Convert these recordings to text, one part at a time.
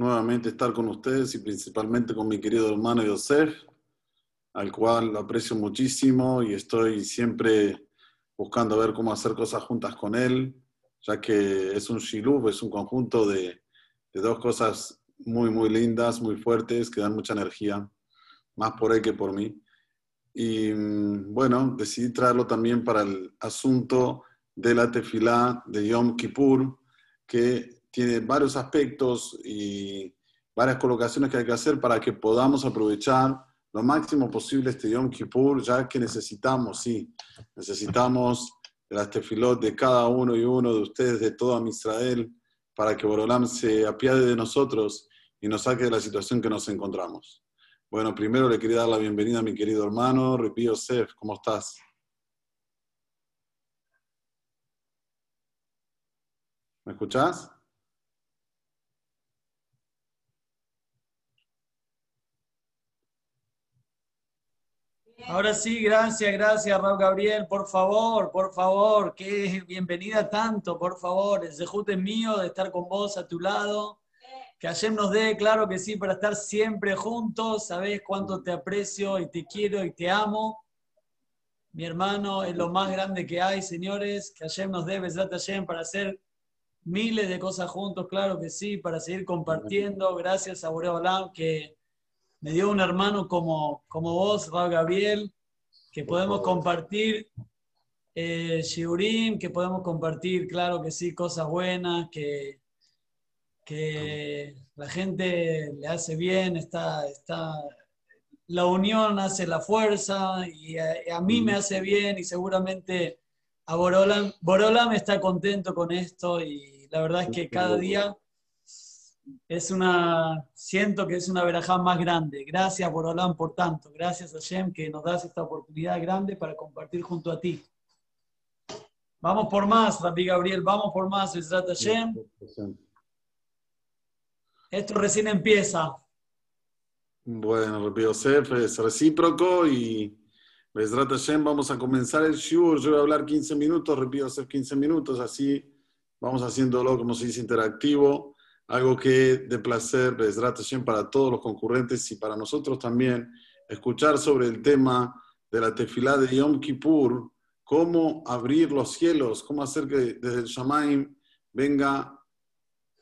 nuevamente estar con ustedes y principalmente con mi querido hermano Yosef, al cual aprecio muchísimo y estoy siempre buscando ver cómo hacer cosas juntas con él, ya que es un shilub, es un conjunto de, de dos cosas muy, muy lindas, muy fuertes, que dan mucha energía, más por él que por mí. Y mm, bueno, decidí traerlo también para el asunto de la tefilá de Yom Kippur, que tiene varios aspectos y varias colocaciones que hay que hacer para que podamos aprovechar lo máximo posible este Yom Kippur, ya que necesitamos, sí, necesitamos las tefilot de cada uno y uno de ustedes, de todo Israel, para que Borolam se apiade de nosotros y nos saque de la situación que nos encontramos. Bueno, primero le quería dar la bienvenida a mi querido hermano, Ripi Yosef, ¿cómo estás? ¿Me escuchás? Ahora sí, gracias, gracias, Raúl Gabriel. Por favor, por favor, que bienvenida tanto, por favor. El sejute es mío de estar con vos a tu lado. Que ayer nos dé, claro que sí, para estar siempre juntos. Sabés cuánto te aprecio y te quiero y te amo. Mi hermano es lo más grande que hay, señores. Que ayer nos dé, Besat Hashem, para hacer miles de cosas juntos, claro que sí, para seguir compartiendo. Gracias a Boreolam que me dio un hermano como, como vos, Raúl Gabriel, que podemos compartir eh, Shiurim, que podemos compartir, claro que sí, cosas buenas, que, que la gente le hace bien, está, está, la unión hace la fuerza y a, mí me hace bien y seguramente a Borolam, Borolam está contento con esto y la verdad es que cada día es una, siento que es una verajá más grande. Gracias, Borolán, por tanto. Gracias, Hashem, que nos das esta oportunidad grande para compartir junto a ti. Vamos por más, Rabbi Gabriel, vamos por más, Besrat Hashem. Esto recién empieza. Bueno, Rabbi Yosef, es recíproco y Besrat Hashem, vamos a comenzar el shiur. Yo voy a hablar 15 minutos, Rabbi Yosef 15 minutos, así vamos haciéndolo, como se dice, interactivo algo que de placer, para todos los concurrentes y para nosotros también, escuchar sobre el tema de la tefilá de Yom Kippur, cómo abrir los cielos, cómo hacer que desde el Shamaim venga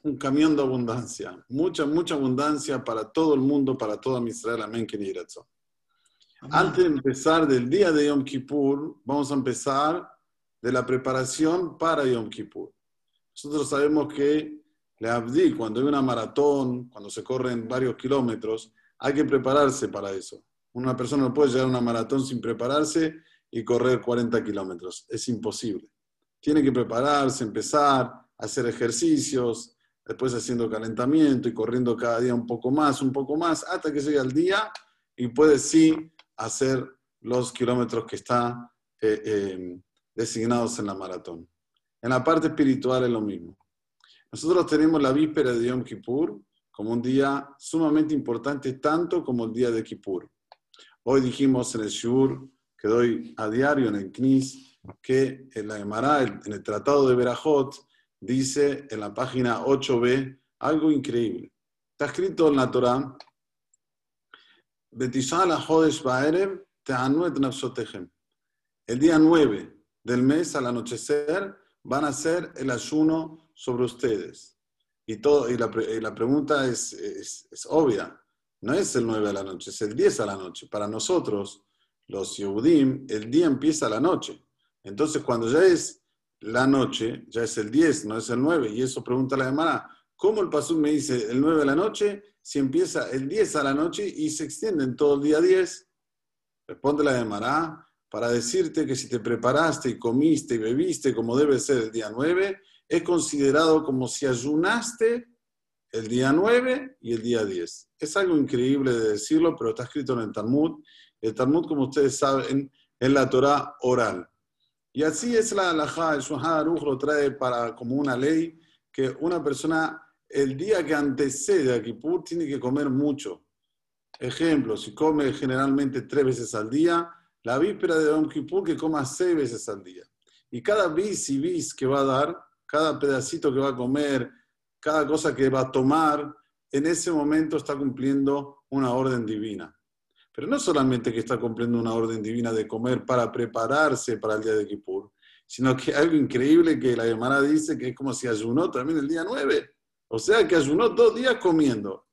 un camión de abundancia, mucha, mucha abundancia para todo el mundo, para toda Israel. Amén, Antes de empezar del día de Yom Kippur, vamos a empezar de la preparación para Yom Kippur. Nosotros sabemos que le abdí, cuando hay una maratón, cuando se corren varios kilómetros, hay que prepararse para eso. Una persona no puede llegar a una maratón sin prepararse y correr 40 kilómetros. Es imposible. Tiene que prepararse, empezar, hacer ejercicios, después haciendo calentamiento y corriendo cada día un poco más, un poco más, hasta que llegue al día y puede sí hacer los kilómetros que están eh, eh, designados en la maratón. En la parte espiritual es lo mismo. Nosotros tenemos la víspera de Yom Kippur como un día sumamente importante, tanto como el día de Kippur. Hoy dijimos en el Shur, que doy a diario en el Knis, que en la Emara, en el Tratado de Berajot, dice en la página 8b algo increíble. Está escrito en la Torah, el día 9 del mes al anochecer van a hacer el ayuno sobre ustedes. Y, todo, y, la, la pregunta es, es, obvia. No es el 9 de la noche, es el 10 a la noche. Para nosotros, los Yehudim, el día empieza a la noche. Entonces, cuando ya es la noche, ya es el 10, no es el 9. Y eso pregunta la hermana, ¿cómo el Pasú me dice el 9 de la noche si empieza el 10 a la noche y se extiende en todo el día 10? Responde la hermana, para decirte que si te preparaste y comiste y bebiste como debe ser el día 9, es considerado como si ayunaste el día 9 y el día 10. Es algo increíble de decirlo, pero está escrito en el Talmud. El Talmud, como ustedes saben, es la Torah oral. Y así es la halajá, el Shulchan Aruch lo trae para, como una ley que una persona el día que antecede a Kippur tiene que comer mucho. Ejemplo, si come generalmente tres veces al día, la víspera de Yom Kippur que coma seis veces al día. Y cada bis y bis que va a dar cada pedacito que va a comer, cada cosa que va a tomar, en ese momento está cumpliendo una orden divina. Pero no solamente que está cumpliendo una orden divina de comer para prepararse para el día de Kippur, sino que algo increíble que la Gemara dice que es como si ayunó también el día 9. O sea que ayunó dos días comiendo.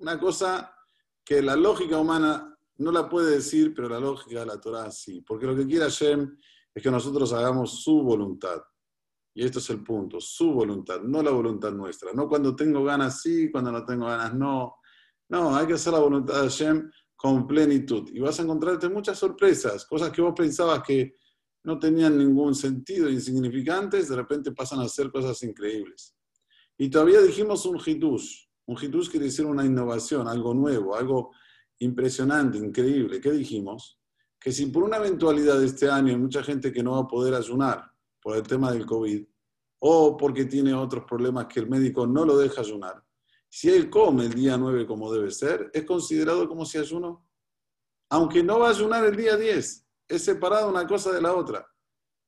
Una cosa que la lógica humana no la puede decir, pero la lógica de la Torah sí. Porque lo que quiere Hashem es que nosotros hagamos su voluntad. Y esto es el punto, su voluntad, no la voluntad nuestra. No cuando tengo ganas sí, cuando no tengo ganas no. No, hay que hacer la voluntad de Hashem con plenitud. Y vas a encontrarte muchas sorpresas, cosas que vos pensabas que no tenían ningún sentido, insignificantes, de repente pasan a ser cosas increíbles. Y todavía dijimos un hitush. Un hitush quiere decir una innovación, algo nuevo, algo impresionante, increíble. ¿Qué dijimos? Que si por una eventualidad de este año hay mucha gente que no va a poder ayunar, por el tema del COVID o porque tiene otros problemas que el médico no lo deja ayunar, si él come el día 9 como debe ser, es considerado como si ayuno. Aunque no va a ayunar el día 10, es separado una cosa de la otra.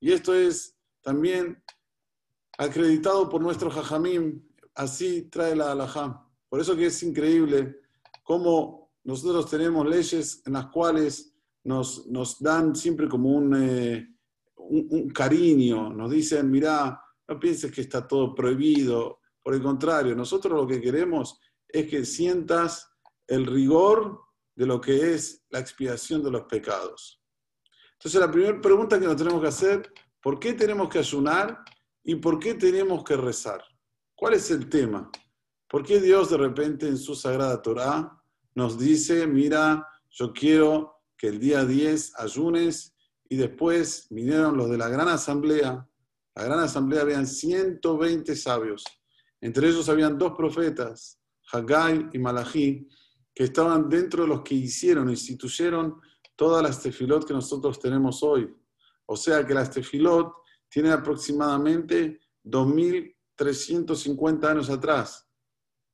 Y esto es también acreditado por nuestro jajamim, así trae la alajá. Por eso que es increíble cómo nosotros tenemos leyes en las cuales nos, nos dan siempre como un... Eh, un, cariño, nos dicen, mira, no pienses que está todo prohibido. Por el contrario, nosotros lo que queremos es que sientas el rigor de lo que es la expiación de los pecados. Entonces, la primera pregunta que nos tenemos que hacer, ¿por qué tenemos que ayunar y por qué tenemos que rezar? ¿Cuál es el tema? ¿Por qué Dios de repente en su sagrada Torah nos dice, mira, yo quiero que el día 10 ayunes y después vinieron los de la gran asamblea. La gran asamblea habían 120 sabios. Entre ellos habían dos profetas, Haggai y Malachi, que estaban dentro de los que hicieron, instituyeron todas las tefilot que nosotros tenemos hoy. O sea que las tefilot tienen aproximadamente 2.350 años atrás.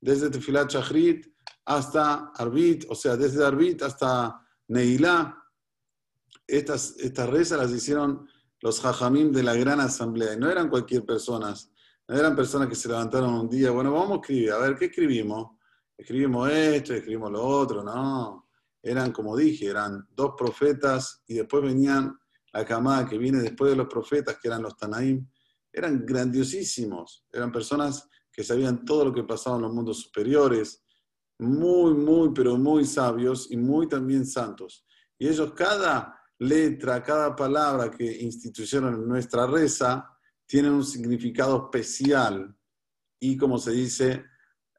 Desde Tefilat Shachrit hasta Arbit, o sea, desde Arbit hasta Neilá, estas, estas rezas las hicieron los jajamim de la gran asamblea. Y no eran cualquier personas, no eran personas que se levantaron un día, bueno, vamos a escribir, a ver, ¿qué escribimos? Escribimos esto, escribimos lo otro, no. Eran, como dije, eran dos profetas y después venían la camada que viene después de los profetas, que eran los Tanaim. Eran grandiosísimos, eran personas que sabían todo lo que pasaba en los mundos superiores, muy, muy, pero muy sabios y muy también santos. Y ellos cada letra, cada palabra que instituyeron en nuestra reza, tiene un significado especial y, como se dice,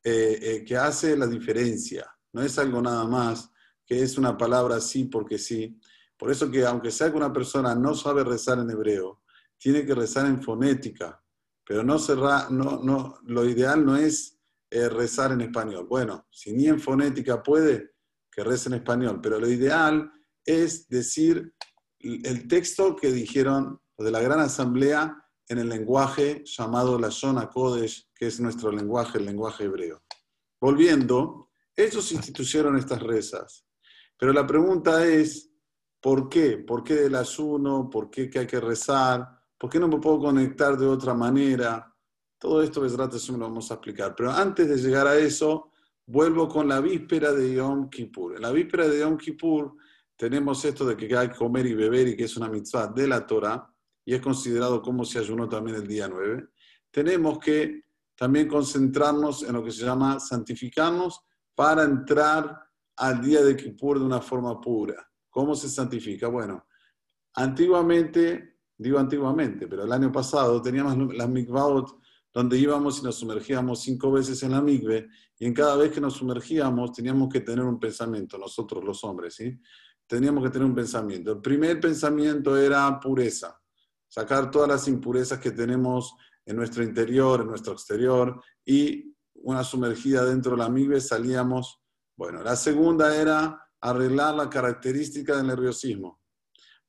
eh, eh, que hace la diferencia. No es algo nada más que es una palabra así porque sí. Por eso que aunque sea que una persona no sabe rezar en hebreo, tiene que rezar en fonética, pero no, no, no lo ideal no es eh, rezar en español. Bueno, si ni en fonética puede, que reza en español, pero lo ideal es decir el texto que dijeron de la gran asamblea en el lenguaje llamado la Shona Kodesh, que es nuestro lenguaje, el lenguaje hebreo. Volviendo, ellos instituyeron estas rezas. Pero la pregunta es, ¿por qué? ¿Por qué el ayuno? ¿Por qué hay que rezar? ¿Por qué no me puedo conectar de otra manera? Todo esto, Besrat lo vamos a explicar. Pero antes de llegar a eso, vuelvo con la víspera de Yom Kippur. En la víspera de Yom Kippur tenemos esto de que hay que comer y beber y que es una mitzvah de la Torah y es considerado como si ayunó también el día 9, tenemos que también concentrarnos en lo que se llama santificarnos para entrar al día de Kippur de una forma pura. ¿Cómo se santifica? Bueno, antiguamente, digo antiguamente, pero el año pasado teníamos las mikvaot donde íbamos y nos sumergíamos cinco veces en la mikve y en cada vez que nos sumergíamos teníamos que tener un pensamiento, nosotros los hombres, ¿sí? Teníamos que tener un pensamiento. El primer pensamiento era pureza, sacar todas las impurezas que tenemos en nuestro interior, en nuestro exterior, y una sumergida dentro de la migbe salíamos. Bueno, la segunda era arreglar la característica del nerviosismo.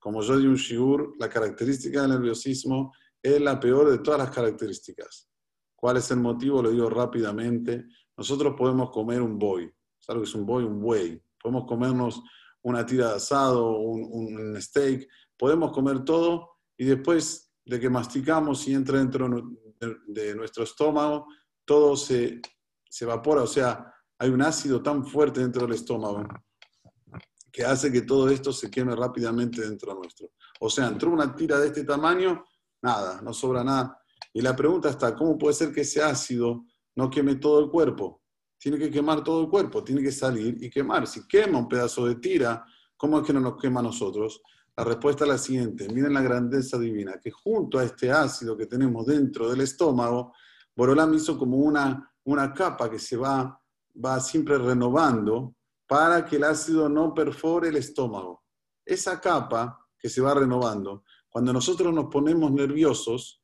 Como yo di un shiur, la característica del nerviosismo es la peor de todas las características. ¿Cuál es el motivo? Lo digo rápidamente. Nosotros podemos comer un boy. ¿Sabes que es un boy? Un buey. Podemos comernos una tira de asado, un, steak, podemos comer todo y después de que masticamos y entra dentro de, nuestro estómago, todo se, se, evapora, o sea, hay un ácido tan fuerte dentro del estómago que hace que todo esto se queme rápidamente dentro nuestro. O sea, entró una tira de este tamaño, nada, no sobra nada. Y la pregunta está, ¿cómo puede ser que ese ácido no queme todo el cuerpo? Tiene que quemar todo el cuerpo, tiene que salir y quemar. Si quema un pedazo de tira, ¿cómo es que no nos quema a nosotros? La respuesta es la siguiente, miren la grandeza divina, que junto a este ácido que tenemos dentro del estómago, Borolam hizo como una, una capa que se va, va siempre renovando para que el ácido no perfore el estómago. Esa capa que se va renovando, cuando nosotros nos ponemos nerviosos,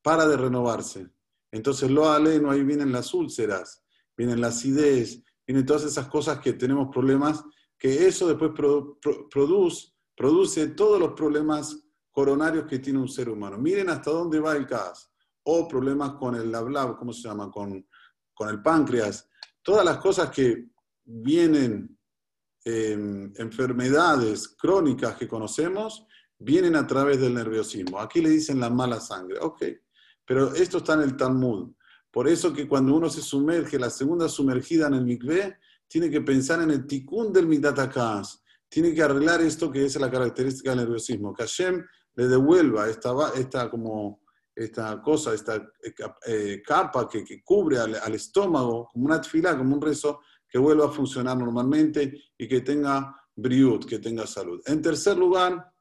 para de renovarse. Entonces, lo aleno, ahí vienen las úlceras, vienen la acidez, vienen todas esas cosas que tenemos problemas, que eso después produce, produce todos los problemas coronarios que tiene un ser humano. Miren hasta dónde va el gas. O problemas con el habla, ¿cómo se llama? Con, con el páncreas. Todas las cosas que vienen em, enfermedades crónicas que conocemos, vienen a través del nerviosismo. Aquí le dicen la mala sangre. Ok, pero esto está en el Talmud. Por eso que cuando uno se sumerge, la segunda sumergida en el mikveh, tiene que pensar en el tikkun del mitatakas. Tiene que arreglar esto que es la característica del nerviosismo. Que Hashem le devuelva esta, esta, como, esta cosa, esta eh, capa que, que cubre al, estómago, como una tfila, como un rezo, que vuelva a funcionar normalmente y que tenga briut, que tenga salud. En tercer lugar,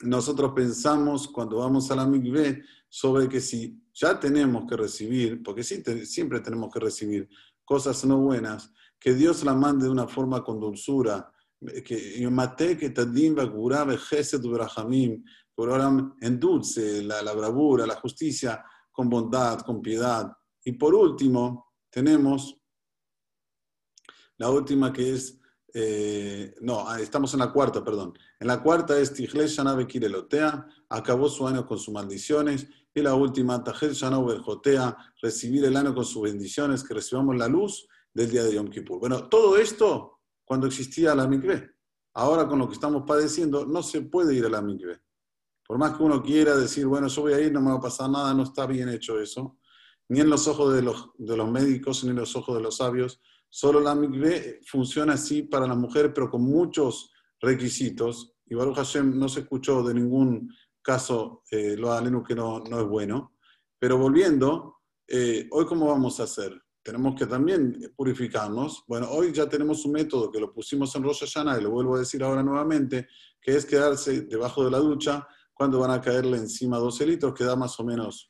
nosotros pensamos cuando vamos a la mikveh sobre que si ya tenemos que recibir, porque siempre tenemos que recibir cosas no buenas, que Dios la mande de una forma con dulzura, que mate que tadim endulce la, la bravura, la justicia con bondad, con piedad. Y por último, tenemos la última que es, eh, no, ah, estamos en la cuarta, perdón. En la cuarta es Tigle Shana Bekirelotea, acabó su año con sus maldiciones. Y la última, Tajel Shana Berjotea, recibir el año con sus bendiciones, que recibamos la luz del día de Yom Kippur. Bueno, todo esto cuando existía la mikveh. Ahora con lo que estamos padeciendo, no se puede ir a la mikveh. Por más que uno quiera decir, bueno, yo voy a ir, no me va a pasar nada, no está bien hecho eso. Ni en los ojos de los, de los médicos, ni en los ojos de los sabios. Solo la mikveh funciona así para la mujer, pero con muchos requisitos. Y Baruch Hashem no se escuchó de ningún caso, eh, lo alenu que no, no, es bueno. Pero volviendo, eh, hoy cómo vamos a hacer? Tenemos que también purificarnos. Bueno, hoy ya tenemos un método que lo pusimos en Rosh Hashanah y lo vuelvo a decir ahora nuevamente, que es quedarse debajo de la ducha cuando van a caerle encima 12 litros, que da más o menos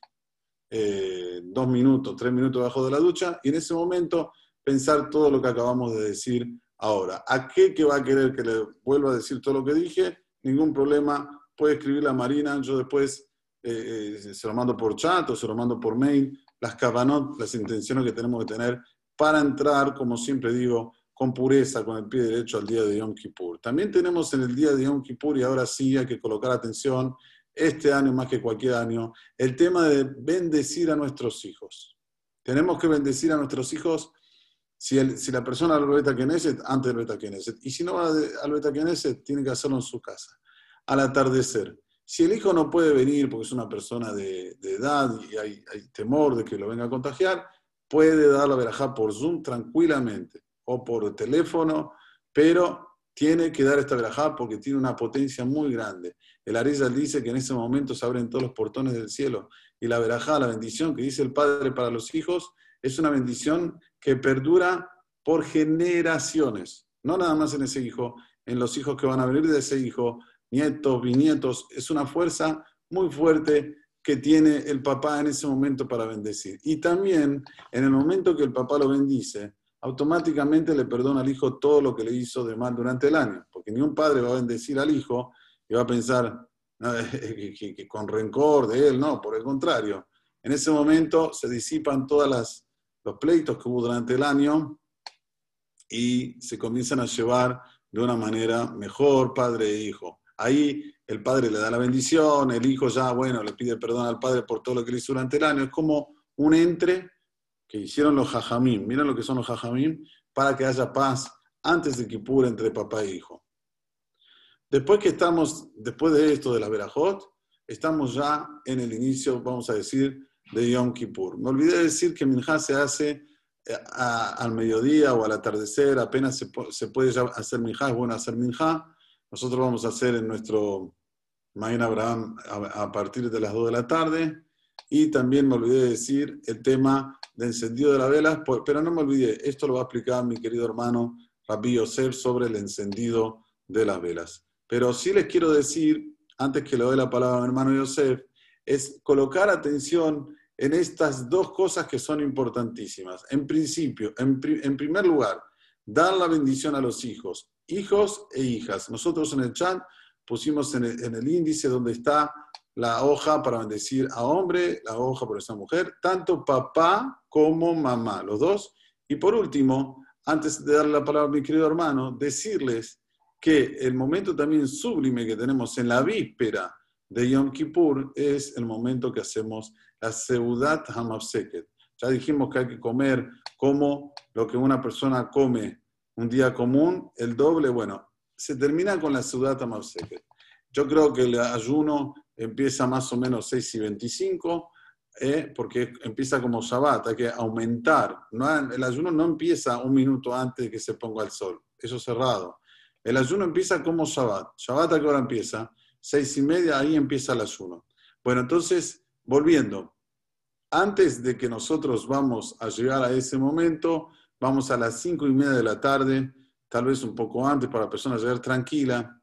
eh, dos minutos, tres minutos debajo de la ducha, y en ese momento pensar todo lo que acabamos de decir ahora. ¿A qué que va a querer que le vuelva a decir todo lo que dije? Ningún problema, puede escribir a Marina, yo después eh, eh, se lo mando por chat o se lo mando por mail, las cabanot, las intenciones que tenemos que tener para entrar, como siempre digo, con pureza, con el pie derecho al día de Yom Kippur. También tenemos en el día de Yom Kippur, y ahora sí hay que colocar atención, este año más que cualquier año, el tema de bendecir a nuestros hijos. Tenemos que bendecir a nuestros hijos si, la persona al Beta Knesset, antes del Beta Knesset. Y si no va al Beta Knesset, tiene que hacerlo en su casa, al atardecer. Si el hijo no puede venir porque es una persona de, edad y hay, temor de que lo venga a contagiar, puede dar la verajá por Zoom tranquilamente o por teléfono, pero tiene que dar esta verajá porque tiene una potencia muy grande. El Arizal dice que en ese momento se abren todos los portones del cielo y la verajá, la bendición que dice el Padre para los hijos, es una bendición que perdura por generaciones, no nada más en ese hijo, en los hijos que van a venir de ese hijo, nietos, bisnietos, es una fuerza muy fuerte que tiene el papá en ese momento para bendecir. Y también en el momento que el papá lo bendice, automáticamente le perdona al hijo todo lo que le hizo de mal durante el año, porque ni un padre va a bendecir al hijo y va a pensar que, con rencor de él, no, por el contrario. En ese momento se disipan todas las los pleitos que hubo durante el año y se comienzan a llevar de una manera mejor padre e hijo. Ahí el padre le da la bendición, el hijo ya, bueno, le pide perdón al padre por todo lo que le hizo durante el año. Es como un entre que hicieron los jajamim. Miren lo que son los jajamim para que haya paz antes de pure entre papá e hijo. Después que estamos, después de esto de la Berajot, estamos ya en el inicio, vamos a decir, de Yom Kippur. Me olvidé decir que Minjá se hace al mediodía o al atardecer, apenas se, puede hacer minja, es bueno hacer minja. Nosotros vamos a hacer en nuestro Mañana Abraham a, partir de las 2 de la tarde. Y también me olvidé de decir el tema de encendido de las velas, pero no me olvidé, esto lo va a explicar mi querido hermano Rabbi Yosef sobre el encendido de las velas. Pero sí les quiero decir, antes que le doy la palabra a mi hermano Yosef, es colocar atención en estas dos cosas que son importantísimas. En principio, en, primer lugar, dar la bendición a los hijos, hijos e hijas. Nosotros en el chat pusimos en el, índice donde está la hoja para bendecir a hombre, la hoja para esa mujer, tanto papá como mamá, los dos. Y por último, antes de darle la palabra a mi querido hermano, decirles que el momento también sublime que tenemos en la víspera de Yom Kippur es el momento que hacemos la Seudat Hamafseket. Ya dijimos que hay que comer como lo que una persona come un día común, el doble, bueno, se termina con la Seudat Hamafseket. Yo creo que el ayuno empieza más o menos 6 y 25, eh, porque empieza como Shabbat, hay que aumentar. No, el ayuno no empieza un minuto antes de que se ponga el sol, eso es cerrado. El ayuno empieza como Shabbat. Shabbat a qué hora empieza? Seis y media, ahí empieza el ayuno. Bueno, entonces, volviendo, antes de que nosotros vamos a llegar a ese momento, vamos a las cinco y media de la tarde, tal vez un poco antes para la persona llegar tranquila,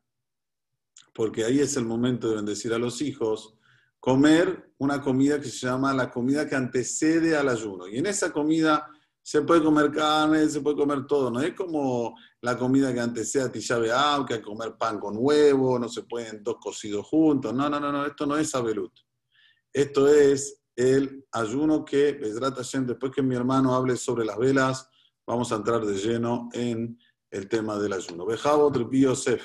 porque ahí es el momento de bendecir a los hijos, comer una comida que se llama la comida que antecede al ayuno. Y en esa comida se puede comer carne, se puede comer todo, no es como la comida que antecede a Tisha B'Av, que hay que comer pan con huevo, no se pueden dos cocidos juntos. No, no, no, no, esto no es Abelut. Esto es el ayuno que, después que mi hermano hable sobre las velas, vamos a entrar de lleno en el tema del ayuno. Bejabo Yosef.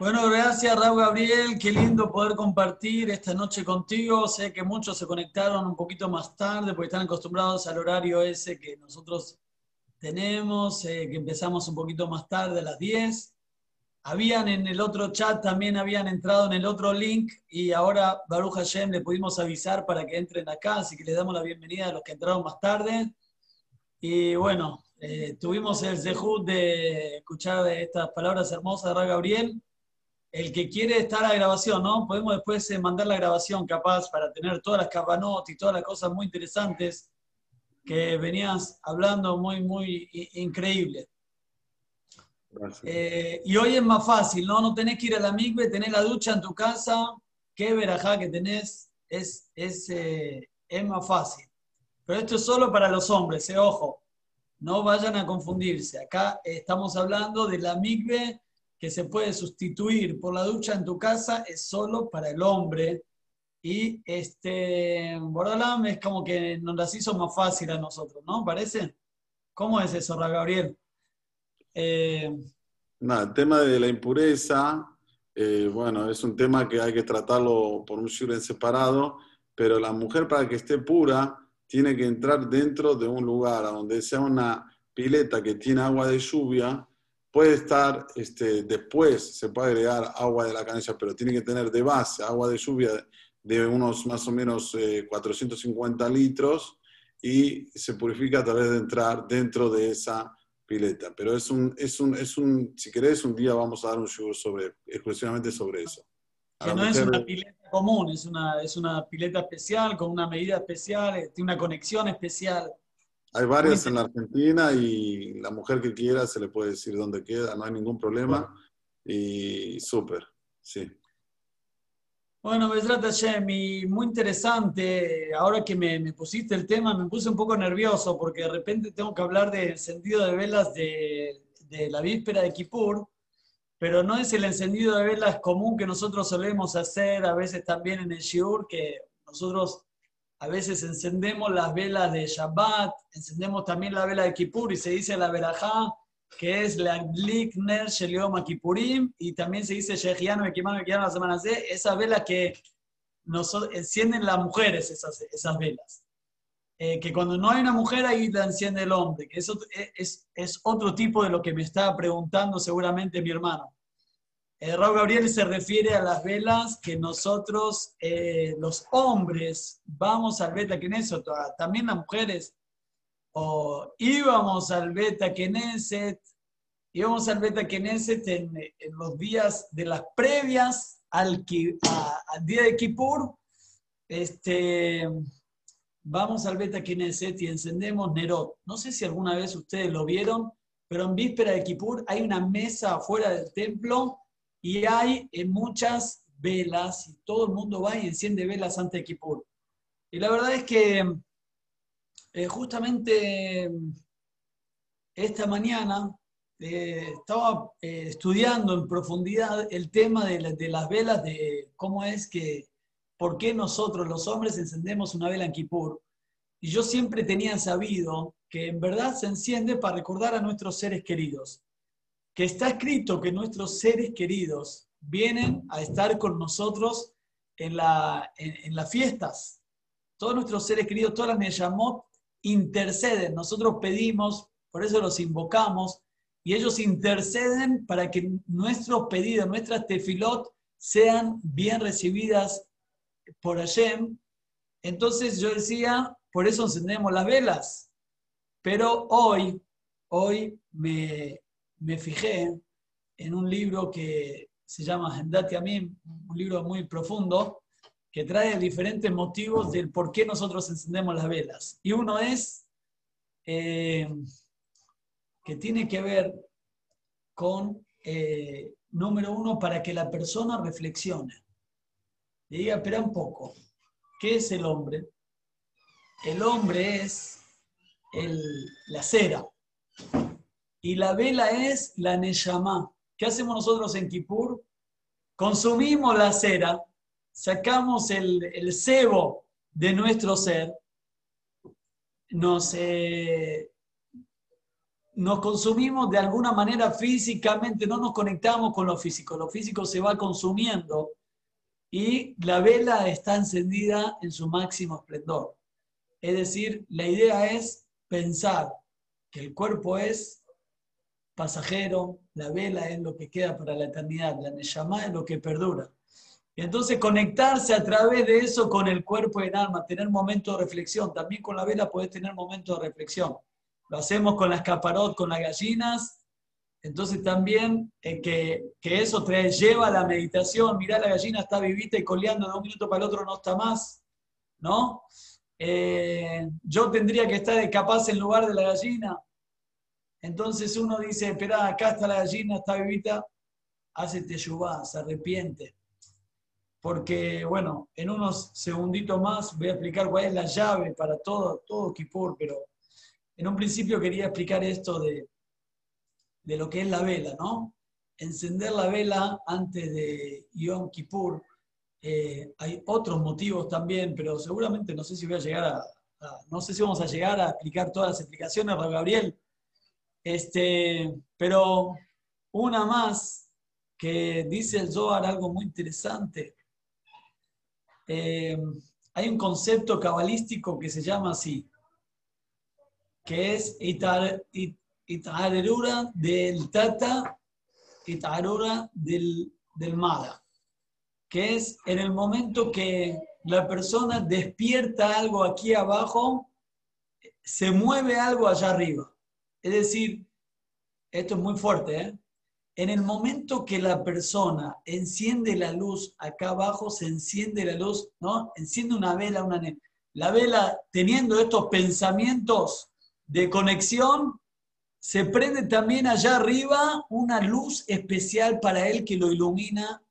Bueno, gracias Raúl Gabriel, qué lindo poder compartir esta noche contigo. Sé que muchos se conectaron un poquito más tarde porque están acostumbrados al horario ese que nosotros tenemos, eh, que empezamos un poquito más tarde, a las 10. Habían en el otro chat, también habían entrado en el otro link y ahora Baruch Hashem le pudimos avisar para que entren acá, así que les damos la bienvenida a los que entraron más tarde. Y bueno, eh, tuvimos el zehut de escuchar estas palabras hermosas de Raúl Gabriel el que quiere estar a grabación, ¿no? Podemos después eh, mandar la grabación capaz para tener todas las cabanotas y todas las cosas muy interesantes que venías hablando, muy, muy increíble. Eh, y hoy es más fácil, ¿no? No tenés que ir a la migbe, tenés la ducha en tu casa, qué verajá que tenés, es, es, eh, es más fácil. Pero esto es solo para los hombres, eh, ojo, no vayan a confundirse. Acá estamos hablando de la migbe que se puede sustituir por la ducha en tu casa es solo para el hombre. Y este, Bordalam es como que nos las hizo más fácil a nosotros, ¿no? ¿Parece? ¿Cómo es eso, Gabriel? Eh, Nada, el tema de la impureza, eh, bueno, es un tema que hay que tratarlo por un shur en separado, pero la mujer para que esté pura tiene que entrar dentro de un lugar donde sea una pileta que tiene agua de lluvia Puede estar, este, después se puede agregar agua de la canilla, pero tiene que tener de base agua de lluvia de unos más o menos 450 eh, litros y se purifica a través de entrar dentro de esa pileta. Pero es un, es un, es un si querés, un día vamos a dar un show sobre, exclusivamente sobre eso. Que no es una pileta común, es una, es una pileta especial, con una medida especial, eh, tiene una conexión especial. Hay varias en la Argentina y la mujer que quiera se le puede decir dónde queda, no hay ningún problema. Y súper, sí. Bueno, trata y muy interesante. Ahora que me, pusiste el tema, me puse un poco nervioso porque de repente tengo que hablar de encendido de velas de, de la víspera de Kippur, pero no es el encendido de velas común que nosotros solemos hacer a veces también en el Shiur, que nosotros a veces encendemos las velas de Shabbat, encendemos también la vela de Kippur y se dice la verajá, que es la Glikner Shelioma Kippurim, y también se dice Shehiano Ekimano Ekimano la semana C, esa vela que nos encienden las mujeres, esas, esas velas. Eh, que cuando no hay una mujer ahí la enciende el hombre, que eso es, es, otro tipo de lo que me estaba preguntando seguramente mi hermano. Eh, Raúl Gabriel se refiere a las velas que nosotros, eh, los hombres, vamos al Beta Knesset, también las mujeres, o íbamos al Beta Knesset, íbamos al Beta Knesset en, los días de las previas al, día de Kippur, este, vamos al Beta Knesset y encendemos Nerot. No sé si alguna vez ustedes lo vieron, pero en víspera de Kippur hay una mesa afuera del templo y hay eh, muchas velas y todo el mundo va y enciende velas antes de Kippur. Y la verdad es que eh, justamente esta mañana eh, estaba estudiando en profundidad el tema de, de, las velas, de cómo es que, por qué nosotros los hombres encendemos una vela en Kippur. Y yo siempre tenía sabido que en verdad se enciende para recordar a nuestros seres queridos. Que está escrito que nuestros seres queridos vienen a estar con nosotros en, la, en, las fiestas. Todos nuestros seres queridos, todas las llamó interceden. Nosotros pedimos, por eso los invocamos, y ellos interceden para que nuestros pedidos, nuestras tefilot, sean bien recibidas por Hashem. Entonces yo decía, por eso encendemos las velas. Pero hoy, hoy me, fijé en un libro que se llama Hendati Amim, un libro muy profundo, que trae diferentes motivos del por qué nosotros encendemos las velas. Y uno es eh, que tiene que ver con, eh, número uno, para que la persona reflexione. Y diga, espera un poco, ¿qué es el hombre? el hombre es la cera y la vela es la neyamá. ¿Qué hacemos nosotros en Kippur? Consumimos la cera, sacamos el, cebo de nuestro ser, nos, eh, nos consumimos de alguna manera físicamente, no nos conectamos con lo físico, lo físico se va consumiendo y la vela está encendida en su máximo esplendor. Es decir, la idea es pensar que el cuerpo es pasajero, la vela es lo que queda para la eternidad, la Neshama es lo que perdura. Y entonces conectarse a través de eso con el cuerpo y el alma, tener momentos de reflexión. También con la vela puedes tener momentos de reflexión. Lo hacemos con las caparot, con las gallinas. Entonces también eh, que, que, eso trae, lleva a la meditación. Mirá, la gallina está vivita y coleando de un minuto para el otro no está más. ¿No? Eh, yo tendría que estar capaz en lugar de la gallina. Entonces uno dice, espera, acá está la gallina, está vivita, hace teyubá, se arrepiente. Porque, bueno, en unos segunditos más voy a explicar cuál es la llave para todo, todo Kippur, pero en un principio quería explicar esto de, de lo que es la vela, ¿no? Encender la vela antes de Yom Kippur eh, hay otros motivos también, pero seguramente no sé si voy a llegar a, no sé si vamos a llegar a explicar todas las explicaciones, Gabriel. Este, pero una más que dice el Zohar algo muy interesante. Eh, hay un concepto cabalístico que se llama así, que es itarura del tata, itarura del, del mada que es en el momento que la persona despierta algo aquí abajo, se mueve algo allá arriba. Es decir, esto es muy fuerte, ¿eh? En el momento que la persona enciende la luz acá abajo, se enciende la luz, ¿no? Enciende una vela, una la vela teniendo estos pensamientos de conexión, se prende también allá arriba una luz especial para él que lo ilumina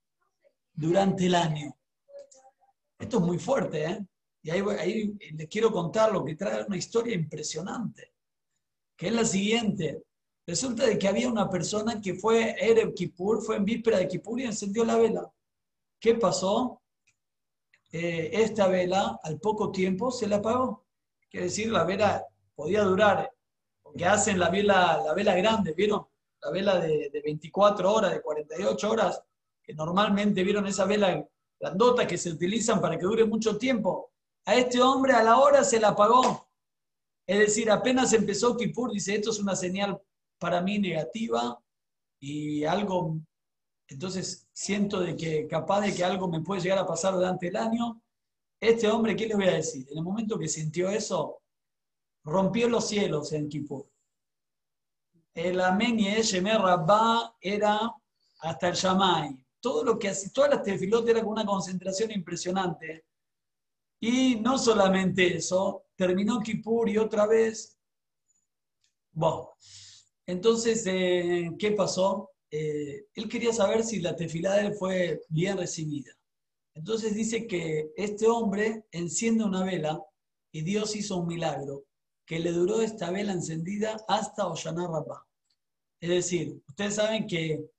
durante el año. Esto es muy fuerte, ¿eh? Y ahí, les quiero contar lo que trae una historia impresionante, que es la siguiente. Resulta de que había una persona que fue Erev Kippur, fue en víspera de Kippur y encendió la vela. ¿Qué pasó? Eh, esta vela al poco tiempo se la apagó. Quiere decir, la vela podía durar, porque hacen la vela, la vela grande, ¿vieron? La vela de, de 24 horas, de 48 horas, que normalmente vieron esa vela grandota que se utilizan para que dure mucho tiempo. A este hombre a la hora se la apagó. Es decir, apenas empezó Kippur, dice, esto es una señal para mí negativa y algo entonces siento de que capaz de que algo me puede llegar a pasar durante el año. Este hombre, ¿qué le voy a decir? En el momento que sintió eso, rompió los cielos en Kippur. El Amén y el Rabá era hasta el Yamai. Todo lo que hacía, todas las tefilot era con una concentración impresionante. Y no solamente eso, terminó Kippur y otra vez. Bueno, entonces, eh, ¿qué pasó? Eh, él quería saber si la tefilá de él fue bien recibida. Entonces dice que este hombre enciende una vela y Dios hizo un milagro, que le duró esta vela encendida hasta Oshana Rabbah. Es decir, ustedes saben que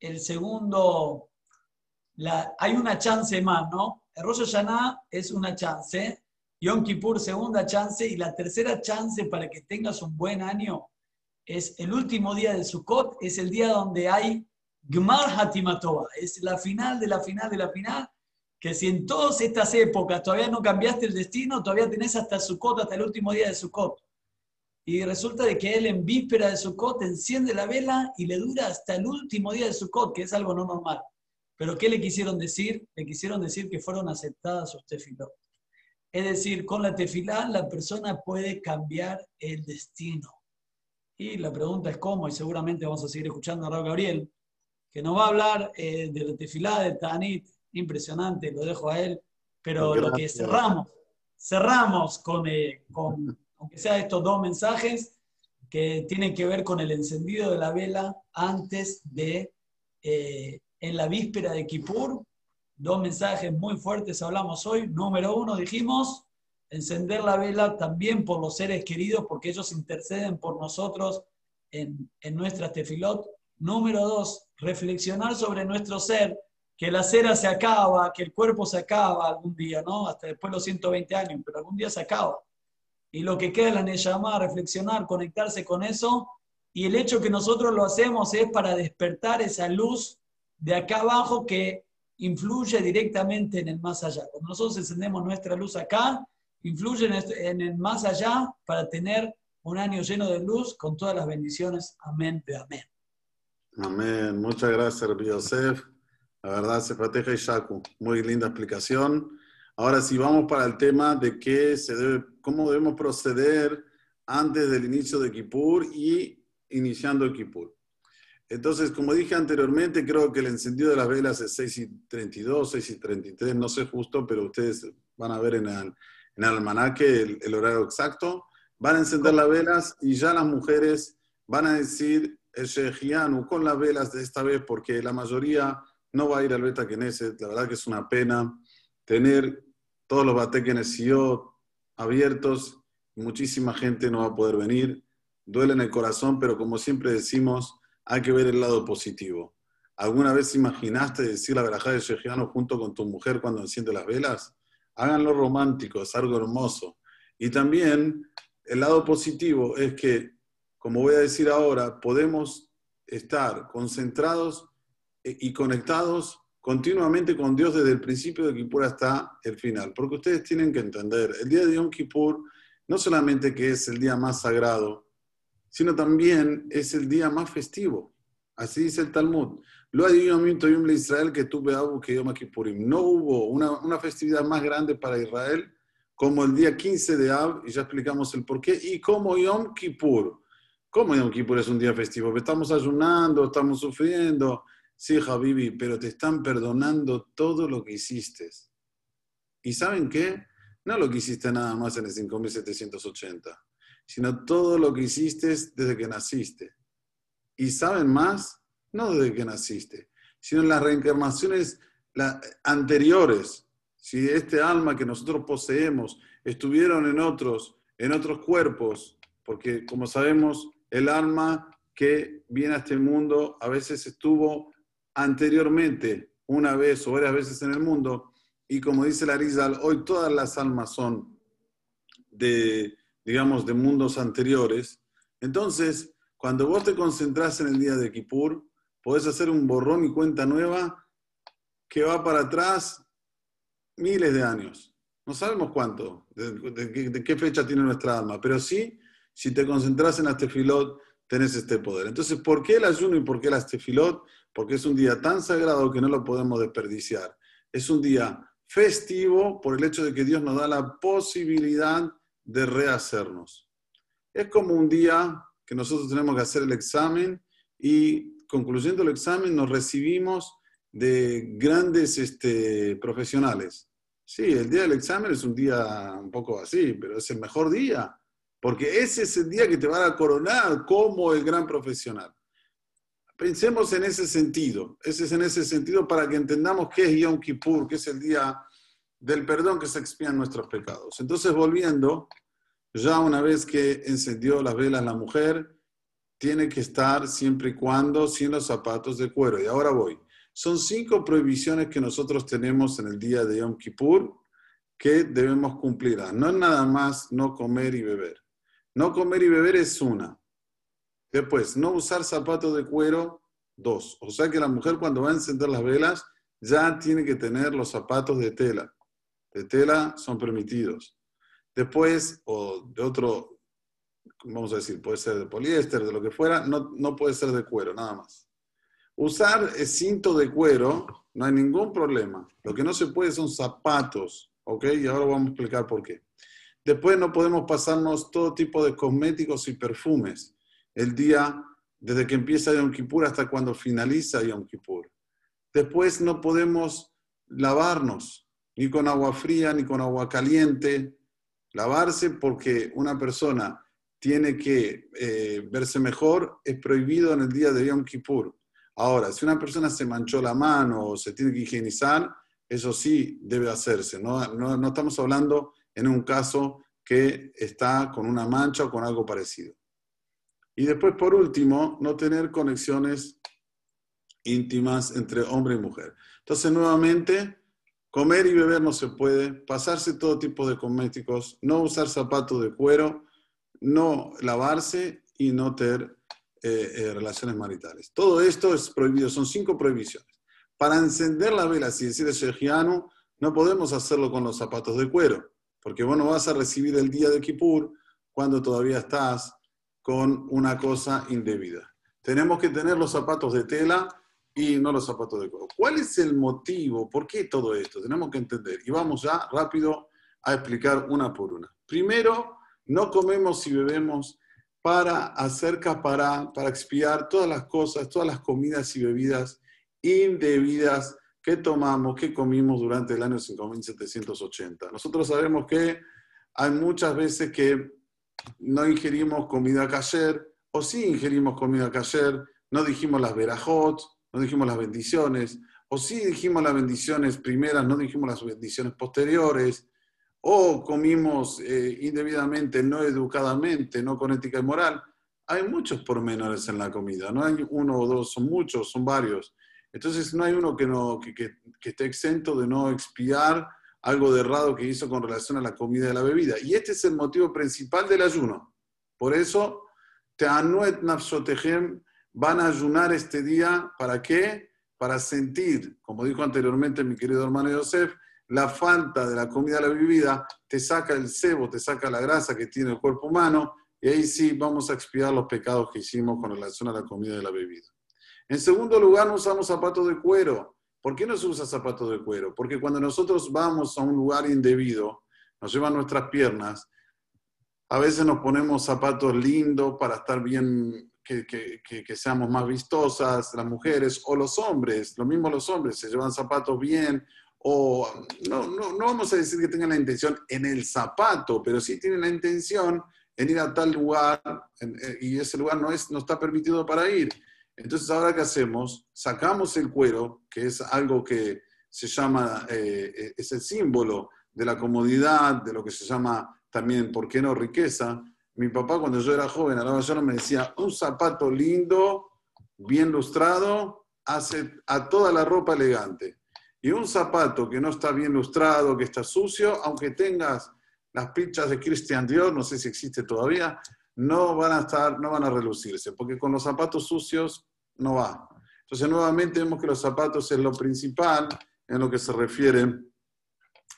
el segundo, la, hay una chance más, ¿no? El Rosh Hashanah es una chance, Yom Kippur segunda chance y la tercera chance para que tengas un buen año es el último día de Sukkot, es el día donde hay Gmar Hatimatova, es la final de la final de la final, que si en todas estas épocas todavía no cambiaste el destino, todavía tenés hasta Sukkot, hasta el último día de Sukkot. Y resulta de que él en víspera de Sukkot enciende la vela y le dura hasta el último día de Sukkot, que es algo no normal. Pero ¿qué le quisieron decir? Le quisieron decir que fueron aceptadas sus tefilot. Es decir, con la tefilá la persona puede cambiar el destino. Y la pregunta es cómo, y seguramente vamos a seguir escuchando a Raúl Gabriel, que nos va a hablar eh, de la tefilá de Tanit, impresionante, lo dejo a él, pero lo que cerramos, cerramos con, eh, con, aunque sea estos dos mensajes, que tienen que ver con el encendido de la vela antes de, eh, en la víspera de Kippur, dos mensajes muy fuertes hablamos hoy. Número uno, dijimos, encender la vela también por los seres queridos, porque ellos interceden por nosotros en, en nuestras tefilot. Número dos, reflexionar sobre nuestro ser, que la cera se acaba, que el cuerpo se acaba algún día, ¿no? Hasta después de los 120 años, pero algún día se acaba. Y lo que queda es la reflexionar, conectarse con eso. Y el hecho que nosotros lo hacemos es para despertar esa luz de acá abajo que influye directamente en el más allá. Cuando nosotros encendemos nuestra luz acá, influyen en el más allá para tener un año lleno de luz con todas las bendiciones. Amén, amén. Amén. Muchas gracias, Rabbi. La verdad, se proteja y Shaku. Muy linda explicación. Ahora sí, vamos para el tema de qué se debe, cómo debemos proceder antes del inicio de Kippur y iniciando Kippur. Entonces, como dije anteriormente, creo que el encendido de las velas es 6 y 32, 6 y 33, no sé justo, pero ustedes van a ver en el, en el almanaque el, horario exacto, van a encender las velas y ya las mujeres van a decir el con las velas de esta vez porque la mayoría no va a ir al Beta Knesset. La verdad que es una pena tener todos los Bate abiertos. Muchísima gente no va a poder venir. Duele en el corazón, pero como siempre decimos, hay que ver el lado positivo. ¿Alguna vez imaginaste decir la verajá de Shejianu junto con tu mujer cuando enciende las velas? Háganlo romántico, es algo hermoso. Y también el lado positivo es que, como voy a decir ahora, podemos estar concentrados e, y conectados continuamente con Dios desde el principio de Kippur hasta el final. Porque ustedes tienen que entender, el día de Yom Kippur no solamente que es el día más sagrado, sino también es el día más festivo. Así dice el Talmud. Lo Israel que tuve algo que Yom Kippurim. No hubo una, una, festividad más grande para Israel como el día 15 de Ab, y ya explicamos el porqué, y como Yom Kippur. ¿Cómo Yom Kippur es un día festivo? Estamos ayunando, estamos sufriendo. Sí, Javibi, pero te están perdonando todo lo que hiciste. ¿Y saben qué? No lo que hiciste nada más en el 5780, sino todo lo que hiciste desde que naciste. ¿Y saben más? No desde que naciste, sino en las reencarnaciones anteriores. Si este alma que nosotros poseemos estuvieron en otros, en otros cuerpos, porque como sabemos, el alma que viene a este mundo a veces estuvo anteriormente una vez o varias veces en el mundo, y como dice la Rizal, hoy todas las almas son de, digamos, de mundos anteriores. Entonces, cuando vos te concentras en el día de Kippur, podés hacer un borrón y cuenta nueva que va para atrás miles de años. No sabemos cuánto, de, qué fecha tiene nuestra alma, pero sí, si te concentras en este filot, tenés este poder. Entonces, ¿por qué el ayuno y por qué la tefilot? Porque es un día tan sagrado que no lo podemos desperdiciar. Es un día festivo por el hecho de que Dios nos da la posibilidad de rehacernos. Es como un día que nosotros tenemos que hacer el examen y concluyendo el examen nos recibimos de grandes este, profesionales. Sí, el día del examen es un día un poco así, pero es el mejor día, porque ese es el día que te van a coronar como el gran profesional. Pensemos en ese sentido, ese es en ese sentido para que entendamos qué es Yom Kippur, que es el día del perdón que se expían nuestros pecados. Entonces, volviendo, ya una vez que encendió las velas la mujer, tiene que estar siempre y cuando sin los zapatos de cuero. Y ahora voy. Son cinco prohibiciones que nosotros tenemos en el día de Yom Kippur que debemos cumplir. No nada más no comer y beber. No comer y beber es una. Después, no usar zapatos de cuero, dos. O sea que la mujer cuando va a encender las velas ya tiene que tener los zapatos de tela. De tela son permitidos. Después, o de otro, vamos a decir, puede ser de poliéster, de lo que fuera, no, no puede ser de cuero, nada más. Usar cinto de cuero, no hay ningún problema. Lo que no se puede son zapatos, ¿ok? Y ahora vamos a explicar por qué. Después no podemos pasarnos todo tipo de cosméticos y perfumes el día desde que empieza Yom Kippur hasta cuando finaliza Yom Kippur. Después no podemos lavarnos, ni con agua fría, ni con agua caliente. Lavarse porque una persona tiene que eh, verse mejor es prohibido en el día de Yom Kippur. Ahora, si una persona se manchó la mano o se tiene que higienizar, eso sí debe hacerse. No, no, no estamos hablando en un caso que está con una mancha o con algo parecido. Y después, por último, no tener conexiones íntimas entre hombre y mujer. Entonces, nuevamente, comer y beber no se puede, pasarse todo tipo de cosméticos, no usar zapatos de cuero, no lavarse y no tener eh, eh, relaciones maritales. Todo esto es prohibido, son cinco prohibiciones. Para encender la vela, si decide Shejiano, no podemos hacerlo con los zapatos de cuero, porque vos no vas a recibir el día de Kippur cuando todavía estás con una cosa indebida. Tenemos que tener los zapatos de tela y no los zapatos de cuero. ¿Cuál es el motivo? ¿Por qué todo esto? Tenemos que entender. Y vamos ya rápido a explicar una por una. Primero, no comemos y bebemos para hacer para, para expiar todas las cosas, todas las comidas y bebidas indebidas que tomamos, que comimos durante el año 5780. Nosotros sabemos que hay muchas veces que no ingerimos comida kasher, o sí ingerimos comida kasher, no dijimos las verajot, no dijimos las bendiciones, o sí dijimos las bendiciones primeras, no dijimos las bendiciones posteriores, o comimos eh, indebidamente, no educadamente, no con ética y moral. Hay muchos pormenores en la comida, no hay uno o dos, son muchos, son varios. Entonces no hay uno que, no, que, que, esté exento de no expiar algo de errado que hizo con relación a la comida y la bebida. Y este es el motivo principal del ayuno. Por eso, Teanuet Nafsotehem van a ayunar este día. ¿Para qué? Para sentir, como dijo anteriormente mi querido hermano Yosef, la falta de la comida la bebida te saca el sebo, te saca la grasa que tiene el cuerpo humano, y ahí sí vamos a expiar los pecados que hicimos con relación a la comida y la bebida. En segundo lugar, no usamos zapatos de cuero. ¿Por qué no se usa zapatos de cuero? Porque cuando nosotros vamos a un lugar indebido, nos llevan nuestras piernas, a veces nos ponemos zapatos lindos para estar bien, que, seamos más vistosas, las mujeres o los hombres, lo mismo los hombres, se llevan zapatos bien, o no, no, no vamos a decir que tengan la intención en el zapato, pero sí tienen la intención en ir a tal lugar eh, y ese lugar no, es, no está permitido para ir. Entonces, ahora qué hacemos? Sacamos el cuero, que es algo que se llama, eh, eh, es el símbolo de la comodidad, de lo que se llama también, ¿por qué no riqueza? Mi papá cuando yo era joven, a la mañana me decía, un zapato lindo, bien lustrado, hace a toda la ropa elegante. Y un zapato que no está bien lustrado, que está sucio, aunque tengas las pichas de Christian Dior, no sé si existe todavía, no van a estar, no van a relucirse, porque con los zapatos sucios no va. Entonces, nuevamente vemos que los zapatos es lo principal en lo que se refiere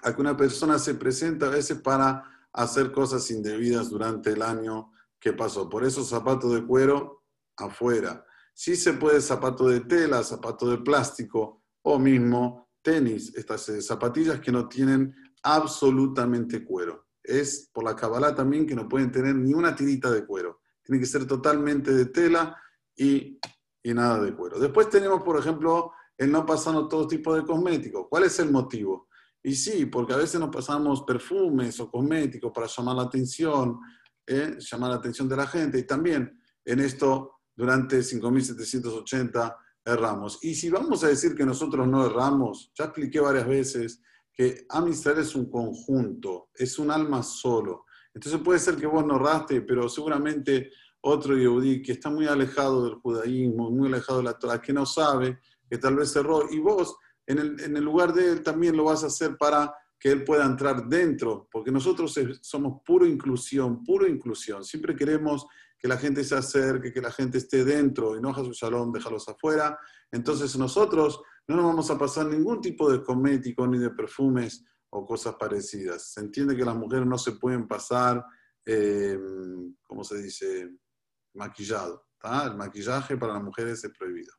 a que una persona se presenta a veces para hacer cosas indebidas durante el año que pasó. Por eso zapatos de cuero afuera. Sí se puede zapato de tela, zapato de plástico o mismo tenis, estas eh, zapatillas que no tienen absolutamente cuero. Es por la Kabbalah también que no pueden tener ni una tirita de cuero. Tiene que ser totalmente de tela y, y nada de cuero. Después tenemos, por ejemplo, el no pasarnos todo tipo de cosméticos. ¿Cuál es el motivo? Y sí, porque a veces nos pasamos perfumes o cosméticos para llamar la atención, ¿eh? llamar la atención de la gente. Y también en esto, durante 5.780 erramos. Y si vamos a decir que nosotros no erramos, ya expliqué varias veces que Amistad es un conjunto, es un alma solo. Entonces puede ser que vos no erraste, pero seguramente otro Yehudi que está muy alejado del judaísmo, muy alejado de la Torah, que no sabe, que tal vez erró, y vos en el, lugar de él también lo vas a hacer para que él pueda entrar dentro, porque nosotros somos puro inclusión, puro inclusión. Siempre queremos que la gente se acerque, que la gente esté dentro y no su salón, déjalos afuera. Entonces nosotros no nos vamos a pasar ningún tipo de cosmético ni de perfumes o cosas parecidas. Se entiende que las mujeres no se pueden pasar, eh, ¿cómo se dice? Maquillado. El maquillaje para las mujeres es prohibido.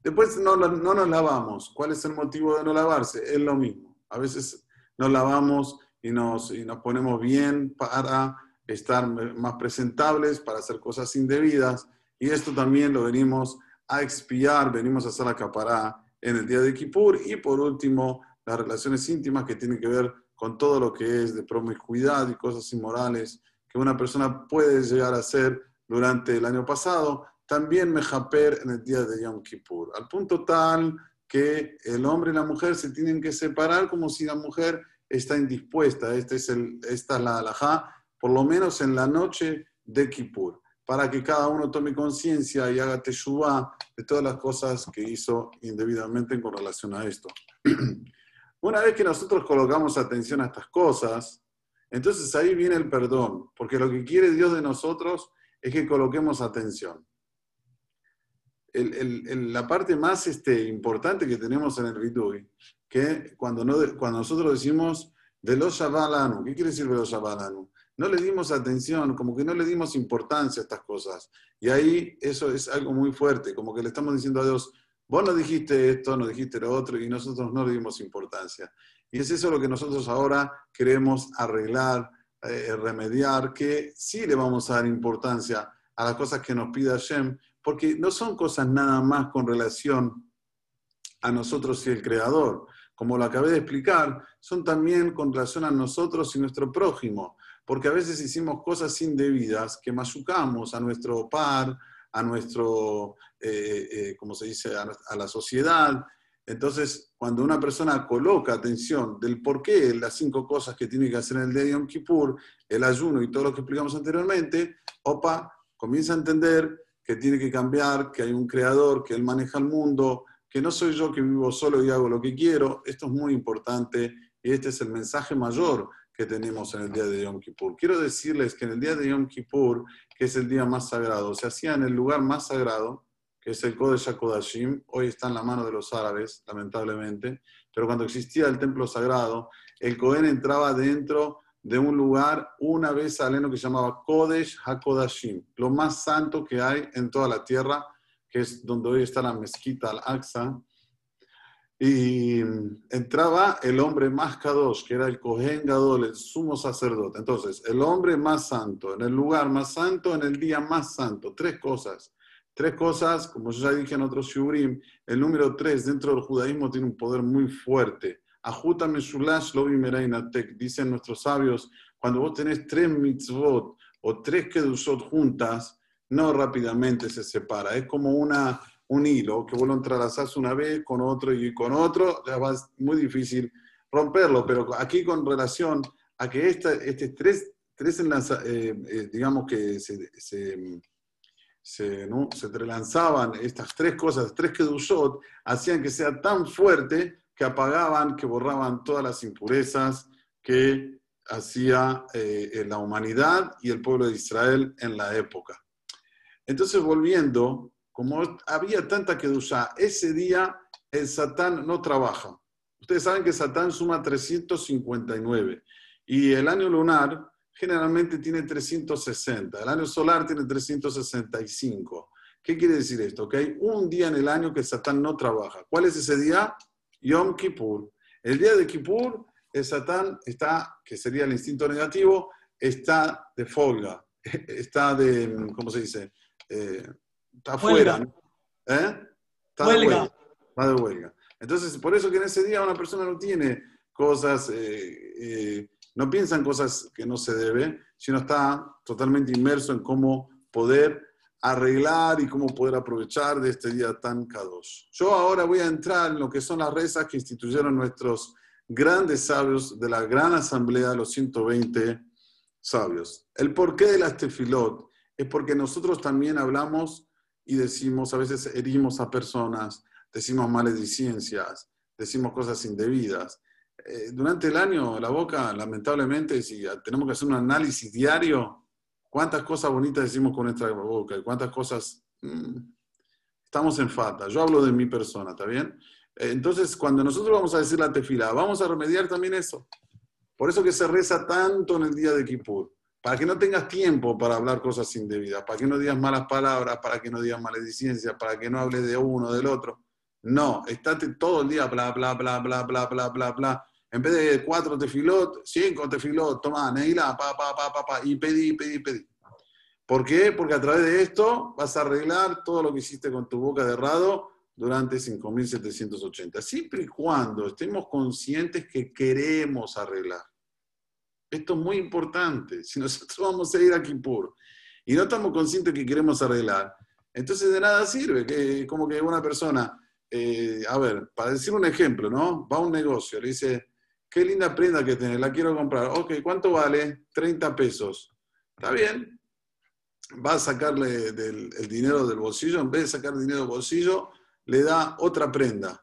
Después no, no nos lavamos. ¿Cuál es el motivo de no lavarse? Es lo mismo. A veces nos lavamos y nos, y nos ponemos bien para estar más presentables, para hacer cosas indebidas. Y esto también lo venimos a expiar, venimos a hacer la capará en el día de Kippur. Y por último, las relaciones íntimas que tienen que ver con todo lo que es de promiscuidad y cosas inmorales que una persona puede llegar a hacer durante el año pasado también mejaper en el día de Yom Kippur, al punto tal que el hombre y la mujer se tienen que separar como si la mujer está indispuesta. Este es el, esta es la halajá, por lo menos en la noche de Kippur, para que cada uno tome conciencia y haga teshuvah de todas las cosas que hizo indebidamente con relación a esto. Una vez que nosotros colocamos atención a estas cosas, entonces ahí viene el perdón, porque lo que quiere Dios de nosotros es que coloquemos atención la parte más este, importante que tenemos en el Vidui, que cuando, no, cuando nosotros decimos de los Shabalanu, ¿qué quiere decir de los Shabalanu? No le dimos atención, como que no le dimos importancia a estas cosas. Y ahí eso es algo muy fuerte, como que le estamos diciendo a Dios, vos no dijiste esto, no dijiste lo otro, y nosotros no le dimos importancia. Y es eso lo que nosotros ahora queremos arreglar, eh, remediar, que sí le vamos a dar importancia a las cosas que nos pide Hashem, porque no son cosas nada más con relación a nosotros y el Creador. Como lo acabé de explicar, son también con relación a nosotros y nuestro prójimo, porque a veces hicimos cosas indebidas que machucamos a nuestro par, a nuestro, eh, eh, como se dice, a, la sociedad. Entonces, cuando una persona coloca atención del por qué las cinco cosas que tiene que hacer en el día de Yom Kippur, el ayuno y todo lo que explicamos anteriormente, opa, comienza a entender que tiene que cambiar, que hay un creador, que él maneja el mundo, que no soy yo que vivo solo y hago lo que quiero. Esto es muy importante y este es el mensaje mayor que tenemos en el día de Yom Kippur. Quiero decirles que en el día de Yom Kippur, que es el día más sagrado, se hacía en el lugar más sagrado, que es el Kodesh HaKodashim, hoy está en la mano de los árabes, lamentablemente, pero cuando existía el templo sagrado, el Kohen entraba dentro de un lugar una vez al año que se llamaba Kodesh HaKodashim, lo más santo que hay en toda la tierra, que es donde hoy está la mezquita Al-Aqsa. Y entraba el hombre más kadosh, que era el Kohen Gadol, el sumo sacerdote. Entonces, el hombre más santo, en el lugar más santo, en el día más santo. Tres cosas. Tres cosas, como yo ya dije en otros shurim, el número tres dentro del judaísmo tiene un poder muy fuerte. Ajuta Mesulash Lobi Merainatek, dicen nuestros sabios, cuando vos tenés tres mitzvot o tres kedushot juntas, no rápidamente se separa. Es como una, un hilo que vos lo entrelazás una vez con otro y con otro, ya va muy difícil romperlo. Pero aquí con relación a que esta, este tres, tres eh, eh, digamos que se, se, se, ¿no? se entrelanzaban estas tres cosas, tres kedushot, hacían que sea tan fuerte que apagaban, que borraban todas las impurezas que hacía eh, la humanidad y el pueblo de Israel en la época. Entonces, volviendo, como había tanta kedusha, ese día el Satán no trabaja. Ustedes saben que Satán suma 359 y el año lunar generalmente tiene 360. El año solar tiene 365. ¿Qué quiere decir esto? Que hay un día en el año que Satán no trabaja. ¿Cuál es ese día? Yom Kippur. El día de Kippur, el Satán está, que sería el instinto negativo, está de folga, está de, ¿cómo se dice? Eh, está afuera. ¿Eh? Está de huelga. Está de huelga. Entonces, por eso que en ese día una persona no tiene cosas, eh, eh, no piensa en cosas que no se debe, sino está totalmente inmerso en cómo poder arreglar y cómo poder aprovechar de este día tan cados. Yo ahora voy a entrar en lo que son las rezas que instituyeron nuestros grandes sabios de la gran asamblea, los 120 sabios. El porqué de las tefilot es porque nosotros también hablamos y decimos, a veces herimos a personas, decimos maledicencias, decimos cosas indebidas. Eh, durante el año, la boca, lamentablemente, si tenemos que hacer un análisis diario, cuántas cosas bonitas decimos con nuestra boca y cuántas cosas mm, estamos en falta. Yo hablo de mi persona, ¿está bien? Eh, entonces, cuando nosotros vamos a decir la tefila, vamos a remediar también eso. Por eso que se reza tanto en el día de Kippur, para que no tengas tiempo para hablar cosas indebidas, para que no digas malas palabras, para que no digas maledicencias, para que no hables de uno, del otro. No, estate todo el día bla, bla, bla, bla, bla, bla, bla, bla. En vez de cuatro tefilot, cinco tefilot, toma, neila, pa, pa, pa, pa, pa, y pedí, pedí, pedí. ¿Por qué? Porque a través de esto vas a arreglar todo lo que hiciste con tu boca de errado durante 5.780. Siempre y cuando estemos conscientes que queremos arreglar. Esto es muy importante. Si nosotros vamos a ir a Kippur y no estamos conscientes que queremos arreglar, entonces de nada sirve que como que una persona, eh, a ver, para decir un ejemplo, ¿no? Va a un negocio, le dice, qué linda prenda que tenés, la quiero comprar. Ok, ¿cuánto vale? 30 pesos. Está bien. Va a sacarle el dinero del bolsillo, en vez de sacar dinero del bolsillo, le da otra prenda.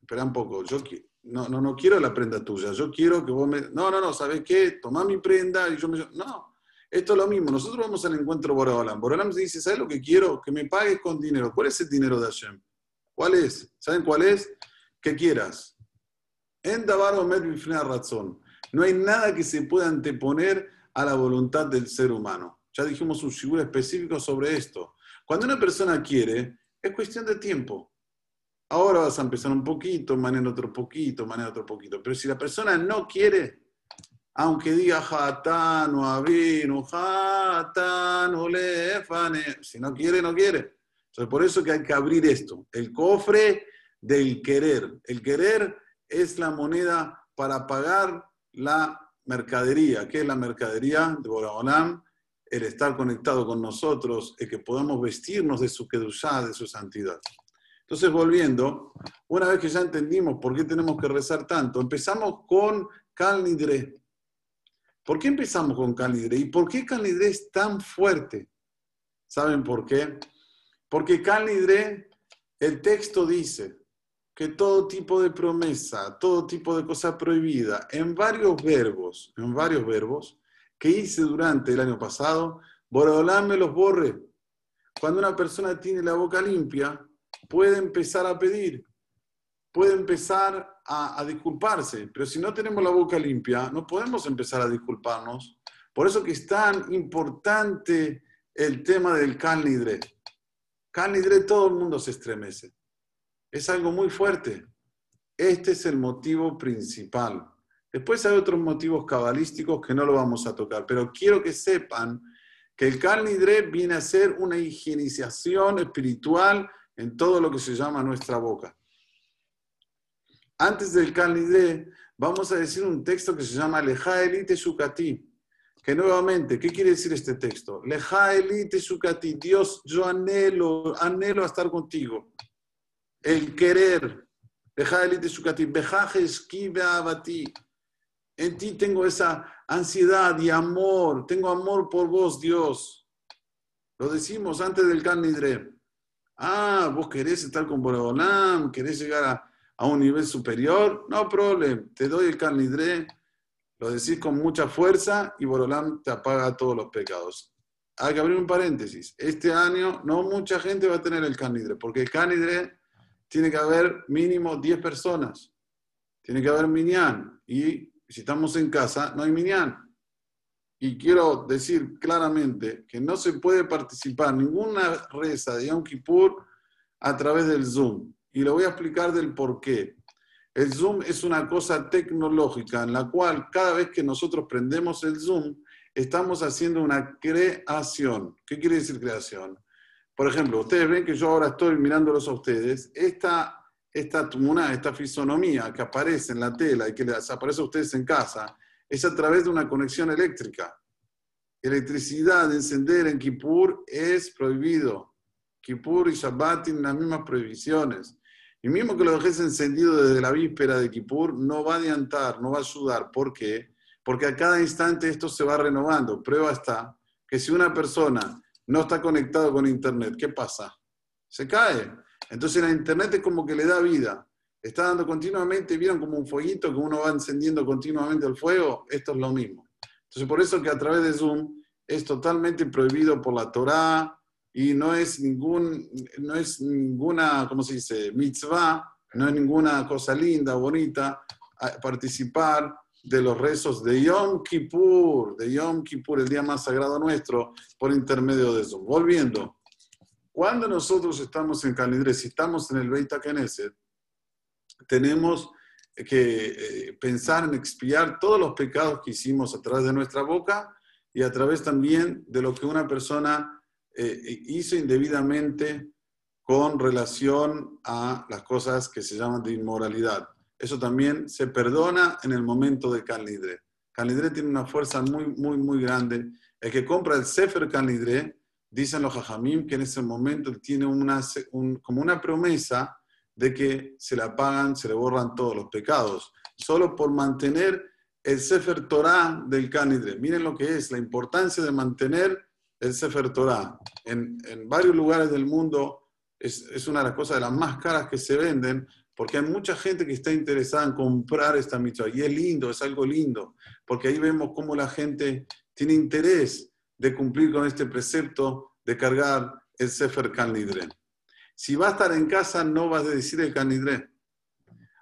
Espera un poco, yo no, no, no quiero la prenda tuya, yo quiero que vos me... No, no, no, ¿sabes qué? Toma mi prenda y yo me... No, esto es lo mismo, nosotros vamos al encuentro Boraholam. Boraholam dice, ¿sabes lo que quiero? Que me pagues con dinero. ¿Cuál es el dinero de Hashem? ¿Cuál es? ¿Saben cuál es? Que quieras. En razón. No hay nada que se pueda anteponer a la voluntad del ser humano. Ya dijimos un figura específico sobre esto. Cuando una persona quiere, es cuestión de tiempo. Ahora vas a empezar un poquito, mañana otro poquito, mañana otro poquito. Pero si la persona no quiere, aunque diga jatán o avino, jatán o lefane, si no quiere, no quiere. Entonces, por eso que hay que abrir esto, el cofre del querer. El querer es la moneda para pagar la mercadería. ¿Qué es la mercadería de Boraholam? El estar conectado con nosotros, el que podamos vestirnos de su kedushá, de su santidad. Entonces, volviendo, una vez que ya entendimos por qué tenemos que rezar tanto, empezamos con Kal ¿Por qué empezamos con Kal ¿Y por qué Kal es tan fuerte? ¿Saben por qué? Porque Kal el texto dice, que todo tipo de promesa, todo tipo de cosa prohibida, en varios verbos, en varios verbos, que hice durante el año pasado, Boreolán me los borre. Cuando una persona tiene la boca limpia, puede empezar a pedir, puede empezar a, disculparse, pero si no tenemos la boca limpia, no podemos empezar a disculparnos. Por eso que es tan importante el tema del Calnidre. Calnidre, todo el mundo se estremece es algo muy fuerte. Este es el motivo principal. Después hay otros motivos cabalísticos que no lo vamos a tocar, pero quiero que sepan que el Kalnidre viene a ser una higienización espiritual en todo lo que se llama nuestra boca. Antes del Kalnidre, vamos a decir un texto que se llama Leja Elite Shukati. Que nuevamente, ¿qué quiere decir este texto? Leja Elite Shukati. Dios, yo anhelo, anhelo a estar contigo el querer. En ti tengo esa ansiedad y amor. Tengo amor por vos, Dios. Lo decimos antes del Canidre. Ah, vos querés estar con Boreolam, querés llegar a, un nivel superior. No problema. Te doy el Canidre. Lo decís con mucha fuerza y Borolam te apaga todos los pecados. Hay que abrir un paréntesis. Este año no mucha gente va a tener el Canidre, porque el Canidre tiene que haber mínimo 10 personas. Tiene que haber minyan. Y si estamos en casa, no hay minyan. Y quiero decir claramente que no se puede participar ninguna reza de Yom Kippur a través del Zoom. Y lo voy a explicar del por qué. El Zoom es una cosa tecnológica en la cual cada vez que nosotros prendemos el Zoom, estamos haciendo una creación. ¿Qué quiere decir creación? Por ejemplo, ustedes ven que yo ahora estoy mirándolos a ustedes. Esta, esta esta fisonomía que aparece en la tela y que les aparece a ustedes en casa, es a través de una conexión eléctrica. Electricidad, encender en Kippur es prohibido. Kippur y Shabbat tienen las mismas prohibiciones. Y mismo que lo dejes encendido desde la víspera de Kippur, no va a adiantar, no va a ayudar. ¿Por qué? Porque a cada instante esto se va renovando. Prueba está que si una persona no está conectada con Internet, ¿qué pasa? Se cae. Entonces la Internet es como que le da vida está dando continuamente, vieron como un fueguito que uno va encendiendo continuamente el fuego, esto es lo mismo. Entonces, por eso que a través de Zoom es totalmente prohibido por la Torá y no es, ningún, no es ninguna, ¿cómo se dice?, mitzvah, no es ninguna cosa linda, bonita, participar de los rezos de Yom Kippur, de Yom Kippur, el día más sagrado nuestro, por intermedio de Zoom. Volviendo, cuando nosotros estamos en Calidre, si estamos en el Beit tenemos que eh, pensar en expiar todos los pecados que hicimos a través de nuestra boca y a través también de lo que una persona eh, hizo indebidamente con relación a las cosas que se llaman de inmoralidad. Eso también se perdona en el momento de Canlidre. Canlidre tiene una fuerza muy, muy, muy grande. El que compra el Sefer Canlidre, dicen los Jajamim que en ese momento tiene una, como una promesa de que se le apagan, se le borran todos los pecados, solo por mantener el Sefer Torah del Canidre. Miren lo que es la importancia de mantener el Sefer Torah. En, varios lugares del mundo es, una de las cosas de las más caras que se venden, porque hay mucha gente que está interesada en comprar esta mitzvah. Y es lindo, es algo lindo, porque ahí vemos cómo la gente tiene interés de cumplir con este precepto de cargar el Sefer Canidre. Si va a estar en casa, no vas a decir el canidré.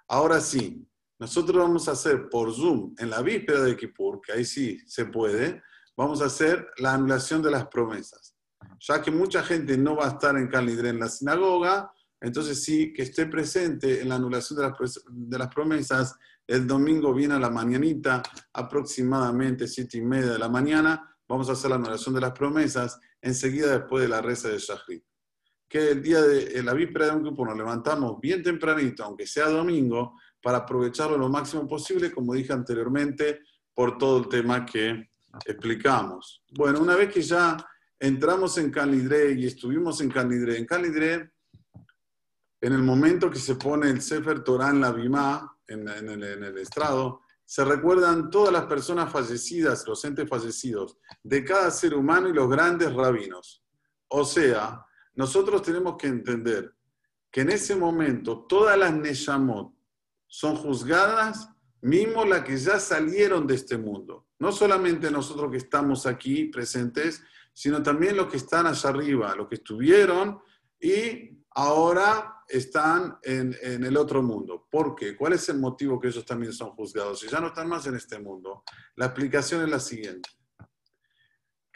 Ahora sí, nosotros vamos a hacer por Zoom en la víspera de Kippur, que ahí sí se puede, vamos a hacer la anulación de las promesas. Ya que mucha gente no va a estar en Canidré en la sinagoga, entonces sí que esté presente en la anulación de las, de las promesas el domingo viene a la mañanita, aproximadamente siete y media de la mañana, vamos a hacer la anulación de las promesas enseguida después de la reza de Shahrit que el día de la víspera de un grupo nos levantamos bien tempranito, aunque sea domingo, para aprovecharlo lo máximo posible, como dije anteriormente, por todo el tema que explicamos. Bueno, una vez que ya entramos en Canidré y estuvimos en Canidré, en Canidré, en el momento que se pone el Sefer Torah en la Bimá, en, el, en el estrado, se recuerdan todas las personas fallecidas, los entes fallecidos, de cada ser humano y los grandes rabinos. O sea, nosotros tenemos que entender que en ese momento todas las Neshamot son juzgadas, mismo las que ya salieron de este mundo. No solamente nosotros que estamos aquí presentes, sino también los que están allá arriba, los que estuvieron y ahora están en, en, el otro mundo. ¿Por qué? ¿Cuál es el motivo que ellos también son juzgados? Si ya no están más en este mundo, la explicación es la siguiente.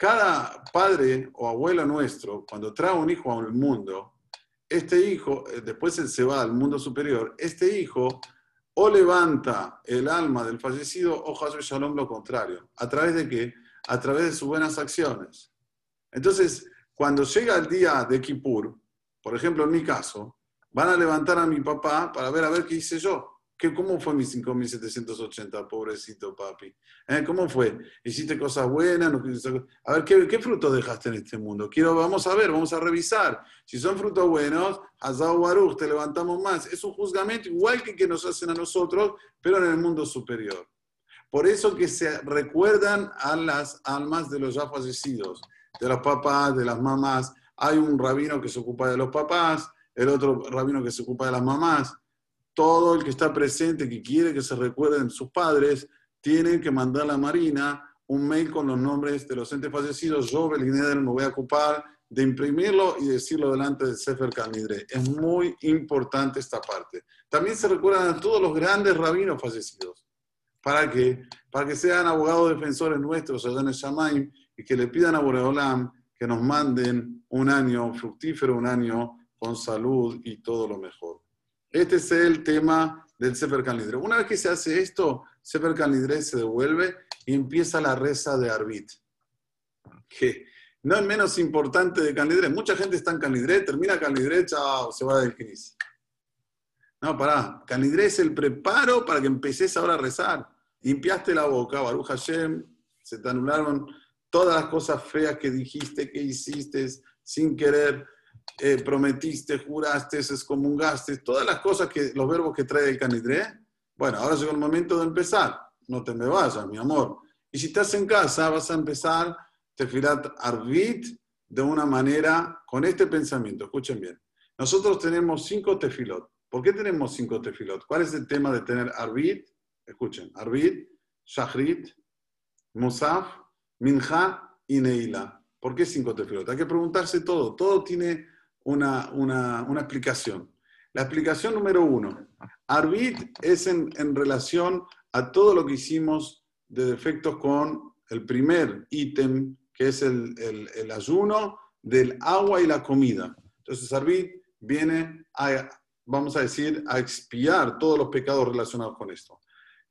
Cada padre o abuelo nuestro, cuando trae un hijo al mundo, este hijo, eh, después él se va al mundo superior, este hijo o levanta el alma del fallecido o Hasu Shalom lo contrario. ¿A través de qué? A través de sus buenas acciones. Entonces, cuando llega el día de Kippur, por ejemplo, en mi caso, van a levantar a mi papá para ver a ver qué hice yo. ¿Cómo fue mi 5.780, pobrecito papi? ¿Eh? ¿Cómo fue? ¿Hiciste cosas buenas? A ver, ¿qué, ¿qué, dejaste en este mundo? Quiero, vamos a ver, vamos a revisar. Si son frutos buenos, Hazao te levantamos más. Es un juzgamento igual que que nos hacen a nosotros, pero en el mundo superior. Por eso que se recuerdan a las almas de los ya fallecidos, de los papás, de las mamás. Hay un rabino que se ocupa de los papás, el otro rabino que se ocupa de las mamás todo el que está presente, que quiere que se recuerden sus padres, tiene que mandar a la Marina un mail con los nombres de los entes fallecidos. Yo, Belineder, me voy a ocupar de imprimirlo y decirlo delante del Sefer Kalnidre. Es muy importante esta parte. También se recuerdan a todos los grandes rabinos fallecidos. ¿Para qué? Para que sean abogados defensores nuestros allá en el Shamaim y que le pidan a Boreolam que nos manden un año fructífero, un año con salud y todo lo mejor. Este es el tema del Sefer. Una vez que se hace esto, Sefer se devuelve y empieza la reza de Arbit, que no es menos importante de Canidre. Mucha gente está en Canidre, termina Canidre, chao, se va del crisis. No, pará, Canidre es el preparo para que empeces ahora a rezar. Limpiaste la boca, Baruch Hashem, se te anularon todas las cosas feas que dijiste, que hiciste sin querer, eh, prometiste, juraste, excomungaste, todas las cosas que, los verbos que trae el Canidre. Bueno, ahora llegó el momento de empezar no te me vayas, mi amor. Y si estás en casa, vas a empezar Tefilat Arvit de una manera con este pensamiento. Escuchen bien. Nosotros tenemos cinco tefilot. ¿Por qué tenemos cinco tefilot? ¿Cuál es el tema de tener Arvit? Escuchen, Arvit, Shachrit, Musaf, Minja y Neila. ¿Por qué cinco tefilot? Hay que preguntarse todo. Todo tiene una, una, una explicación. La explicación número uno. Arvit es en, en relación a todo lo que hicimos de defectos con el primer ítem, que es el, ayuno del agua y la comida. Entonces, Arbit viene a, vamos a decir, a expiar todos los pecados relacionados con esto.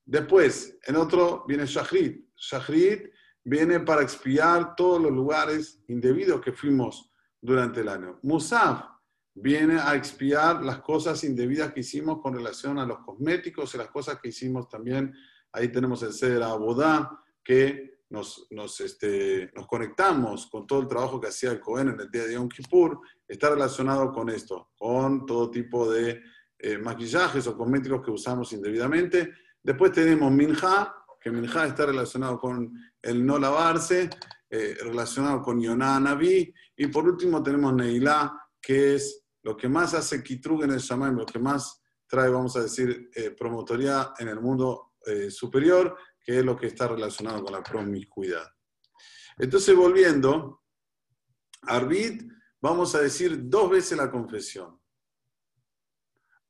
Después, en otro viene Shahrit. Shahrit viene para expiar todos los lugares indebidos que fuimos durante el año. Musaf viene a expiar las cosas indebidas que hicimos con relación a los cosméticos y las cosas que hicimos también. Ahí tenemos el Seder Abodá, que nos, nos, este, nos conectamos con todo el trabajo que hacía el Cohen en el día de Yom Kippur, está relacionado con esto, con todo tipo de eh, maquillajes o cosméticos que usamos indebidamente. Después tenemos Minja, que Minja está relacionado con el no lavarse, eh, relacionado con Yonah Naví. Y por último tenemos Neilá, que es lo que más hace Kitrug en el Shamaim, lo que más trae, vamos a decir, eh, promotoría en el mundo eh, superior, que es lo que está relacionado con la promiscuidad. Entonces, volviendo, Arbit, vamos a decir dos veces la confesión.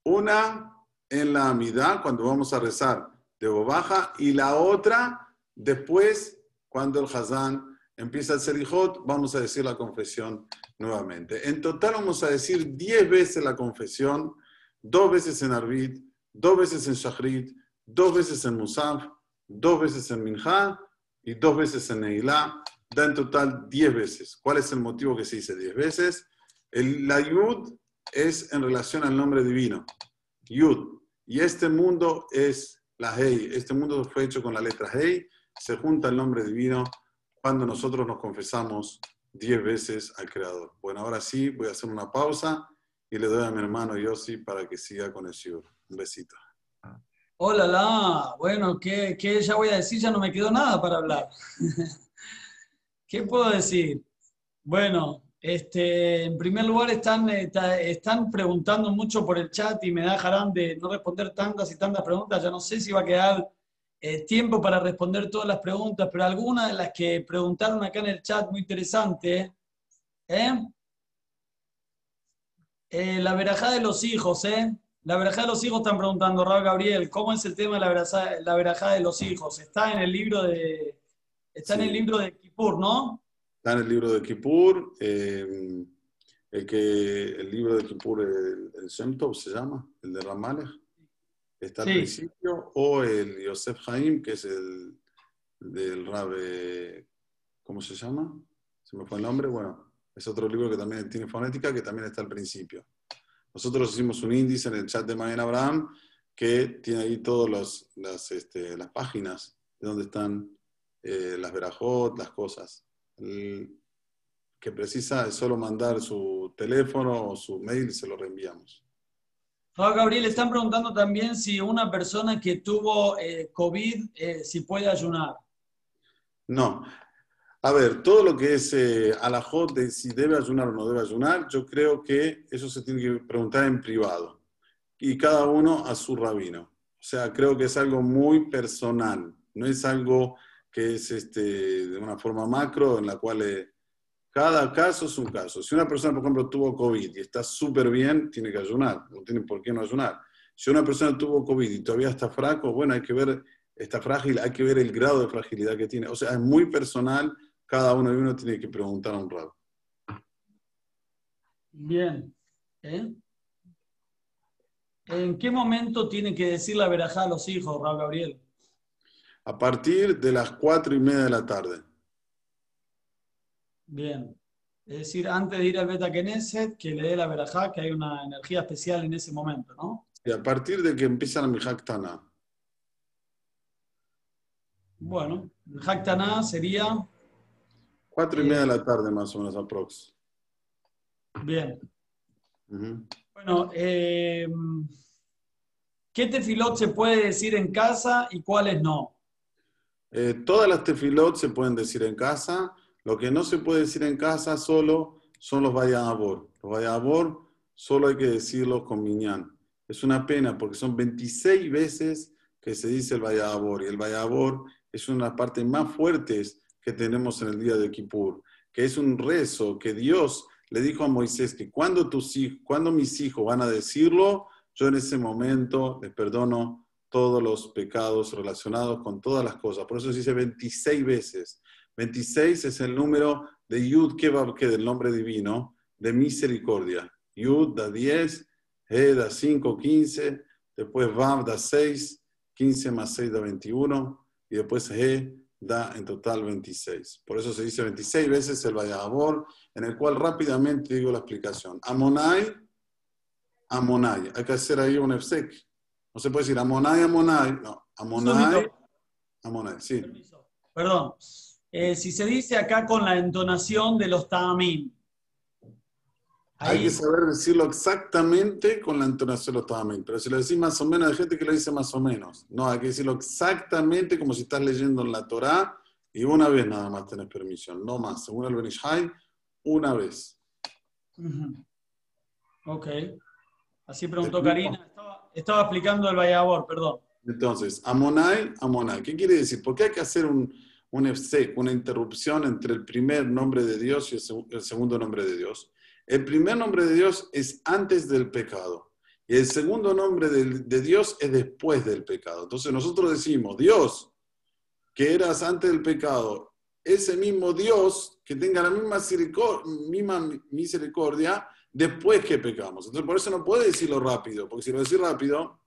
Una en la amidad, cuando vamos a rezar de baja, y la otra después, cuando el Hazán empieza el Serijot, vamos a decir la confesión nuevamente. En total vamos a decir 10 veces la confesión, dos veces en Arbit, dos veces en Shachrit, dos veces en Musaf, dos veces en Minha y dos veces en Neilá. Da en total 10 veces. ¿Cuál es el motivo que se dice 10 veces? El, la Yud es en relación al nombre divino. Yud. Y este mundo es la Hei. Este mundo fue hecho con la letra Hei. Se junta el nombre divino cuando nosotros nos confesamos diez veces al Creador. Bueno, ahora sí, voy a hacer una pausa y le doy a mi hermano Yossi para que siga con el shiur. Un besito. Hola, la. Bueno, ¿qué, ¿qué, ya voy a decir? Ya no me quedó nada para hablar. ¿Qué puedo decir? Bueno, este, en primer lugar están, están preguntando mucho por el chat y me dejarán de no responder tantas y tantas preguntas. Ya no sé si va a quedar eh, tiempo para responder todas las preguntas, pero algunas de las que preguntaron acá en el chat, muy interesante. ¿eh? Eh, la verajá de los hijos, ¿eh? La verajá de los hijos están preguntando, Raúl Gabriel, ¿cómo es el tema de la verajá, la verajá de los hijos? Está en el libro de, está en el libro de Kippur, ¿no? Está en el libro de Kippur, el, que, el libro de Kippur, el, el se llama, el de Ramalech está al principio, o el Yosef Haim, que es el del Rabe, ¿cómo se llama? Se me fue el nombre, bueno, es otro libro que también tiene fonética, que también está al principio. Nosotros hicimos un índice en el chat de Mayen Abraham que tiene ahí todas las, este, las páginas de donde están eh, las verajot, las cosas. que precisa es solo mandar su teléfono o su mail y se lo reenviamos. Gabriel, están preguntando también si una persona que tuvo eh, COVID, eh, si puede ayunar. No. A ver, todo lo que es eh, alajot de si debe ayunar o no debe ayunar, yo creo que eso se tiene que preguntar en privado. Y cada uno a su rabino. O sea, creo que es algo muy personal. No es algo que es este, de una forma macro en la cual eh, cada caso es un caso. Si una persona, por ejemplo, tuvo COVID y está súper bien, tiene que ayunar. No tiene por qué no ayunar. Si una persona tuvo COVID y todavía está fraco, bueno, hay que ver está frágil, hay que ver el grado de fragilidad que tiene. O sea, es muy personal, cada uno de uno tiene que preguntar a un rabo. Bien. ¿Eh? ¿En qué momento tiene que decir la verajá a los hijos, Raúl Gabriel? A partir de las cuatro y media de la tarde. Bien. Es decir, antes de ir al Beta Knesset, que le dé la verajá, que hay una energía especial en ese momento, ¿no? Y a partir de que empieza la Mijaktana. Bueno, Mijaktana sería. Cuatro y media de la tarde, más o menos, aprox. Bien. Bueno, eh, ¿qué tefilot se puede decir en casa y cuáles no? Eh, todas las tefilot se pueden decir en casa. Lo que no se puede decir en casa solo son los vayabor. Los vayabor solo hay que decirlos con miñán. Es una pena porque son 26 veces que se dice el vayabor y el vayabor es una de las partes más fuertes que tenemos en el día de Kippur, que es un rezo que Dios le dijo a Moisés que cuando, tus hijos, cuando mis hijos van a decirlo, yo en ese momento les perdono todos los pecados relacionados con todas las cosas. Por eso se dice 26 veces. 26 es el número de Yud Kebab, que del nombre divino, de misericordia. Yud da 10, He da 5, 15, después Vav da 6, 15 más 6 da 21, y después He da en total 26. Por eso se dice 26 veces el Vayabor, en el cual rápidamente digo la explicación. Amonai, Amonai. Hay que hacer ahí un efsek. No se puede decir Amonai, Amonai. No, Amonai, Amonai, sí. Perdón. Eh, si se dice acá con la entonación de los tamim. Hay que saber decirlo exactamente con la entonación de los tamim. Pero si lo decís más o menos, hay gente que lo dice más o menos. No, hay que decirlo exactamente como si estás leyendo en la Torá y una vez nada más tenés permisión, no más. Según el Benishai, una vez. Ok. Así preguntó Karina. Estaba, explicando el Vallabor, perdón. Entonces, Amonai, Amonai. ¿Qué quiere decir? ¿Por qué hay que hacer un, un una interrupción entre el primer nombre de Dios y el, segundo nombre de Dios? El primer nombre de Dios es antes del pecado. Y el segundo nombre de, de Dios es después del pecado. Entonces nosotros decimos, Dios, que eras antes del pecado, ese mismo Dios que tenga la misma misericordia, después que pecamos. Entonces, por eso no puede decirlo rápido, porque si lo decís rápido,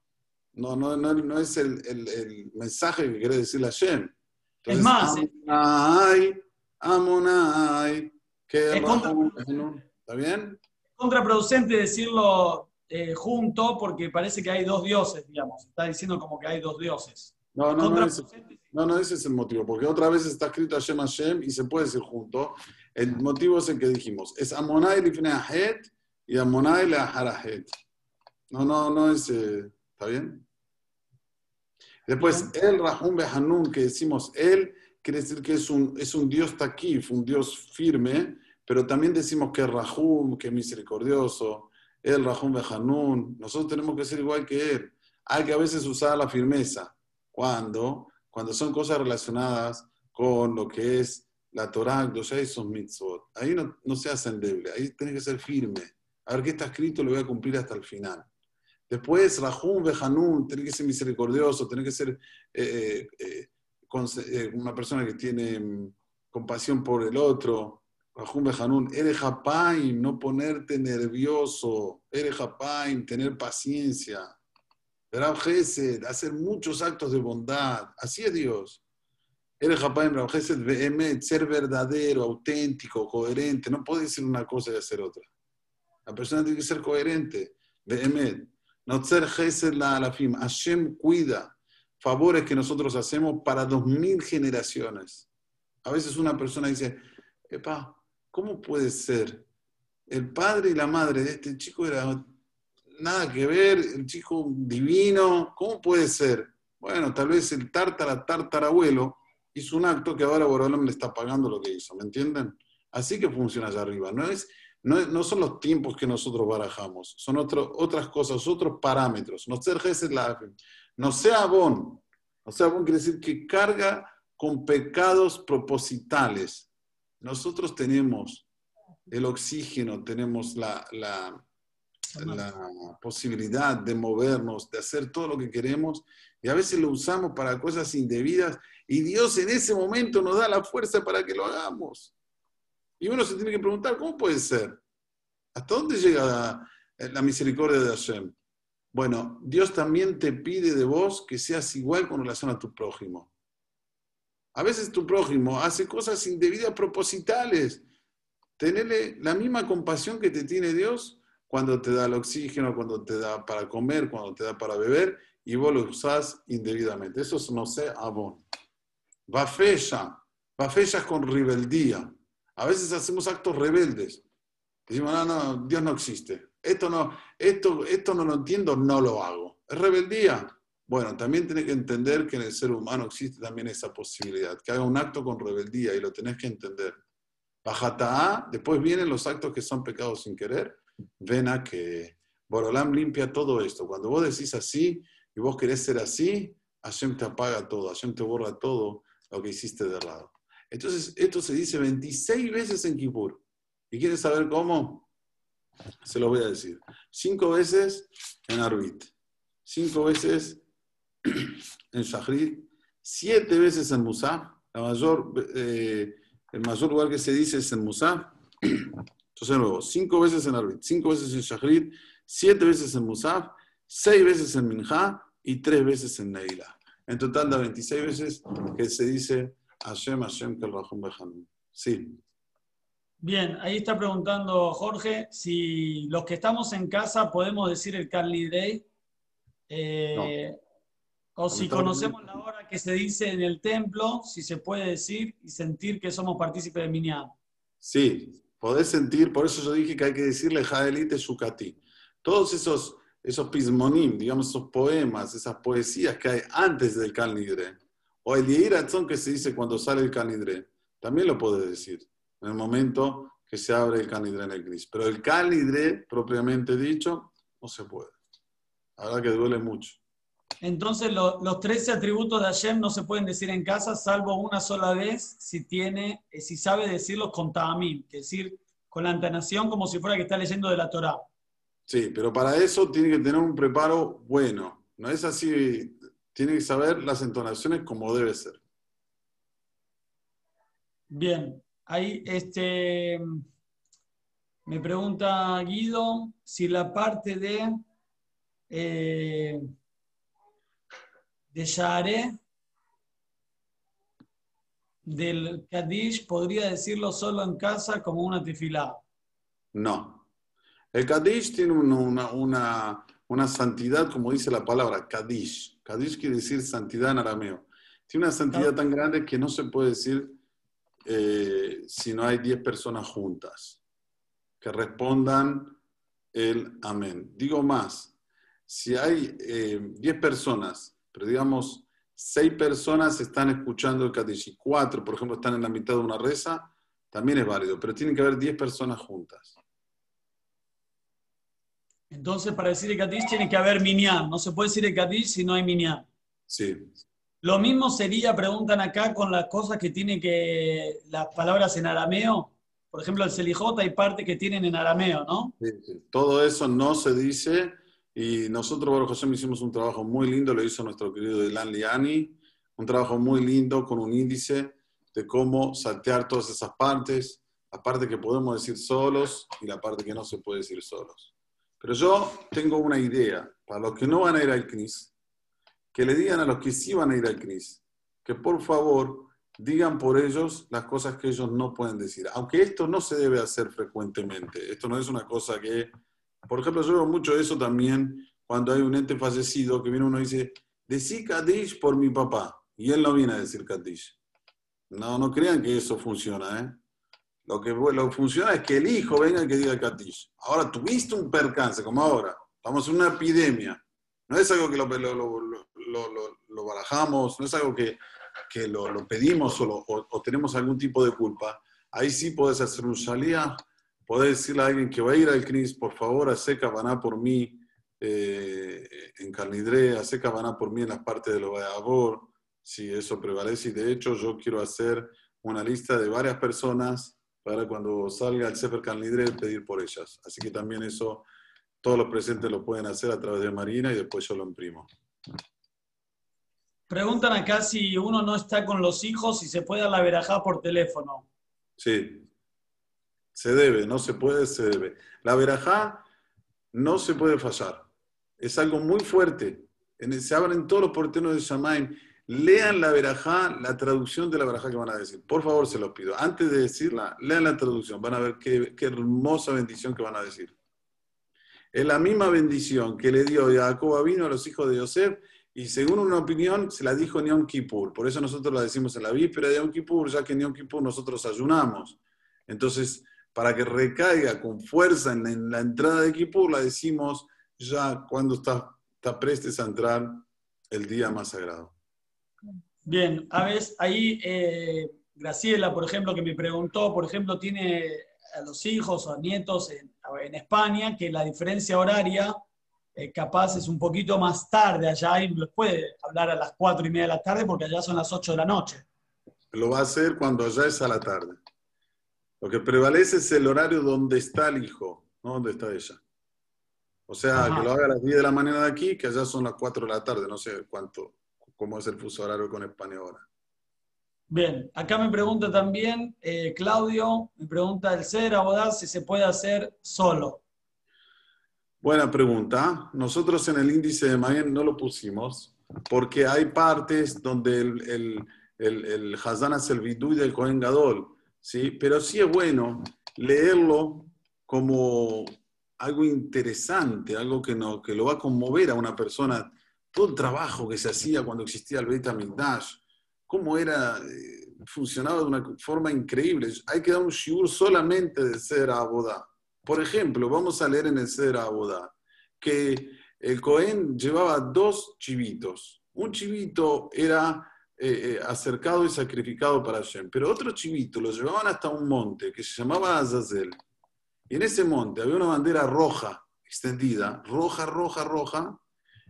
no, no, no, no es el, el, el, mensaje que quiere decir la Shem. Es más, Amonai, Amonai, que es contra, ¿Está bien? contraproducente decirlo eh, junto porque parece que hay dos dioses, digamos. Está diciendo como que hay dos dioses. No, no, no, ese, no, no, ese es el motivo, porque otra vez está escrito Hashem Hashem y se puede decir junto. El motivo es el que dijimos, es Amonai Lifneahet y Amonai Leaharahet. No, no, no es, eh, ¿está bien? Después, el Rahum Behanun, que decimos él, quiere decir que es un, es un Dios taquif, un Dios firme, pero también decimos que Rahum, que es misericordioso, el Rahum Behanun. Nosotros tenemos que ser igual que él. Hay que a veces usar la firmeza cuando, cuando son cosas relacionadas con lo que es la Torah, los son mitzvot. Ahí no, no se hace endeble, ahí tiene que ser firme. A ver qué está escrito, lo voy a cumplir hasta el final. Después, Rahum Behanun, tiene que ser misericordioso, tiene que ser eh, eh, eh, una persona que tiene mm, compasión por el otro. Rahum Behanun, Eres Hapaim, no ponerte nervioso. Eres Hapaim, tener paciencia hacer muchos actos de bondad. Así es Dios. Eres capaz de ser verdadero, auténtico, coherente. No puede decir una cosa y hacer otra. La persona tiene que ser coherente. No ser la alafim. Hashem cuida favores que nosotros hacemos para dos mil generaciones. A veces una persona dice, Epa, ¿cómo puede ser? El padre y la madre de este chico eran nada que ver, el chico divino, ¿cómo puede ser? Bueno, tal vez el tártara, tártarabuelo hizo un acto que ahora Borolón le está pagando lo que hizo, ¿me entienden? Así que funciona allá arriba, no, es, no, no son los tiempos que nosotros barajamos, son otro, otras cosas, otros parámetros. No ser no sea bon, no sea bon quiere decir que carga con pecados propositales. Nosotros tenemos el oxígeno, tenemos la, la la posibilidad de movernos, de hacer todo lo que queremos, y a veces lo usamos para cosas indebidas, y Dios en ese momento nos da la fuerza para que lo hagamos. Y uno se tiene que preguntar, ¿cómo puede ser? ¿Hasta dónde llega la, misericordia de Hashem? Bueno, Dios también te pide de vos que seas igual con relación a tu prójimo. A veces tu prójimo hace cosas indebidas propositales. Tenerle la misma compasión que te tiene Dios cuando te da el oxígeno, cuando te da para comer, cuando te da para beber, y vos lo usás indebidamente. Eso es no sé, abón. Va fecha, va fecha con rebeldía. A veces hacemos actos rebeldes. Decimos, no, no, Dios no existe. Esto no, esto, esto no lo entiendo, no lo hago. Es rebeldía. Bueno, también tenés que entender que en el ser humano existe también esa posibilidad, que haga un acto con rebeldía y lo tenés que entender. Bajata después vienen los actos que son pecados sin querer. Ven a que Borolam limpia todo esto. Cuando vos decís así y vos querés ser así, Hashem te apaga todo, Hashem te borra todo lo que hiciste de lado. Entonces, esto se dice 26 veces en Kippur. ¿Y quieres saber cómo? Se lo voy a decir. Cinco veces en Arbit, cinco veces en Shahrid, siete veces en Musa. La mayor, eh, el mayor lugar que se dice es en Musa. Entonces, de nuevo, cinco veces en Arbit, cinco veces en Shahrid, siete veces en Musaf, seis veces en Minha y tres veces en Neila. En total da 26 veces que se dice Hashem, Hashem, Sí. Bien, ahí está preguntando Jorge si los que estamos en casa podemos decir el Carly Day. Eh, o si conocemos la hora que se dice en el templo, si se puede decir y sentir que somos partícipes de Minyan. Sí, podés sentir, por eso yo dije que hay que decirle Jaelite Shukati. Todos esos, esos pismonim, digamos, esos poemas, esas poesías que hay antes del Kalnidre, o el Yeiratzon que se dice cuando sale el Kalnidre, también lo puedes decir en el momento que se abre el Kalnidre en el gris. Pero el Kalnidre, propiamente dicho, no se puede. Verdad que duele mucho. Entonces, los 13 atributos de Hashem no se pueden decir en casa, salvo una sola vez, si tiene, eh, si sabe decirlos con ta'amim, es decir, con la entonación como si fuera que está leyendo de la Torah. Sí, pero para eso tiene que tener un preparo bueno. No es así, tiene que saber las entonaciones como debe ser. Bien, ahí este, me pregunta Guido si la parte de... Eh, de Share del Kadish, podría decirlo solo en casa como una tefilá. No. El Kadish tiene una, una, santidad, como dice la palabra, Kadish. Kadish quiere decir santidad en arameo. Tiene una santidad tan grande que no se puede decir eh, si no hay 10 personas juntas que respondan el amén. Digo más, si hay 10 eh, personas pero digamos, seis personas están escuchando el Kadish y cuatro, por ejemplo, están en la mitad de una reza, también es válido, pero tienen que haber diez personas juntas. Entonces, para decir el Kadish tiene que haber minyan. No se puede decir el Kadish si no hay minyan. Sí. Lo mismo sería, preguntan acá, con las cosas que tienen que, las palabras en arameo. Por ejemplo, el Selijot hay parte que tienen en arameo, ¿no? Sí, Todo eso no se dice y nosotros, Baruch Hashem, hicimos un trabajo muy lindo, lo hizo nuestro querido Ilan Liani, un trabajo muy lindo con un índice de cómo saltear todas esas partes, la parte que podemos decir solos y la parte que no se puede decir solos. Pero yo tengo una idea, para los que no van a ir al CNIS, que le digan a los que sí van a ir al CNIS, que por favor digan por ellos las cosas que ellos no pueden decir. Aunque esto no se debe hacer frecuentemente, esto no es una cosa que por ejemplo, yo veo mucho eso también cuando hay un ente fallecido que viene uno y dice, decí Kadish por mi papá. Y él no viene a decir Kadish. No, no crean que eso funciona, ¿eh? Lo que, lo funciona es que el hijo venga y que diga Kadish. Ahora, tuviste un percance, como ahora. Estamos en una epidemia. No es algo que lo, lo, barajamos, no es algo que, que lo, pedimos o, tenemos algún tipo de culpa. Ahí sí puedes hacer un shalía podés decirle a alguien que va a ir al CNIS, por favor, hace cabana por mí eh, en Carnidré, hace cabana por mí en las partes de los Bayabor, si eso prevalece. Y de hecho, yo quiero hacer una lista de varias personas para cuando salga el Sefer Carnidré pedir por ellas. Así que también eso todos los presentes lo pueden hacer a través de Marina y después yo lo imprimo. Preguntan acá si uno no está con los hijos y se puede dar la verajá por teléfono. Sí, se debe, no se puede, se debe. La verajá no se puede fallar. Es algo muy fuerte. Se abren todos los porteros de Shamaim. Lean la verajá, la traducción de la verajá que van a decir. Por favor, se los pido. Antes de decirla, lean la traducción. Van a ver qué, hermosa bendición que van a decir. Es la misma bendición que le dio Jacob vino a los hijos de Yosef y según una opinión se la dijo en Kippur. Por eso nosotros la decimos en la víspera de Yom Kippur, ya que en Kippur nosotros ayunamos. Entonces, para que recaiga con fuerza en la, entrada de Kippur, la decimos ya cuando está, está prestes a entrar el día más sagrado. Bien, a ver, ahí eh, Graciela, por ejemplo, que me preguntó, por ejemplo, tiene a los hijos o a nietos en, España, que la diferencia horaria eh, capaz es un poquito más tarde allá y puede hablar a las cuatro y media de la tarde porque allá son las 8 de la noche. Lo va a hacer cuando allá es a la tarde. Lo que prevalece es el horario donde está el hijo, no donde está ella. O sea, que lo haga a las 10 de la mañana de aquí, que allá son las 4 de la tarde, no sé cuánto, cómo es el fuso horario con España ahora. Bien, acá me pregunta también eh, Claudio, me pregunta el ser abodá si se puede hacer solo. Buena pregunta. Nosotros en el índice de Mayen no lo pusimos porque hay partes donde el, el, el, el Hazan es el del Kohen Gadol ¿sí? Pero sí es bueno leerlo como algo interesante, algo que, no, que lo va a conmover a una persona. Todo el trabajo que se hacía cuando existía el Beit HaMikdash, cómo era, eh, funcionaba de una forma increíble. Hay que dar un shiur solamente de ser Abodá. Por ejemplo, vamos a leer en el ser Abodá que el Cohen llevaba dos chivitos. Un chivito era eh, eh, acercado y sacrificado para Hashem. Pero otro chivito lo llevaban hasta un monte que se llamaba Azazel. Y en ese monte había una bandera roja extendida, roja, roja, roja.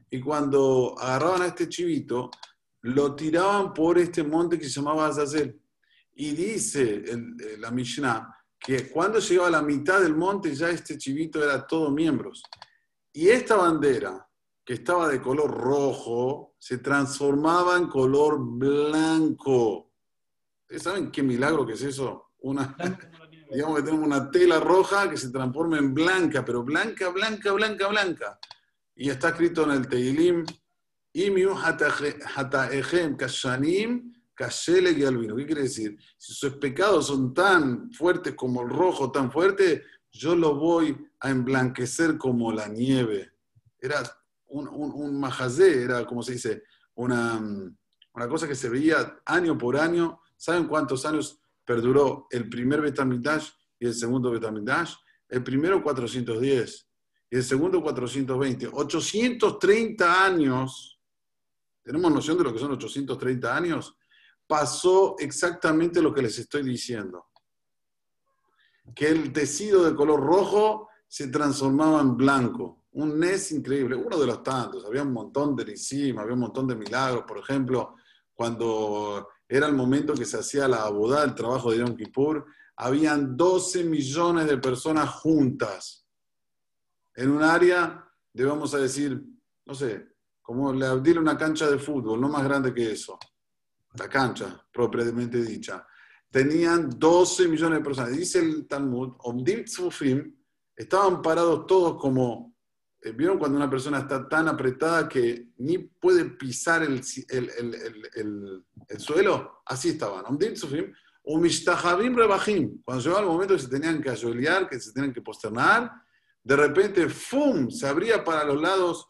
Y cuando agarraban a este chivito, lo tiraban por este monte que se llamaba Azazel. Y dice la Mishnah que cuando llegaba a la mitad del monte ya este chivito era todo miembros. Y esta bandera, que estaba de color rojo, se transformaba en color blanco. ¿Ustedes saben qué milagro que es eso? Una, digamos que tenemos una tela roja que se transforma en blanca, pero blanca, blanca, blanca, blanca. Y está escrito en el Teilim, kashanim ¿Qué quiere decir? Si sus pecados son tan fuertes como el rojo, tan fuerte, yo lo voy a emblanquecer como la nieve. Era un, un, majazé, era como se dice, una, una, cosa que se veía año por año. ¿Saben cuántos años perduró el primer Betamigdash y el segundo Betamigdash? El primero 410 y el segundo 420. 830 años. ¿Tenemos noción de lo que son 830 años? Pasó exactamente lo que les estoy diciendo. Que el tecido de color rojo se transformaba en blanco un NES increíble, uno de los tantos. Había un montón de encima, había un montón de milagros. Por ejemplo, cuando era el momento que se hacía la abodá, el trabajo de Yom Kippur, habían 12 millones de personas juntas en un área de, vamos a decir, no sé, como le abrir una cancha de fútbol, no más grande que eso, la cancha propiamente dicha. Tenían 12 millones de personas. Dice el Talmud, Omdim Tzufim, estaban parados todos como eh, ¿Vieron cuando una persona está tan apretada que ni puede pisar el, suelo? Así estaban. Cuando llegaba el momento que se tenían que ayolear, que se tenían que posternar, de repente, ¡fum! Se abría para los lados,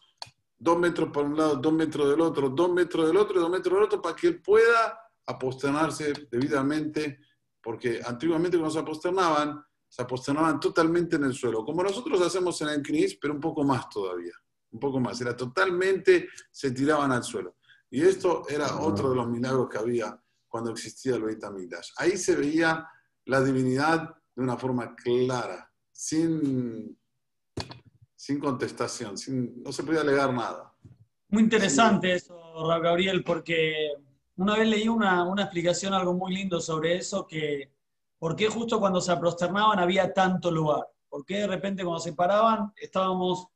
dos metros para un lado, dos metros del otro, dos metros del otro, dos metros del otro, para que él pueda aposternarse debidamente, porque antiguamente cuando se aposternaban, se aposternaban totalmente en el suelo, como nosotros hacemos en el CNIS, pero un poco más todavía, un poco más, era totalmente, se tiraban al suelo. Y esto era otro de los milagros que había cuando existía el Beit HaMikdash. Ahí se veía la divinidad de una forma clara, sin, sin contestación, no se podía alegar nada. Muy interesante eso, Gabriel, porque una vez leí una, una explicación, algo muy lindo sobre eso, que ¿Por qué justo cuando se prosternaban había tanto lugar? ¿Por qué de repente cuando se paraban estábamos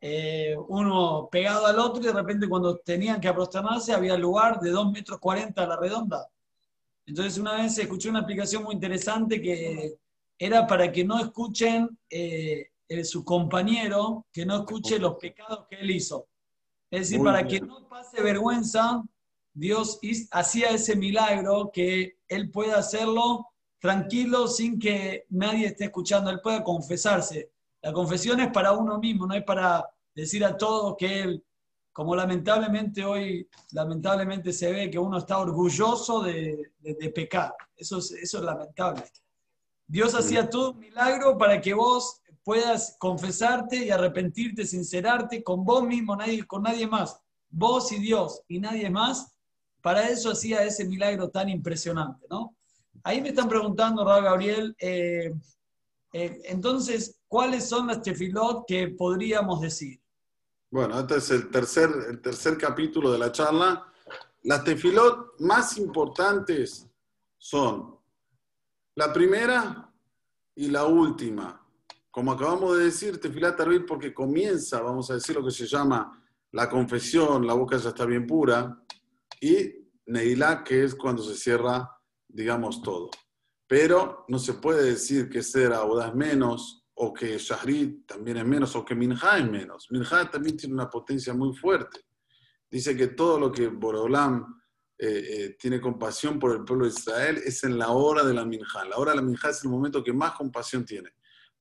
eh, uno pegado al otro y de repente cuando tenían que aprosternarse había lugar de 2 metros 40 a la redonda. Entonces una vez escuché una aplicación muy interesante que era para que no escuchen eh, su compañero, que no escuche los pecados que él hizo. Es decir, para que no pase vergüenza, Dios hacía ese milagro que él pueda hacerlo tranquilo sin que nadie esté escuchando, él pueda confesarse. La confesión es para uno mismo, no es para decir a todos que él, como lamentablemente hoy, lamentablemente se ve que uno está orgulloso de, pecar. Eso es, eso es lamentable. Dios hacía todo un milagro para que vos puedas confesarte y arrepentirte, sincerarte con vos mismo, nadie, con nadie más. Vos y Dios y nadie más. Para eso hacía ese milagro tan impresionante, ¿no? Ahí me están preguntando, Raúl Gabriel, eh, eh, entonces, ¿cuáles son las tefilot que podríamos decir? Bueno, este es el tercer, el tercer capítulo de la charla. Las tefilot más importantes son la primera y la última. Como acabamos de decir, tefilat arbil porque comienza, vamos a decir lo que se llama la confesión, la boca ya está bien pura, y neilá, que es cuando se cierra, digamos, todo. Pero no se puede decir que ser audaz menos o que Shahrid también es menos, o que Minha es menos. Minha también tiene una potencia muy fuerte. Dice que todo lo que Borolam eh, eh, tiene compasión por el pueblo de Israel es en la hora de la Minha. La hora de la Minha es el momento que más compasión tiene.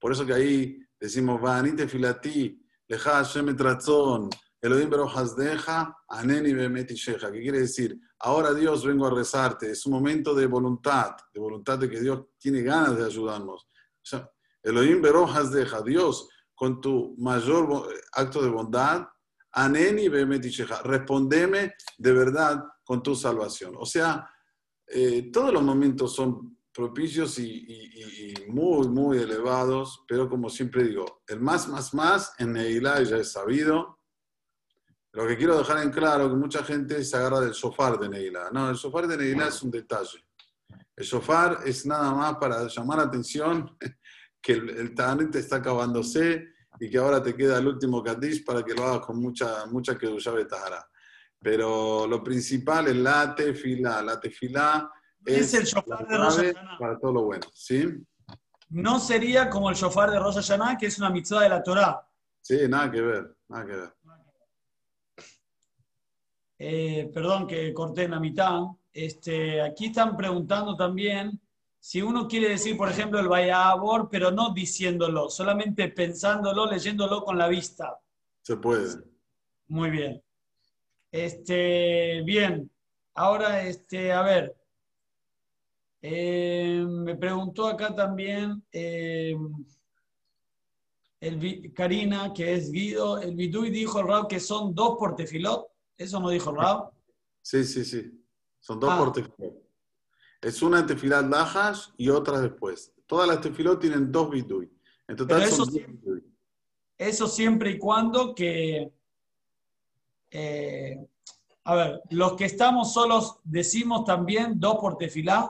Por eso que ahí decimos, Vanite filati, leja Hashem tratzon, Elohim deja, aneni bemetisheja. ¿Qué quiere decir? Ahora Dios vengo a rezarte. Es un momento de voluntad, de voluntad de que Dios tiene ganas de ayudarnos. O sea, Elohim Berojas deja, Dios, con tu mayor acto de bondad, Aneni Bemetisheja, respondeme de verdad con tu salvación. O sea, eh, todos los momentos son propicios y, muy, muy elevados, pero como siempre digo, el más, más, más en Neilá ya es sabido. Lo que quiero dejar en claro que mucha gente se agarra del sofá de Neilá. No, el sofá de Neilá es un detalle. El sofá es nada más para llamar la atención que el, el está acabándose y que ahora te queda el último Kadish para que lo hagas con mucha, mucha que llave Tahara. Pero lo principal es la tefila. La tefila es, el shofar de Rosh Para todo lo bueno, ¿sí? No sería como el shofar de Rosh Hashanah, que es una mitzvah de la Torah. Sí, nada que ver, nada que ver. Eh, perdón que corté en la mitad. Este, aquí están preguntando también si uno quiere decir, por ejemplo, el Vayabor, pero no diciéndolo, solamente pensándolo, leyéndolo con la vista. Se puede. Muy bien. Este, bien. Ahora, este, a ver. Eh, me preguntó acá también eh, el, Karina, que es Guido. El y dijo Raúl que son dos por tefilot. ¿Eso no dijo Raúl? Sí, sí, sí. Son dos ah. por tefilot. Es una en tefilat lajas y otra después. Todas las tefilot tienen dos bidui. En total eso, siempre, eso siempre y cuando que... Eh, a ver, los que estamos solos decimos también dos por tefilá.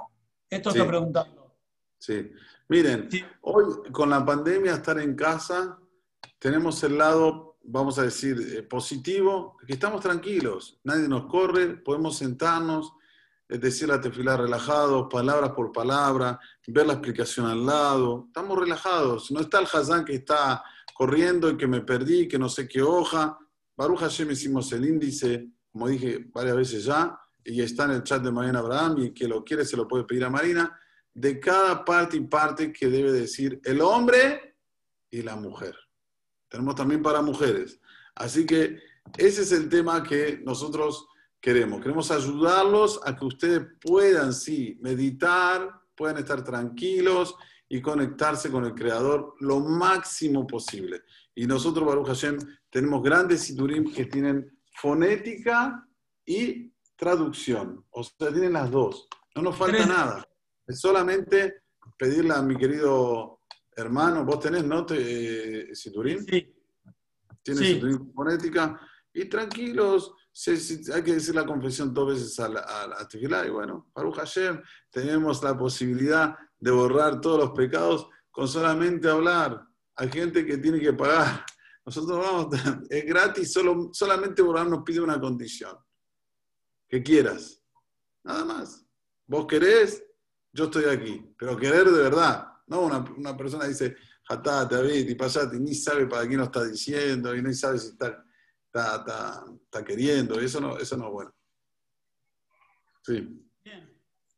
Esto está preguntando. Sí. Miren, hoy con la pandemia estar en casa, tenemos el lado, vamos a decir, eh, positivo, que estamos tranquilos, nadie nos corre, podemos sentarnos, es decir, la tefilá relajados, palabra por palabra, ver la explicación al lado. Estamos relajados. No está el Hazán que está corriendo y que me perdí, que no sé qué hoja. Baruch Hashem hicimos el índice, como dije varias veces ya, y está en el chat de Marina Abraham, y que lo quiere se lo puede pedir a Marina, de cada parte y parte que debe decir el hombre y la mujer. Tenemos también para mujeres. Así que ese es el tema que nosotros queremos. Queremos ayudarlos a que ustedes puedan, sí, meditar, puedan estar tranquilos y conectarse con el Creador lo máximo posible. Y nosotros, Baruch Hashem, tenemos grandes siturim que tienen fonética y traducción. O sea, tienen las dos. No nos falta nada. Es solamente pedirle a mi querido hermano, vos tenés, ¿no? Te, eh, siturim. Sí. Tienes sí. fonética. Y tranquilos, hay que decir la confesión dos veces a la, a y bueno, Baruch Hashem, tenemos la posibilidad de borrar todos los pecados con solamente hablar. Hay gente que tiene que pagar Nosotros vamos, es gratis, solo, solamente Borán nos pide una condición. Que quieras. Nada más. Vos querés, yo estoy aquí. Pero querer de verdad. No una, persona dice, jatate, abit y pasate, y ni sabe para quién lo está diciendo, y no sabe si está, está, queriendo. eso no, eso no es bueno. Sí.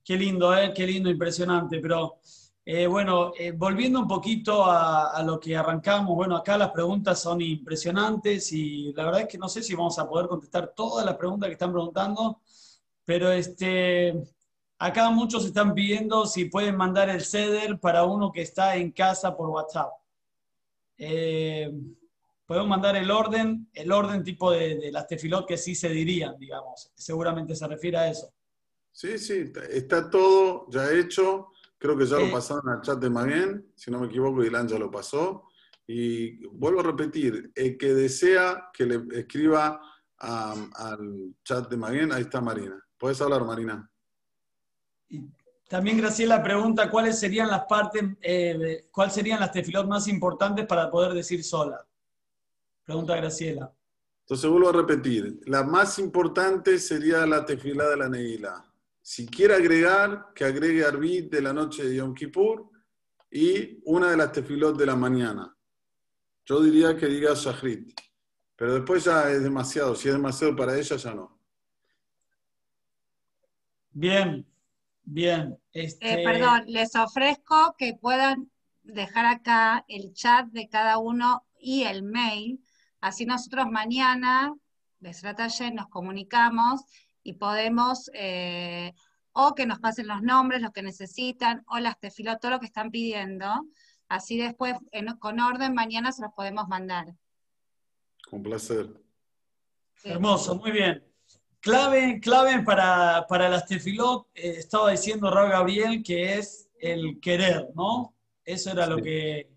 Qué lindo, ¿eh? Qué lindo, impresionante. Pero eh, bueno, eh, volviendo un poquito a, lo que arrancamos, bueno, acá las preguntas son impresionantes y la verdad es que no sé si vamos a poder contestar todas las preguntas que están preguntando, pero este, acá muchos están pidiendo si pueden mandar el CEDER para uno que está en casa por WhatsApp. Eh, podemos mandar el orden, el orden tipo de, de las tefilot que sí se dirían, digamos. Seguramente se refiere a eso. Sí, sí, está todo ya hecho. Creo que ya lo pasaron al chat de Maguen, si no me equivoco, Ilan ya lo pasó. Y vuelvo a repetir, el que desea que le escriba al chat de Maguen, ahí está Marina. Puedes hablar, Marina. también Graciela pregunta cuáles serían las partes, eh, cuáles serían las tefilot más importantes para poder decir sola. Pregunta Graciela. Entonces vuelvo a repetir, la más importante sería la tefilá de la Neila. Si quiere agregar, que agregue Arbit de la noche de Yom Kippur y una de las tefilot de la mañana. Yo diría que diga Shahrit. Pero después ya es demasiado. Si es demasiado para ella, ya no. Bien, bien. Eh, este perdón, les ofrezco que puedan dejar acá el chat de cada uno y el mail. Así nosotros mañana, de Stratalle, nos comunicamos y podemos, eh, o que nos pasen los nombres, los que necesitan, o las tefilot, todo lo que están pidiendo. Así después, con orden, mañana se los podemos mandar. Con placer. Hermoso, muy bien. Clave, clave para, las tefilot, eh, estaba diciendo Raúl Gabriel, que es el querer, ¿no? Eso era lo que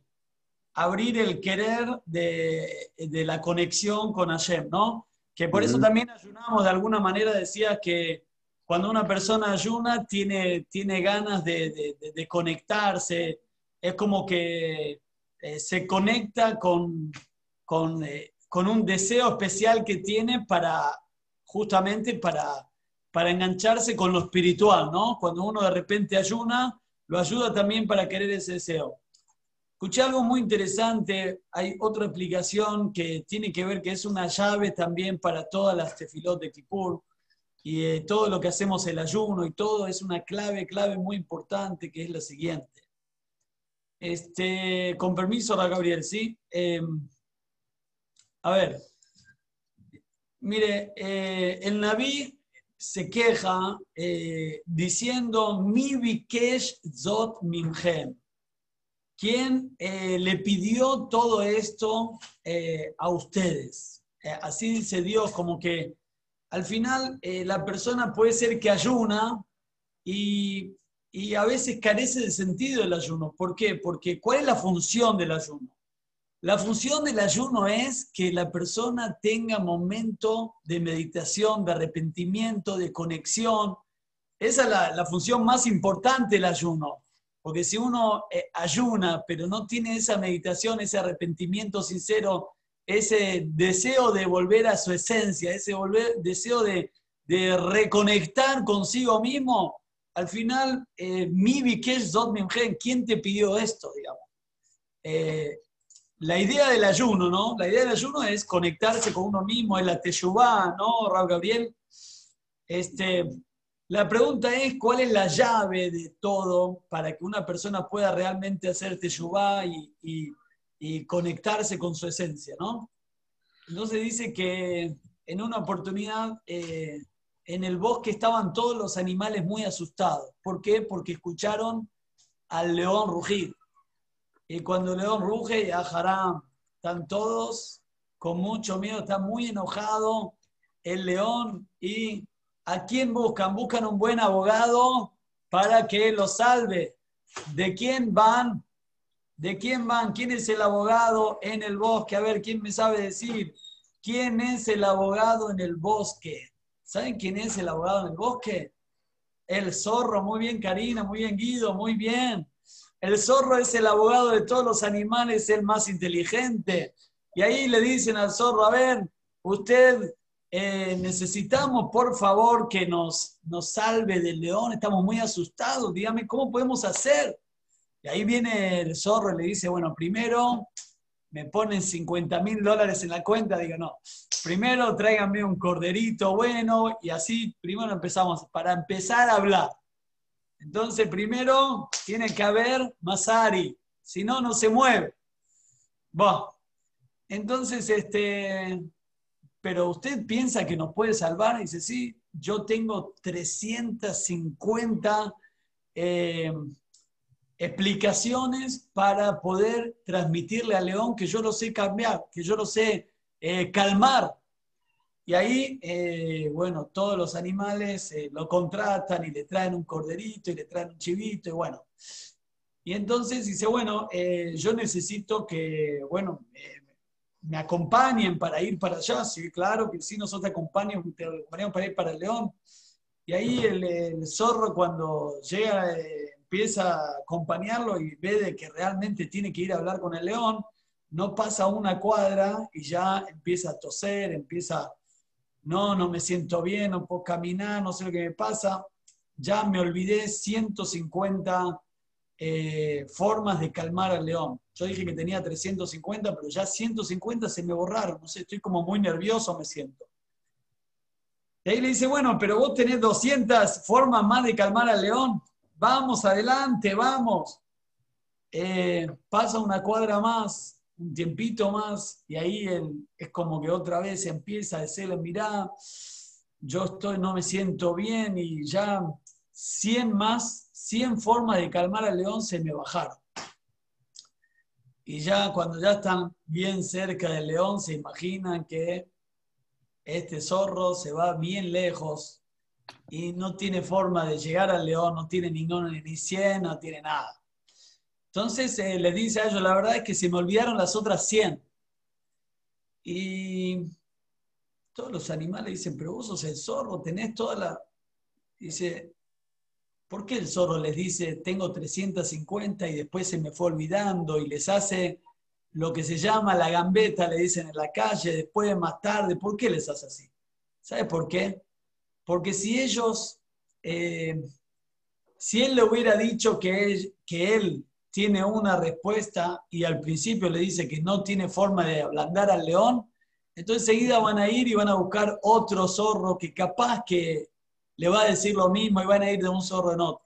abrir el querer de, de, la conexión con Hashem, ¿no? que por eso también ayunamos, de alguna manera decía que cuando una persona ayuna tiene, tiene ganas de, conectarse, es como que eh, se conecta con, eh, con, un deseo especial que tiene para justamente para, para engancharse con lo espiritual, ¿no? Cuando uno de repente ayuna, lo ayuda también para querer ese deseo. Escuché algo muy interesante, hay otra aplicación que tiene que ver que es una llave también para todas las tefilot de Kippur y eh, todo lo que hacemos el ayuno y todo es una clave, clave muy importante que es la siguiente. Este, con permiso, Gabriel, ¿sí? Em, a ver, mire, eh, el Naví se queja eh, diciendo, mi bikesh zot mimhem ¿Quién eh, le pidió todo esto a ustedes. Así dice Dios, como que al final la persona puede ser que ayuna y, y, a veces carece de sentido el ayuno. ¿Por qué? Porque ¿cuál es la función del ayuno? La función del ayuno es que la persona tenga momento de meditación, de arrepentimiento, de conexión. Esa es la, función más importante del ayuno. Porque si uno eh, ayuna, pero no tiene esa meditación, ese arrepentimiento sincero, ese deseo de volver a su esencia, ese deseo de, reconectar consigo mismo, al final, eh, mi zot ¿quién te pidió esto? Digamos? Eh, la idea del ayuno, ¿no? La idea del ayuno es conectarse con uno mismo, es la teshuvah, ¿no, Raúl Gabriel? Este, la pregunta es, ¿cuál es la llave de todo para que una persona pueda realmente hacer teshuvah y, y, conectarse con su esencia, ¿no? Entonces dice que en una oportunidad eh, en el bosque estaban todos los animales muy asustados. ¿Por qué? Porque escucharon al león rugir. Y cuando el león ruge, ya Haram, están todos con mucho miedo, está muy enojado el león y ¿A quién buscan? Buscan un buen abogado para que lo salve. ¿De quién van? ¿De quién van? ¿Quién es el abogado en el bosque? A ver, ¿quién me sabe decir? ¿Quién es el abogado en el bosque? ¿Saben quién es el abogado en el bosque? El zorro, muy bien Karina, muy bien Guido, muy bien. El zorro es el abogado de todos los animales, el más inteligente. Y ahí le dicen al zorro, a ver, usted eh, necesitamos por favor que nos, nos salve del león, estamos muy asustados, dígame cómo podemos hacer. Y ahí viene el zorro y le dice, bueno, primero me ponen 50 mil dólares en la cuenta, digo, no, primero tráiganme un corderito bueno y así primero empezamos, para empezar a hablar. Entonces primero tiene que haber Masari, si no, no se mueve. Bueno, entonces, este, pero usted piensa que nos puede salvar, y dice, sí, yo tengo 350 eh, explicaciones para poder transmitirle al león que yo lo sé cambiar, que yo lo sé eh, calmar. Y ahí, eh, bueno, todos los animales lo contratan y le traen un corderito y le traen un chivito y bueno. Y entonces dice, bueno, yo necesito que, bueno, me acompañen para ir para allá. Sí, claro que sí, nosotros te acompañamos, para ir para el león. Y ahí el, zorro cuando llega, eh, empieza a acompañarlo y ve de que realmente tiene que ir a hablar con el león, no pasa una cuadra y ya empieza a toser, empieza, no, no me siento bien, no puedo caminar, no sé lo que me pasa. Ya me olvidé 150 eh, formas de calmar al león. Yo dije que tenía 350, pero ya 150 se me borraron. No sé, estoy como muy nervioso, me siento. Y ahí le dice, bueno, pero vos tenés 200 formas más de calmar al león. Vamos, adelante, vamos. Eh, pasa una cuadra más, un tiempito más, y ahí es como que otra vez empieza a decirle, mirá, yo estoy, no me siento bien, y ya 100 más, 100 formas de calmar al león se me bajaron. Y ya cuando ya están bien cerca del león, se imaginan que este zorro se va bien lejos y no tiene forma de llegar al león, no tiene ningún ni 100, no tiene nada. Entonces eh, les dice a ellos, la verdad es que se me olvidaron las otras 100. Y todos los animales dicen, pero vos sos el zorro, tenés toda la... Dice, ¿Por qué el zorro les dice, tengo 350 y después se me fue olvidando y les hace lo que se llama la gambeta, le dicen en la calle, después más tarde? ¿Por qué les hace así? ¿Sabe por qué? Porque si ellos, eh, si él le hubiera dicho que que él tiene una respuesta y al principio le dice que no tiene forma de ablandar al león, entonces enseguida van a ir y van a buscar otro zorro que capaz que le va a decir lo mismo y van a ir de un zorro en otro.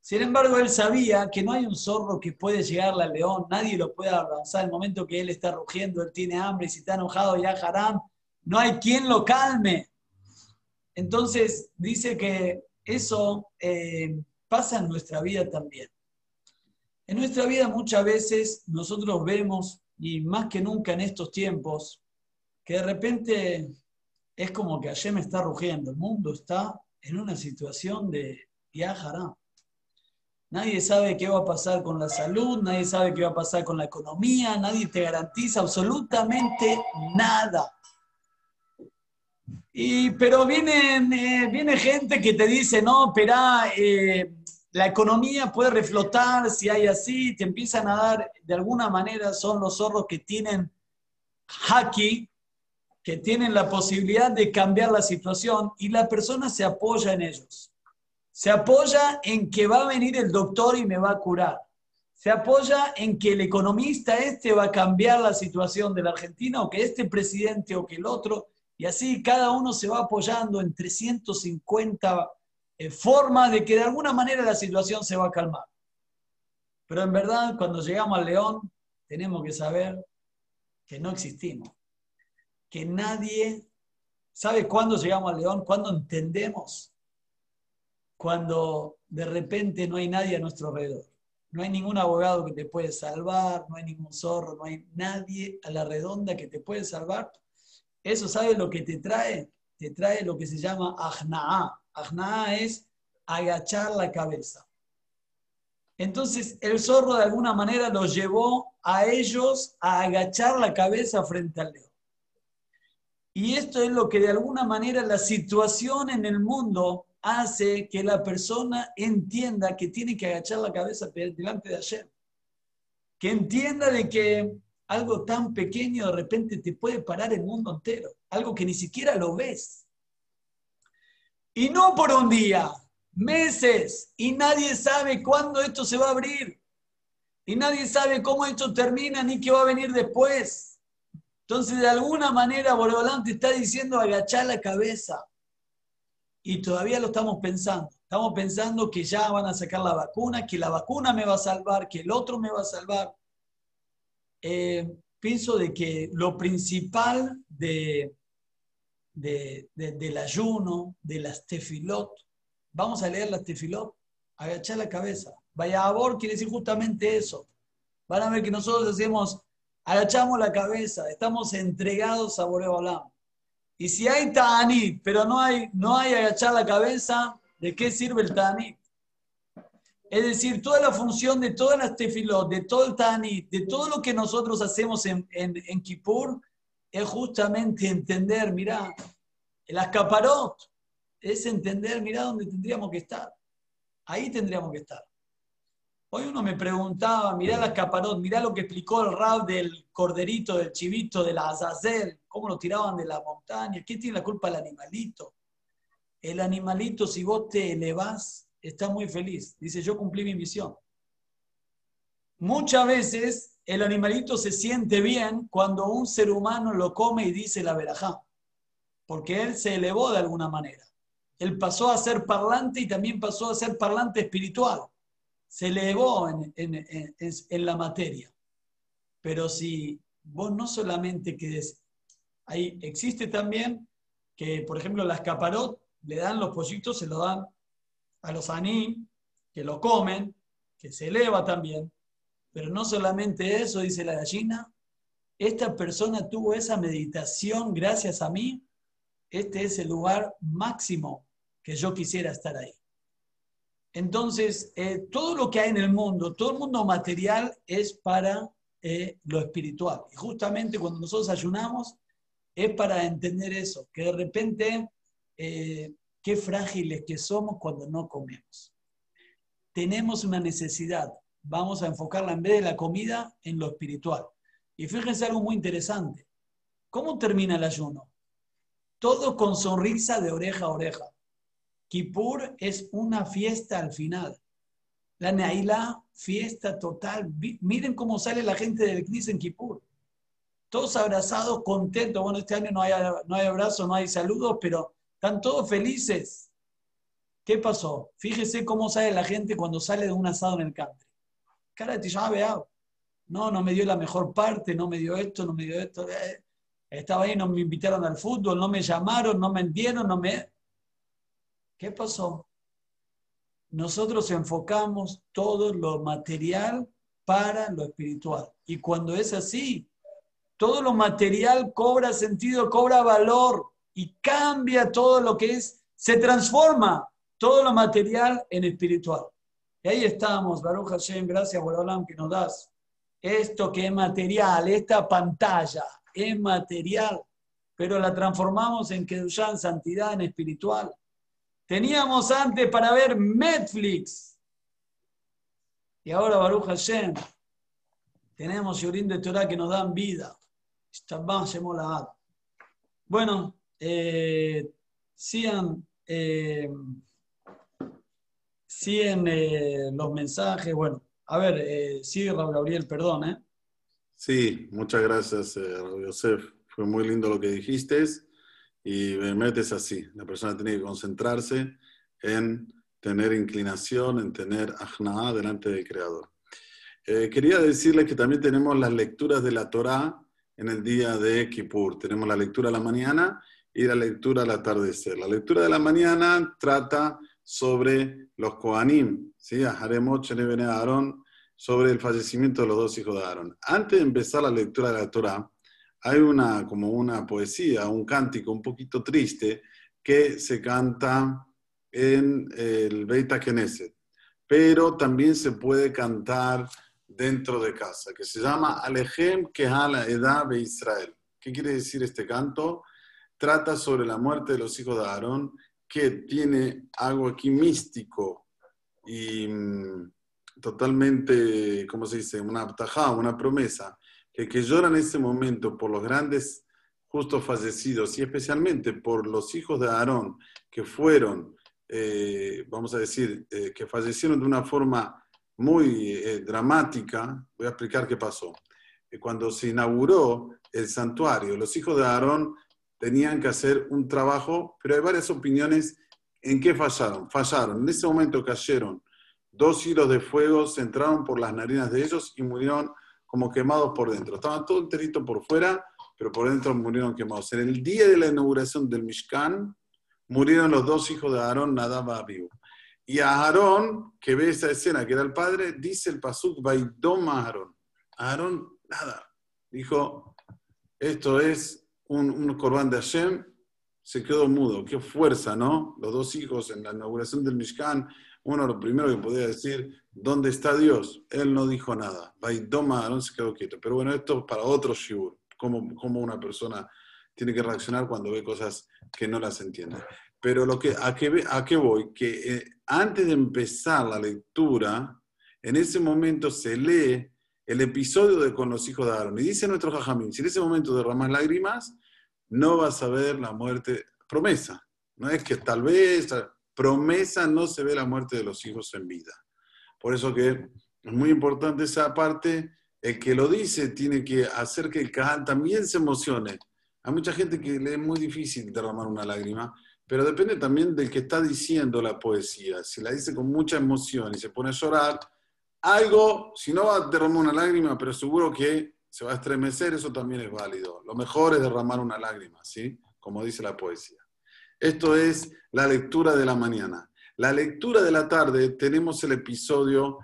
Sin embargo, él sabía que no hay un zorro que puede llegarle al león, nadie lo puede. En el momento que él está rugiendo, él tiene hambre y si está enojado ya harán, no hay quien lo calme. Entonces, dice que eso eh, pasa en nuestra vida también. En nuestra vida muchas veces nosotros vemos, y más que nunca en estos tiempos, que de repente es como que me está rugiendo, el mundo está en una situación de viajará. Nadie sabe qué va a pasar con la salud, nadie sabe qué va a pasar con la economía, nadie te garantiza absolutamente nada. Y, pero vienen, eh, viene gente que te dice, no, espera, eh, la economía puede reflotar si hay así, te empiezan a dar, de alguna manera son los zorros que tienen haki, que tienen la posibilidad de cambiar la situación y la persona se apoya en ellos. Se apoya en que va a venir el doctor y me va a curar. Se apoya en que el economista este va a cambiar la situación de la Argentina o que este presidente o que el otro. Y así cada uno se va apoyando en 350 eh, formas de que de alguna manera la situación se va a calmar. Pero en verdad, cuando llegamos al león, tenemos que saber que no existimos que nadie sabe cuándo llegamos al león, cuándo entendemos, cuando de repente no hay nadie a nuestro alrededor. No hay ningún abogado que te puede salvar, no hay ningún zorro, no hay nadie a la redonda que te puede salvar. Eso, ¿sabe lo que te trae? Te trae lo que se llama ajna'a. Ajna'a es agachar la cabeza. Entonces el zorro de alguna manera los llevó a ellos a agachar la cabeza frente al león. Y esto es lo que de alguna manera la situación en el mundo hace que la persona entienda que tiene que agachar la cabeza delante de ayer. Que entienda de que algo tan pequeño de repente te puede parar el mundo entero, algo que ni siquiera lo ves. Y no por un día, meses, y nadie sabe cuándo esto se va a abrir, y nadie sabe cómo esto termina ni qué va a venir después. Entonces, de alguna manera, Boreolán te está diciendo agachar la cabeza. Y todavía lo estamos pensando. Estamos pensando que ya van a sacar la vacuna, que la vacuna me va a salvar, que el otro me va a salvar. Eh, pienso de que lo principal de, del ayuno, de las tefilot, vamos a leer las tefilot, agachar la cabeza. Vaya abor quiere decir justamente eso. Van a ver que nosotros hacemos agachamos la cabeza, estamos entregados a Boreolam. Y si hay ta'anit, pero no hay, no hay agachar la cabeza, ¿de qué sirve el ta'anit? Es decir, toda la función de todas las tefilot, de todo el ta'anit, de todo lo que nosotros hacemos en, en, en Kippur, es justamente entender, mira, el ascaparot, es entender, mira dónde tendríamos que estar. Ahí tendríamos que estar. Hoy uno me preguntaba, mirá la caparot, mirá lo que explicó el rab del corderito, del chivito, de la azazel, cómo lo tiraban de la montaña. ¿Qué tiene la culpa el animalito? El animalito, si vos te elevás, está muy feliz. Dice, yo cumplí mi misión. Muchas veces el animalito se siente bien cuando un ser humano lo come y dice la verajá, porque él se elevó de alguna manera. Él pasó a ser parlante y también pasó a ser parlante espiritual se elevó en, la materia. Pero si vos no solamente quedes, ahí existe también que, por ejemplo, las caparot le dan los pollitos, se lo dan a los aní, que lo comen, que se eleva también. Pero no solamente eso, dice la gallina, esta persona tuvo esa meditación gracias a mí, este es el lugar máximo que yo quisiera estar ahí. Entonces, eh, todo lo que hay en el mundo, todo el mundo material es para eh, lo espiritual. Y justamente cuando nosotros ayunamos, es para entender eso, que de repente, eh, qué frágiles que somos cuando no comemos. Tenemos una necesidad, vamos a enfocarla en vez de la comida en lo espiritual. Y fíjense algo muy interesante. ¿Cómo termina el ayuno? Todo con sonrisa de oreja a oreja. Kippur es una fiesta al final. La Neila, fiesta total. Miren cómo sale la gente del Knis en Kippur. Todos abrazados, contentos. Bueno, este año no hay, no hay abrazos, no hay saludos, pero están todos felices. ¿Qué pasó? Fíjese cómo sale la gente cuando sale de un asado en el country. Cara de veo. No, no me dio la mejor parte, no me dio esto, no me dio esto. Eh, estaba ahí, no me invitaron al fútbol, no me llamaron, no me entendieron, no me... ¿Qué pasó? Nosotros enfocamos todo lo material para lo espiritual. Y cuando es así, todo lo material cobra sentido, cobra valor y cambia todo lo que es, se transforma todo lo material en espiritual. Y ahí estamos, Baruch Hashem, gracias Borolam que nos das esto que es material, esta pantalla es material, pero la transformamos en Kedushá, en santidad, en espiritual. Teníamos antes para ver Netflix. Y ahora Baruch Hashem. Tenemos Yorim de Torah que nos dan vida. Bueno, eh, sigan, eh, eh, los mensajes. Bueno, a ver, eh, sigue Raúl Gabriel, perdón. ¿eh? Sí, muchas gracias, Raúl Yosef. Fue muy lindo lo que dijiste. Y me metes así. La persona tiene que concentrarse en tener inclinación, en tener ajna delante del Creador. Eh, quería decirles que también tenemos las lecturas de la Torá en el día de Kippur. Tenemos la lectura a la mañana y la lectura al atardecer. La lectura de la mañana trata sobre los Kohanim, ¿sí? a Bene Aarón, sobre el fallecimiento de los dos hijos de Aarón. Antes de empezar la lectura de la Torá, hay una, como una poesía, un cántico un poquito triste que se canta en el Beit Knesset, pero también se puede cantar dentro de casa, que se llama Alejem Kehala Edad de Israel. ¿Qué quiere decir este canto? Trata sobre la muerte de los hijos de Aarón, que tiene algo aquí místico y mm, totalmente, ¿cómo se dice? Una abtajá, una promesa que que llora en ese momento por los grandes justos fallecidos y especialmente por los hijos de Aarón que fueron, eh, vamos a decir, eh, que fallecieron de una forma muy eh, dramática, voy a explicar qué pasó. Cuando se inauguró el santuario, los hijos de Aarón tenían que hacer un trabajo, pero hay varias opiniones en qué fallaron. Fallaron. En ese momento cayeron dos hilos de fuego, se entraron por las narinas de ellos y murieron como quemados por dentro. Estaban todo enterito por fuera, pero por dentro murieron quemados. En el día de la inauguración del Mishkan, murieron los dos hijos de Aarón, Nadab y. Y a Aarón, que ve esa escena, que era el padre, dice el Pasuk, Baidoma Aarón. Aarón, nada. Dijo, esto es un, un corbán de Hashem, se quedó mudo. Qué fuerza, ¿no? Los dos hijos en la inauguración del Mishkan, uno lo primero que podía decir, ¿dónde está Dios? Él no dijo nada. Baidoma Aarón se quedó quieto. Pero bueno, esto es para otro shiur. Cómo, cómo una persona tiene que reaccionar cuando ve cosas que no las entiende. Pero lo que, ¿a, qué, a qué voy? Que eh, antes de empezar la lectura, en ese momento se lee el episodio de con los hijos de Aarón. Y dice nuestro Jajamín, si en ese momento derramas lágrimas, no vas a ver la muerte, promesa. No es que tal vez, promesa no se ve la muerte de los hijos en vida. Por eso que es muy importante esa parte, el que lo dice tiene que hacer que el Kahal también se emocione. Hay mucha gente que le es muy difícil derramar una lágrima, pero depende también del que está diciendo la poesía. Si la dice con mucha emoción y se pone a llorar, algo, si no va a derramar una lágrima, pero seguro que se va a estremecer, eso también es válido. Lo mejor es derramar una lágrima, ¿sí? Como dice la poesía. Esto es la lectura de la mañana. La lectura de la tarde tenemos el episodio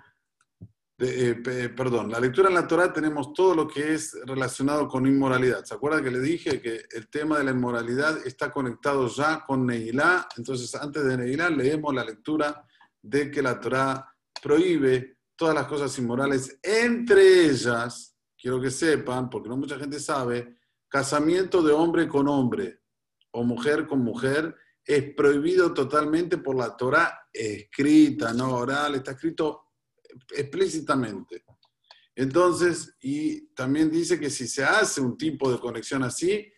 eh, perdón, la lectura en la Torah tenemos todo lo que es relacionado con inmoralidad. ¿Se acuerdan que le dije que el tema de la inmoralidad está conectado ya con Neilá? Entonces, antes de Neilá, leemos la lectura de que la Torah prohíbe todas las cosas inmorales, entre ellas, quiero que sepan, porque no mucha gente sabe, casamiento de hombre con hombre o mujer con mujer es prohibido totalmente por la Torah escrita, no oral, está escrito explícitamente. Entonces, y también dice que si se hace un tipo de conexión así,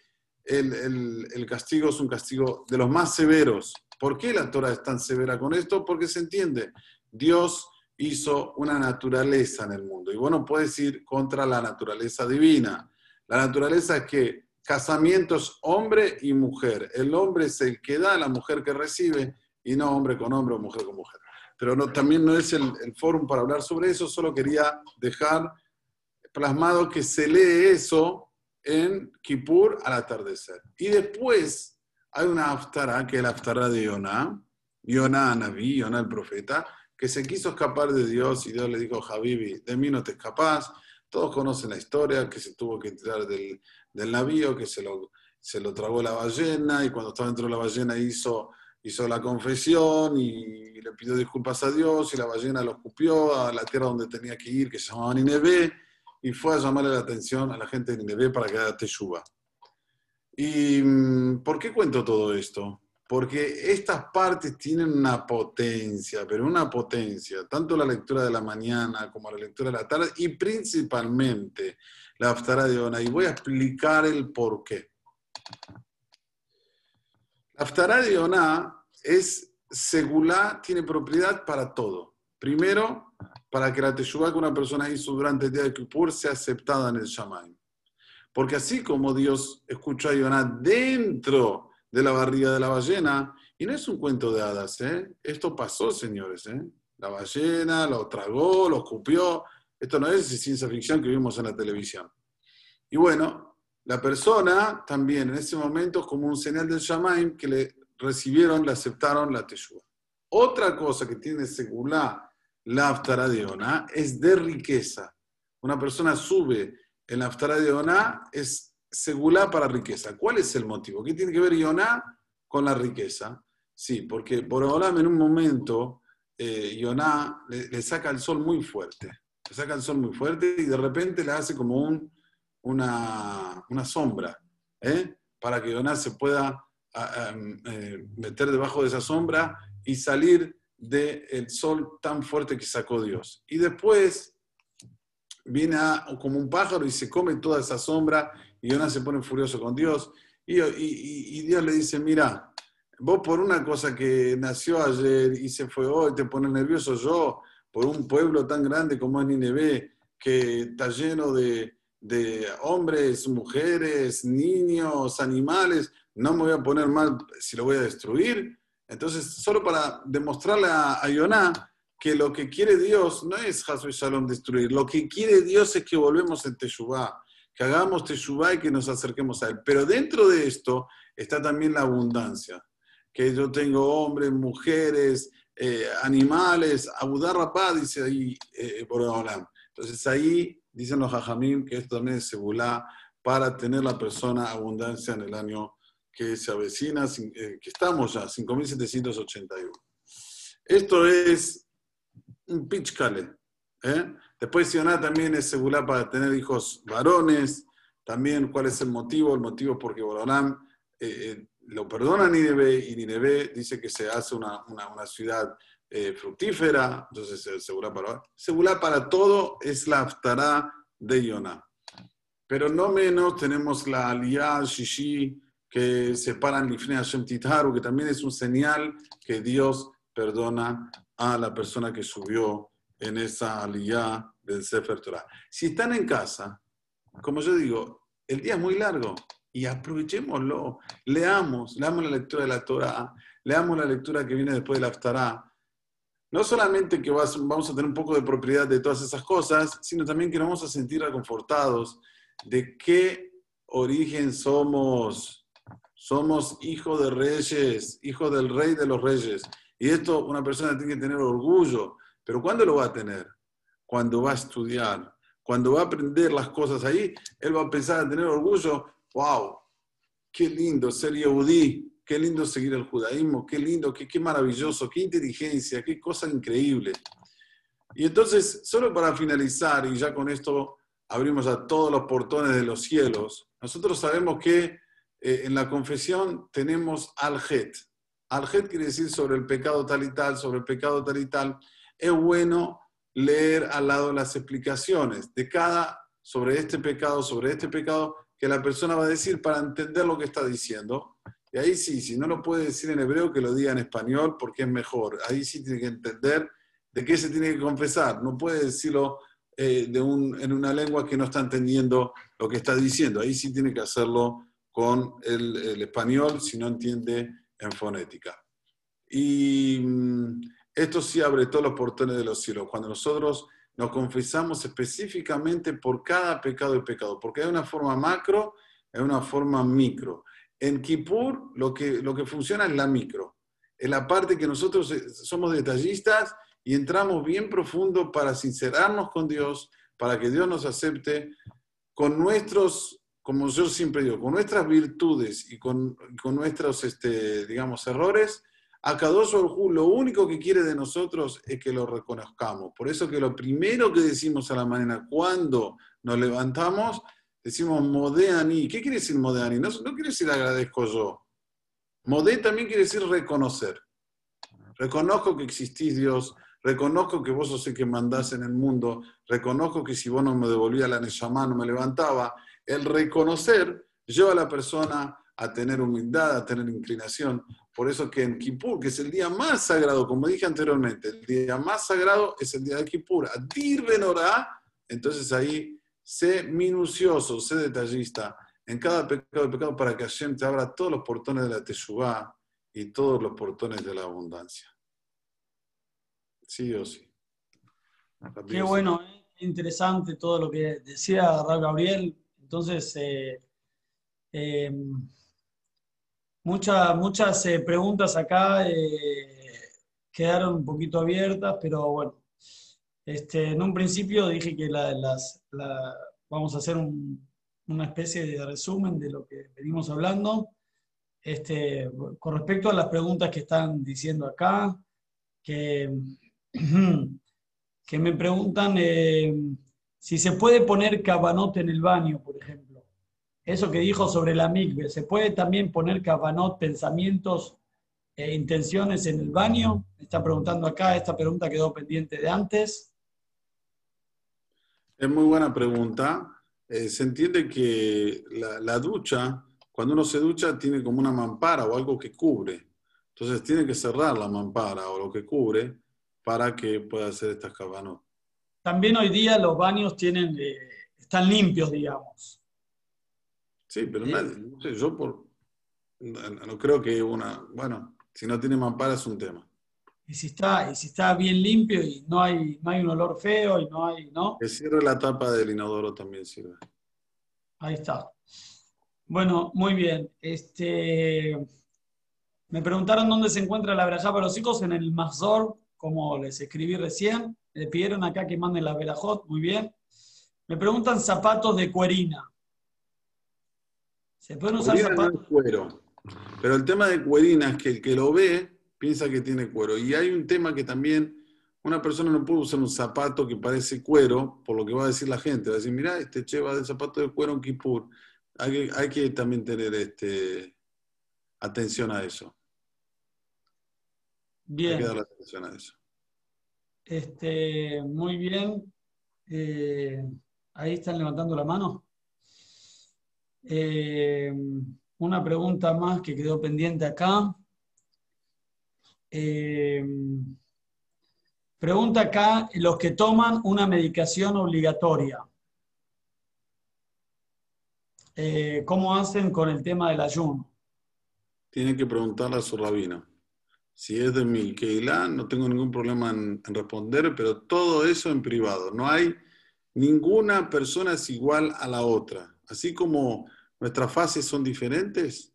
el, castigo es un castigo de los más severos. ¿Por qué la Torah es tan severa con esto? Porque se entiende, Dios hizo una naturaleza en el mundo y bueno, puedes ir contra la naturaleza divina. La naturaleza es que casamiento es hombre y mujer. El hombre es el que da, la mujer que recibe y no hombre con hombre o mujer con mujer pero no, también no es el, el fórum para hablar sobre eso, solo quería dejar plasmado que se lee eso en Kippur al atardecer. Y después hay una aftara, que es la aftara de Yonah, Yonah Naví, Yonah el profeta, que se quiso escapar de Dios y Dios le dijo, Habibi, de mí no te escapas. Todos conocen la historia, que se tuvo que tirar del, del navío, que se lo, se lo tragó la ballena y cuando estaba dentro de la ballena hizo hizo la confesión y le pidió disculpas a Dios y la ballena lo escupió a la tierra donde tenía que ir, que se llamaba Nineveh, y fue a llamarle la atención a la gente de Nineveh para que haga teshuva. ¿Y mm, por qué cuento todo esto? Porque estas partes tienen una potencia, pero una potencia, tanto la lectura de la mañana como la lectura de la tarde y principalmente la Aftara de Ona. Y voy a explicar el por qué. Aftará de Yonah es segulá, tiene propiedad para todo. Primero, para que la teshuva que una persona hizo durante el día de Kippur sea aceptada en el Shamayim. Porque así como Dios escuchó a Yonah dentro de la barriga de la ballena, y no es un cuento de hadas, ¿eh? esto pasó, señores. ¿eh? La ballena lo tragó, lo escupió. Esto no es ciencia ficción que vimos en la televisión. Y bueno, la persona también en ese momento como un señal del Shamaim que le recibieron, le aceptaron la Teshua. Otra cosa que tiene segulá la Aftara de es de riqueza. Una persona sube en la Aftara de es segulá para riqueza. ¿Cuál es el motivo? ¿Qué tiene que ver Yonah con la riqueza? Sí, porque por ahora en un momento eh, Yonah le saca el sol muy fuerte. Le saca el sol muy fuerte y de repente le hace como un una, sombra, ¿eh? para que Jonás se pueda em, eh, meter debajo de esa sombra y salir del sol tan fuerte que sacó Dios. Y después viene como un pájaro y se come toda esa sombra y Yonah se pone furioso con Dios. Y, Dios le dice, mira, vos por una cosa que nació ayer y se fue hoy, te pone nervioso yo, por un pueblo tan grande como es Nineveh, que está lleno de, hombres, mujeres, niños, animales, no me voy a poner mal si lo voy a destruir. Entonces, solo para demostrarle a, a Yonah que lo que quiere Dios no es Hasu y Shalom destruir, lo que quiere Dios es que volvemos en Teshuvah, que hagamos Teshuvah y que nos acerquemos a Él. Pero dentro de esto está también la abundancia, que yo tengo hombres, mujeres, eh, animales, Abudar Rapá, dice ahí eh, Entonces ahí dicen los Jajamim que esto también es segulá para tener la persona abundancia en el año que se avecina, eh, que estamos ya, 5.781. Esto es un pitchkale. ¿eh? Después Sioná también es segulá para tener hijos varones. También cuál es el motivo. El motivo es porque Borolam eh, eh, lo perdona a Nineveh y Nineveh dice que se hace una, una, ciudad fructífera. Entonces, segulá para, segulá para todo es la aftará de Yonah. Pero no menos tenemos la aliyah shishi que separan Lifnei Hashem Titharu, que también es un señal que Dios perdona a la persona que subió en esa aliyah del Sefer Torah. Si están en casa, como yo digo, el día es muy largo y aprovechémoslo. Leamos, leamos la lectura de la Torah, leamos la lectura que viene después de la Aftarah. No solamente que vamos a tener un poco de propiedad de todas esas cosas, sino también que nos vamos a sentir reconfortados de qué origen somos somos hijos de reyes, hijos del rey de los reyes. Y esto una persona tiene que tener orgullo. Pero ¿cuándo lo va a tener? Cuando va a estudiar, cuando va a aprender las cosas ahí, él va a pensar a tener orgullo. ¡Wow! ¡Qué lindo ser Yehudí! ¡Qué lindo seguir el judaísmo! ¡Qué lindo! Qué, ¡Qué maravilloso! ¡Qué inteligencia! ¡Qué cosa increíble! Y entonces, solo para finalizar, y ya con esto abrimos a todos los portones de los cielos, nosotros sabemos que eh, en la confesión tenemos al-het. Al-het quiere decir sobre el pecado tal y tal, sobre el pecado tal y tal. Es bueno leer al lado las explicaciones de cada, sobre este pecado, sobre este pecado, que la persona va a decir para entender lo que está diciendo. Y ahí sí, si no lo puede decir en hebreo, que lo diga en español porque es mejor. Ahí sí tiene que entender de qué se tiene que confesar. No puede decirlo eh, en una lengua que no está entendiendo lo que está diciendo. Ahí sí tiene que hacerlo con el, español si no entiende en fonética. Y mm, esto sí abre todos los portones de los cielos, cuando nosotros nos confesamos específicamente por cada pecado y pecado, porque hay una forma macro y una forma micro. En Kippur lo que, lo que funciona es la micro, es la parte que nosotros eh, somos detallistas y entramos bien profundo para sincerarnos con Dios, para que Dios nos acepte con nuestros como yo siempre digo, con nuestras virtudes y con, nuestros, este, digamos, errores, a Kadosh lo único que quiere de nosotros es que lo reconozcamos. Por eso que lo primero que decimos a la mañana cuando nos levantamos, decimos Modeani. ¿Qué quiere decir Modeani? No, no quiere decir agradezco yo. Modé también quiere decir reconocer. Reconozco que existís Dios, reconozco que vos sos el que mandás en el mundo, reconozco que si vos no me devolvías la Neshama, no me levantaba, el reconocer lleva a la persona a tener humildad, a tener inclinación. Por eso que en Kippur, que es el día más sagrado, como dije anteriormente, el día más sagrado es el día de Kippur. Adir Benorá, entonces ahí sé minucioso, sé detallista en cada pecado y pecado para que Hashem te abra todos los portones de la Teshuvah y todos los portones de la abundancia. Sí o sí. Qué bueno, ¿eh? interesante todo lo que decía Raúl Gabriel. Entonces, eh, eh, muchas eh, preguntas acá quedaron un poquito abiertas, pero bueno, este, en un principio dije que las, vamos a hacer una especie de resumen de lo que venimos hablando. Este, con respecto a las preguntas que están diciendo acá, que, que me preguntan si se puede poner cabanot en el baño, por ejemplo. Eso que dijo sobre la migbe, ¿se puede también poner cabanot, pensamientos e intenciones en el baño? Me está preguntando acá, esta pregunta quedó pendiente de antes. Es muy buena pregunta. Eh, se entiende que la, la ducha, cuando uno se ducha, tiene como una mampara o algo que cubre. Entonces tiene que cerrar la mampara o lo que cubre para que pueda hacer estas cabanas. También hoy día los baños tienen, eh, están limpios, digamos. Sí, pero nadie, no sé, yo por, no, no creo que una, bueno, si no tiene mampara es un tema. Y si está, y si está bien limpio y no hay, no hay un olor feo y no hay, ¿no? Que cierre la tapa del inodoro también sirve. Ahí está. Bueno, muy bien. Este, me preguntaron dónde se encuentra la verajá para los hijos en el Mazor, como les escribí recién. Me pidieron acá que manden la verajot, muy bien. Me preguntan zapatos de cuerina. ¿Se pueden usar no cuero. Pero el tema de cuerina es que el que lo ve piensa que tiene cuero. Y hay un tema que también una persona no puede usar un zapato que parece cuero, por lo que va a decir la gente. Va a decir, mira, este che va de zapato de cuero en Kipur. Hay que, hay que también tener este, atención a eso. Hay que Bien. darle atención a eso. Este, muy bien. Eh, ahí están levantando la mano. Eh, una pregunta más que quedó pendiente acá. Eh, pregunta acá los que toman una medicación obligatoria. Eh, ¿Cómo hacen con el tema del ayuno? Tiene que preguntarle a su rabino. Si es de mi no tengo ningún problema en, en responder, pero todo eso en privado. No hay ninguna persona es igual a la otra. Así como nuestras fases son diferentes,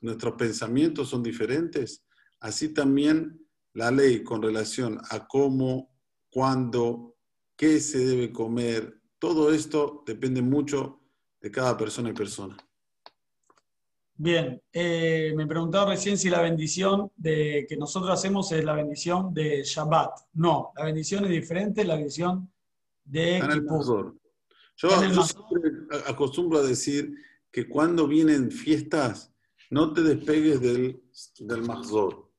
nuestros pensamientos son diferentes, así también la ley con relación a cómo, cuándo, qué se debe comer, todo esto depende mucho de cada persona y persona. Bien, eh, me preguntaba recién si la bendición de, que nosotros hacemos es la bendición de Shabbat. No, la bendición es diferente, la bendición de en el Kippur. Yo, yo siempre acostumbro a decir que cuando vienen fiestas, no te despegues del, del Mazor.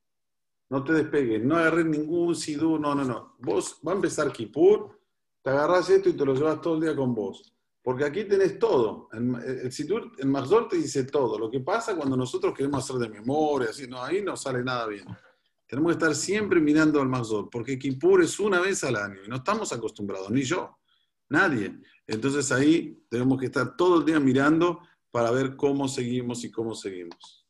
No te despegues, no agarres ningún sidú, no, no, no. Vos va a empezar Kippur, te agarras esto y te lo llevas todo el día con vos. Porque aquí tenés todo. El, el Sidur, el Mazor te dice todo. Lo que pasa cuando nosotros queremos hacer de memoria, así, no, ahí no sale nada bien. Tenemos que estar siempre mirando al Mazor, porque Kippur es una vez al año y no estamos acostumbrados, ni yo, nadie. Entonces ahí tenemos que estar todo el día mirando para ver cómo seguimos y cómo seguimos.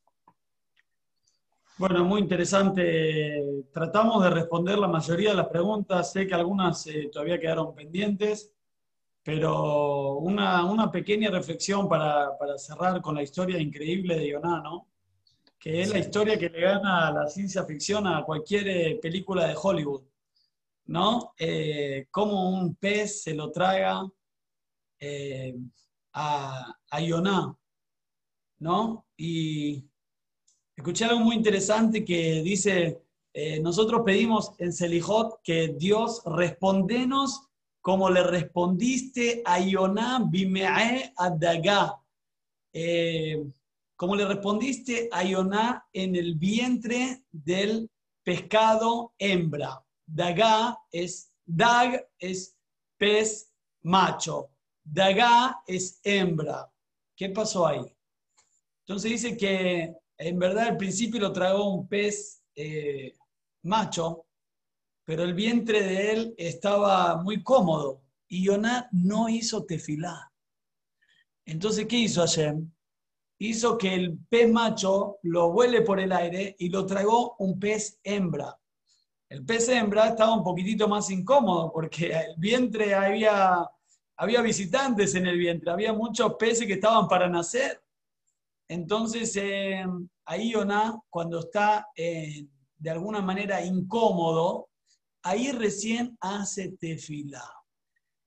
Bueno, muy interesante. Tratamos de responder la mayoría de las preguntas. Sé que algunas eh, todavía quedaron pendientes, pero una, una pequeña reflexión para, para cerrar con la historia increíble de Yoná, ¿no? Que es la historia que le gana a la ciencia ficción a cualquier eh, película de Hollywood, ¿no? Eh, cómo un pez se lo traga eh, a, a Yoná, ¿no? Y Escuché algo muy interesante que dice, eh, nosotros pedimos en Selijot que Dios respondenos como le respondiste a Yoná bime'e adagá. Eh, como le respondiste a Yoná en el vientre del pescado hembra. Dagá es, dag es pez macho. Dagá es hembra. ¿Qué pasó ahí? Entonces dice que en verdad al principio lo tragó un pez eh, macho, pero el vientre de él estaba muy cómodo y Yoná no hizo tefilá. Entonces, ¿qué hizo Hashem? Hizo que el pez macho lo vuele por el aire y lo tragó un pez hembra. El pez hembra estaba un poquitito más incómodo porque el vientre había, había visitantes en el vientre, había muchos peces que estaban para nacer. Entonces, eh, ahí Yoná, cuando está eh, de alguna manera incómodo, ahí recién hace tefilá.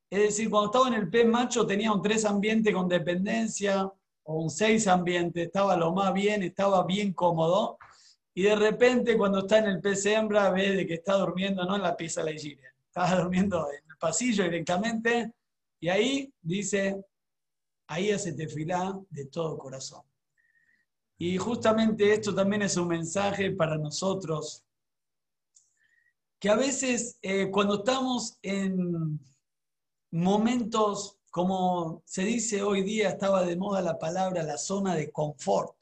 Es decir, cuando estaba en el pez macho tenía un tres ambiente con dependencia, o un seis ambiente, estaba lo más bien, estaba bien cómodo, y de repente cuando está en el pez hembra ve de que está durmiendo no en la pieza de la higiene, está durmiendo en el pasillo directamente, y ahí dice, ahí hace tefilá de todo corazón. Y justamente esto también es un mensaje para nosotros, que a veces eh, cuando estamos en, momentos, como se dice hoy día, estaba de moda la palabra, la zona de confort.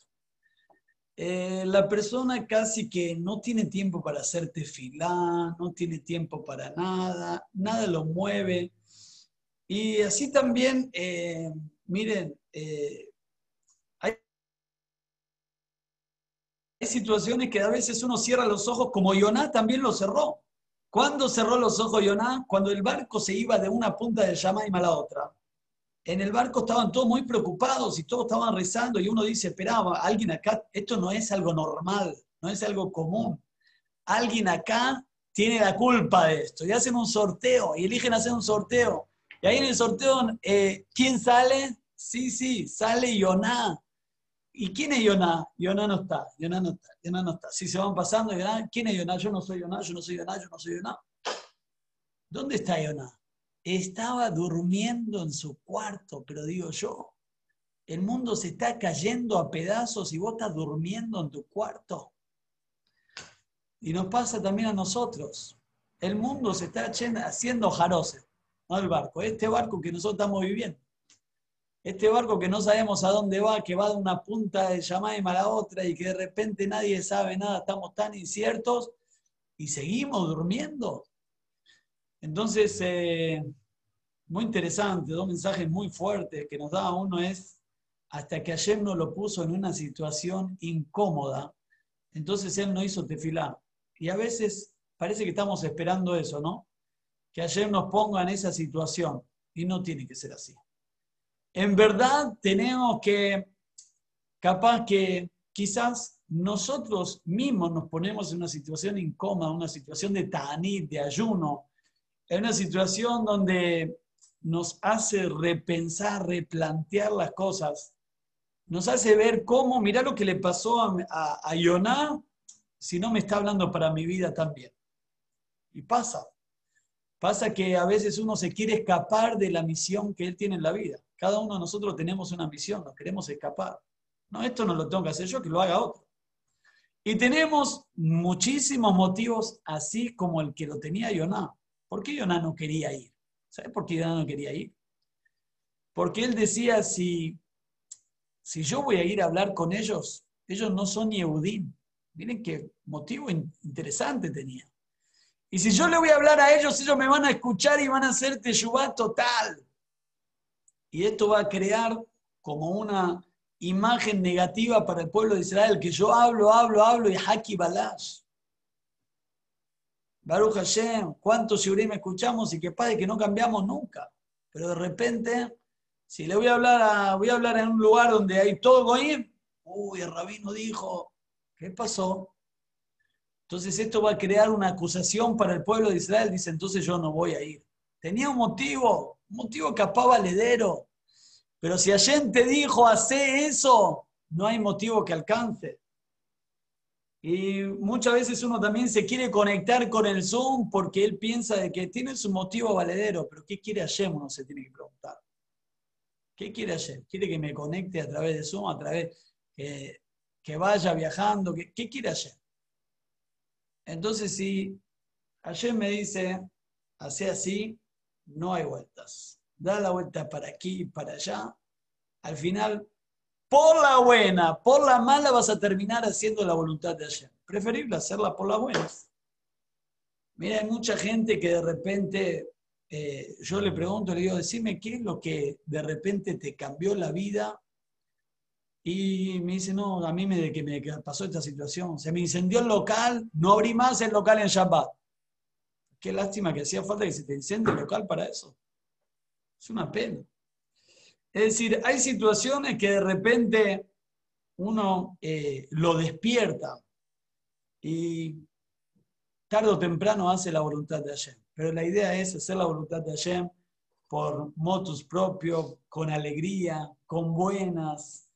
Eh, la persona casi que no tiene tiempo para hacerte tefilá, no tiene tiempo para nada, nada lo mueve. Y así también, eh, miren, eh, hay, situaciones que a veces uno cierra los ojos, como Yoná también lo cerró. ¿Cuándo cerró los ojos Yoná? Cuando el barco se iba de una punta de Yamaim a la otra. En el barco estaban todos muy preocupados y todos estaban rezando y uno dice, esperaba, alguien acá, esto no es algo normal, no es algo común. Alguien acá tiene la culpa de esto y hacen un sorteo y eligen hacer un sorteo. Y ahí en el sorteo, eh, ¿quién sale? Sí, sí, sale Yoná. ¿Y quién es Yoná? Yoná no está, Yoná no está, Yoná no está. Si se van pasando, ¿quién es Yoná? Yo no soy Yoná, yo no soy Yoná, yo no soy Yoná. ¿Dónde está Yoná? Estaba durmiendo en su cuarto, pero digo yo, el mundo se está cayendo a pedazos y vos estás durmiendo en tu cuarto. Y nos pasa también a nosotros. El mundo se está haciendo jarose, no el barco, este barco que nosotros estamos viviendo. Este barco que no sabemos a dónde va, que va de una punta de Yamaima a la otra y que de repente nadie sabe nada, estamos tan inciertos y seguimos durmiendo. Entonces, eh, muy interesante, dos mensajes muy fuertes que nos da uno es, hasta que ayer nos lo puso en una situación incómoda, entonces él no hizo tefilar. Y a veces parece que estamos esperando eso, ¿no? Que ayer nos ponga en esa situación y no tiene que ser así en verdad tenemos que, capaz que quizás nosotros mismos nos ponemos en una situación incómoda, una situación de ta'anit, de ayuno, en una situación donde nos hace repensar, replantear las cosas, nos hace ver cómo, mira lo que le pasó a, a, si no me está hablando para mi vida también. Y pasa. Pasa que a veces uno se quiere escapar de la misión que él tiene en la vida. Cada uno de nosotros tenemos una misión, nos queremos escapar. No, esto no lo tengo que hacer yo, que lo haga otro. Y tenemos muchísimos motivos, así como el que lo tenía Yoná. ¿Por qué Yoná no quería ir? ¿Sabes por qué Yoná no quería ir? Porque él decía, si, si yo voy a ir a hablar con ellos, ellos no son Yehudim. Miren qué motivo interesante tenía. Y si yo le voy a hablar a ellos, ellos me van a escuchar y van a hacer teyubá total. Y esto va a crear como una imagen negativa para el pueblo de Israel, que yo hablo, hablo, hablo y haki balash. Baruch Hashem, cuántos me escuchamos y que padre que no cambiamos nunca. Pero de repente, si le voy a hablar a, voy a hablar en un lugar donde hay todo goyim, uy, el rabino dijo, ¿qué pasó? Entonces esto va a crear una acusación para el pueblo de Israel, dice, entonces yo no voy a ir. Tenía un motivo, motivo capaz valedero. Pero si Allen te dijo, hace eso, no hay motivo que alcance. Y muchas veces uno también se quiere conectar con el Zoom porque él piensa de que tiene su motivo valedero, pero ¿qué quiere Hashem? Uno se tiene que preguntar. ¿Qué quiere Hashem? ¿Quiere que me conecte a través de Zoom, a través que, que vaya viajando? ¿Qué, ¿Qué quiere Hashem? Entonces, si Hashem me dice, hace así, no hay vueltas. Da la vuelta para aquí y para allá. Al final, por la buena, por la mala, vas a terminar haciendo la voluntad de Hashem. Preferible hacerla por las buenas. Mira, hay mucha gente que de repente, eh, yo le pregunto, le digo, decime qué es lo que de repente te cambió la vida. Y me dice, no, a mí me, que me pasó esta situación. Se me incendió el local, no abrí más el local en Shabbat. Qué lástima que hacía falta que se te incendie el local para eso. Es una pena. Es decir, hay situaciones que de repente uno eh, lo despierta y tarde o temprano hace la voluntad de Hashem. Pero la idea es hacer la voluntad de Hashem por motus propio, con alegría, con buenas.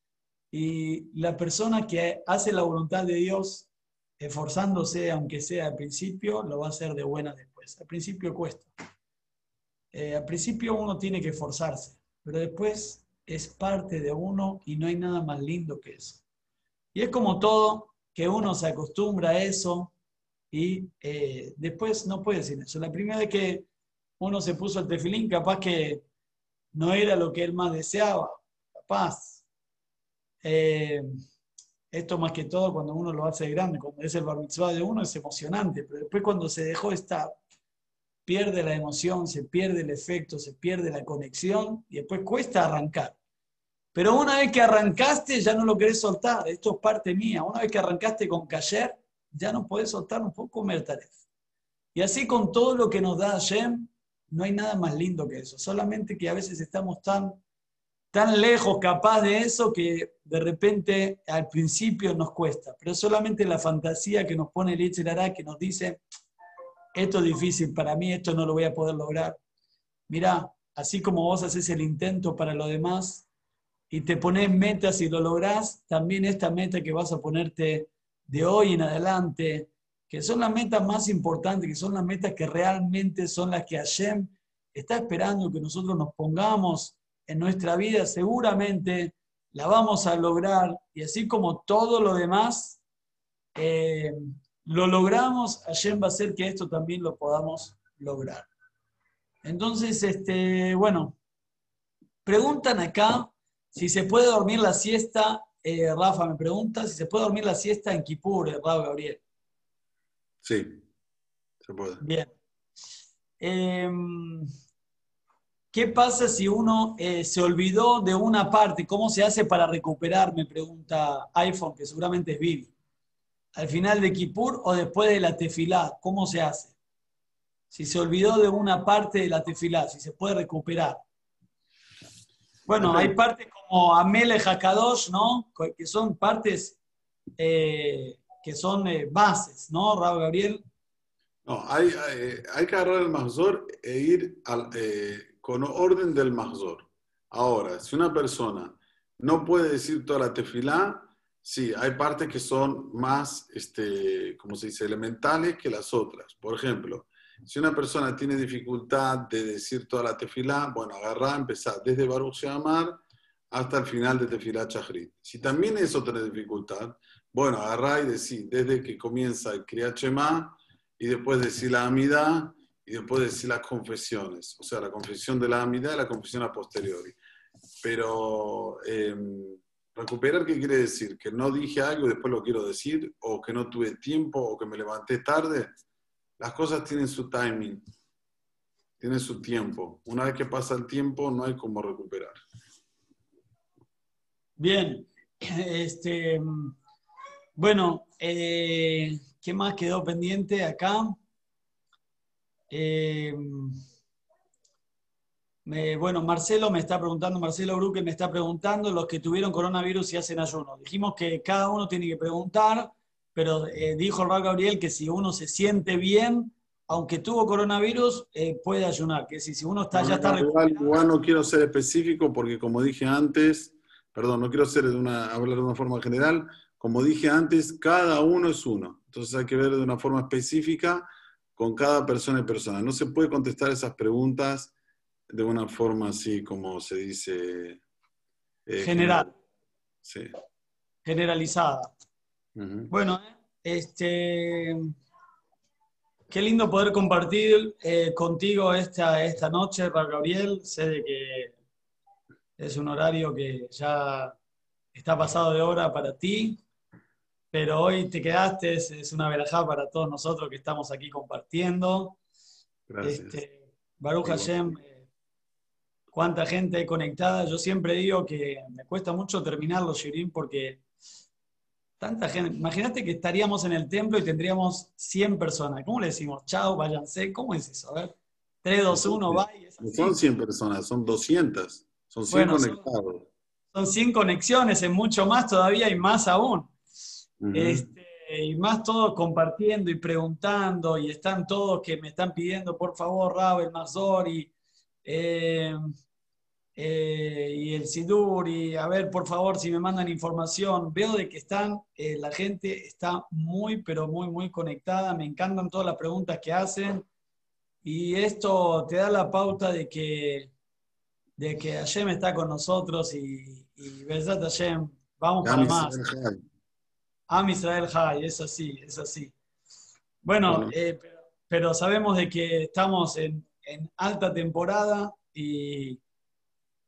Y la persona que hace la voluntad de Dios, esforzándose, aunque sea al principio, lo va a hacer de buena al principio cuesta. Eh, al principio uno tiene que esforzarse, pero después es parte de uno y no hay nada más lindo que eso. Y es como todo, que uno se acostumbra a eso y eh, después no puede decir eso. La primera vez que uno se puso el tefilín, capaz que no era lo que él más deseaba, capaz. Eh, esto más que todo cuando uno lo hace grande, cuando es el bar mitzvah de uno es emocionante, pero después cuando se dejó estar, pierde la emoción, se pierde el efecto, se pierde la conexión y después cuesta arrancar. Pero una vez que arrancaste ya no lo querés soltar, esto es parte mía. Una vez que arrancaste con Kayer, ya no podés soltar un poco Mertaref. Y así con todo lo que nos da Hashem, no hay nada más lindo que eso. Solamente que a veces estamos tan tan lejos capaz de eso que de repente al principio nos cuesta, pero solamente la fantasía que nos pone el hará que nos dice, esto es difícil para mí, esto no lo voy a poder lograr. Mira, así como vos haces el intento para lo demás y te pones metas y lo lográs, también esta meta que vas a ponerte de hoy en adelante, que son las metas más importantes, que son las metas que realmente son las que Hashem está esperando que nosotros nos pongamos en nuestra vida seguramente la vamos a lograr y así como todo lo demás eh, lo logramos, Hashem va a hacer que esto también lo podamos lograr. Entonces, este, bueno, preguntan acá si se puede dormir la siesta, eh, Rafa me pregunta, si se puede dormir la siesta en Kipur, eh, Rafa Gabriel. Sí, se puede. Bien. ¿Qué pasa si uno eh, se olvidó de una parte? ¿Cómo se hace para recuperar? Me pregunta iPhone, que seguramente es Vivi. ¿Al final de Kippur o después de la tefilá? ¿Cómo se hace? Si se olvidó de una parte de la tefilá, si se puede recuperar. Bueno, hay partes como Amele Hakadosh, ¿no? Que son partes eh, que son eh, bases, ¿no, Raúl Gabriel? No, hay, hay, que agarrar el mazor e ir al, con orden del Mahzor. Ahora, si una persona no puede decir toda la tefilá, sí, hay partes que son más, este, como se dice, elementales que las otras. Por ejemplo, si una persona tiene dificultad de decir toda la tefilá, bueno, agarra, empezar desde Baruch Sheamar hasta el final de tefilá Chahrit. Si también eso tiene dificultad, bueno, agarra y decir desde que comienza el Kriyat y después decir la Amida y después decir las confesiones, o sea, la confesión de la amidad y la confesión a posteriori. Pero em, recuperar, ¿qué quiere decir? Que no dije algo y después lo quiero decir, o que no tuve tiempo, o que me levanté tarde. Las cosas tienen su timing, tienen su tiempo. Una vez que pasa el tiempo, no hay cómo recuperar. Bien, este, bueno, eh, ¿qué más quedó pendiente acá? Eh, bueno, Marcelo me está preguntando, Marcelo Bruque me está preguntando, los que tuvieron coronavirus y hacen ayuno. Dijimos que cada uno tiene que preguntar, pero eh, dijo el Gabriel que si uno se siente bien, aunque tuvo coronavirus, eh, puede ayunar. Que si, si uno está, ya está igual, igual, no quiero ser específico porque como dije antes, perdón, no quiero ser de una, hablar de una forma general, como dije antes, cada uno es uno. Entonces hay que ver de una forma específica con cada persona y persona. No se puede contestar esas preguntas de una forma así como se dice. Eh, General. Sí. Generalizada. Bueno, este. Qué lindo poder compartir eh, contigo esta, esta noche, Gabriel. Sé de que es un horario que ya está pasado de hora para ti pero hoy te quedaste, es, una verajá para todos nosotros que estamos aquí compartiendo. Gracias. Este, Baruch Hashem, eh, cuánta gente conectada. Yo siempre digo que me cuesta mucho terminar los shirim porque tanta gente. Imagínate que estaríamos en el templo y tendríamos 100 personas. ¿Cómo le decimos? Chao, váyanse. ¿Cómo es eso? A ver. 3, 2, 1, va. No son 100 personas, son 200. Son 100 conectados. Son, son 100 conexiones, es mucho más todavía y más aún este, y más todos compartiendo y preguntando, y están todos que me están pidiendo, por favor, Raúl, Mazor y, eh, eh, y el Sidur, y a ver, por favor, si me mandan información. Veo de que están, eh, la gente está muy, pero muy, muy conectada. Me encantan todas las preguntas que hacen. Y esto te da la pauta de que, de que Hashem está con nosotros y, y Hashem, vamos para más. Am Israel High, es así, es así. Bueno, eh, pero, sabemos de que estamos en, en alta temporada y,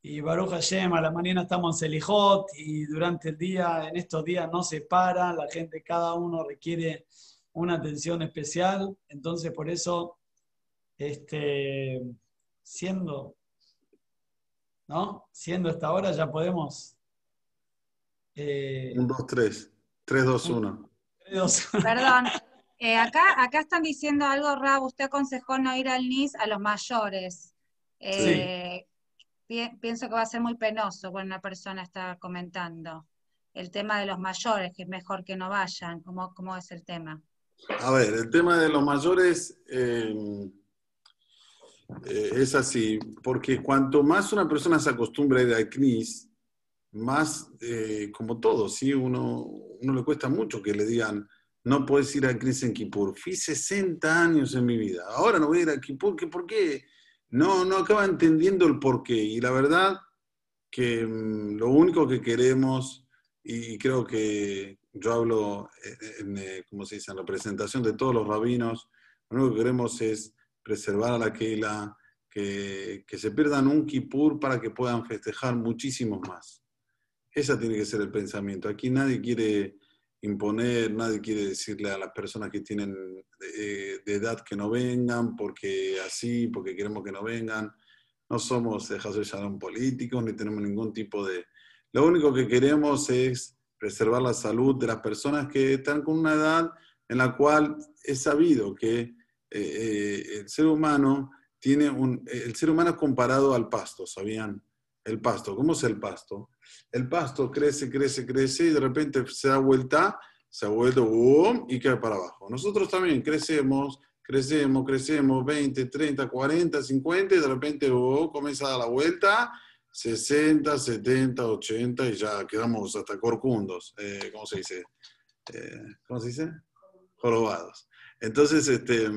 y Baruch Hashem, a la mañana estamos en Selijot y durante el día, en estos días no se para, la gente, cada uno requiere una atención especial, entonces por eso, este, siendo, ¿no? Siendo esta hora ya podemos... Eh, un, dos, tres. Tres, dos, uno. Perdón, eh, acá, acá están diciendo algo, Rab, usted aconsejó no ir al NIS a los mayores. Eh, pienso que va a ser muy penoso cuando una persona está comentando el tema de los mayores, que es mejor que no vayan. ¿Cómo, cómo es el tema? A ver, el tema de los mayores eh, es así, porque cuanto más una persona se acostumbra a ir al CNIS, más, como todo, ¿sí? uno, uno le cuesta mucho que le digan, no puedes ir a Cris en Kippur. Fui 60 años en mi vida. Ahora no voy a ir a Kippur. ¿Por qué? No, no acaba entendiendo el por qué. Y la verdad que mm, lo único que queremos, y creo que yo hablo, en, eh, ¿cómo se dice?, en representación de todos los rabinos, lo único que queremos es preservar a la Keila, que, que se pierdan un Kippur para que puedan festejar muchísimos más. Ese tiene que ser el pensamiento. Aquí nadie quiere imponer, nadie quiere decirle a las personas que tienen de, edad que no vengan, porque así, porque queremos que no vengan. No somos de Shalom políticos, ni tenemos ningún tipo de... Lo único que queremos es preservar la salud de las personas que están con una edad en la cual es sabido que eh, eh, el ser humano tiene un... El ser humano es comparado al pasto, ¿sabían? El pasto. ¿Cómo es el pasto? El pasto crece, crece, crece y de repente se da vuelta, se ha vuelto y cae para abajo. Nosotros también crecemos, crecemos, crecemos 20, 30, 40, 50 y de repente ¡boom! comienza a dar la vuelta 60, 70, 80 y ya quedamos hasta corcundos. Eh, ¿Cómo se dice? Eh, ¿Cómo se dice? Jorobados. Entonces, este,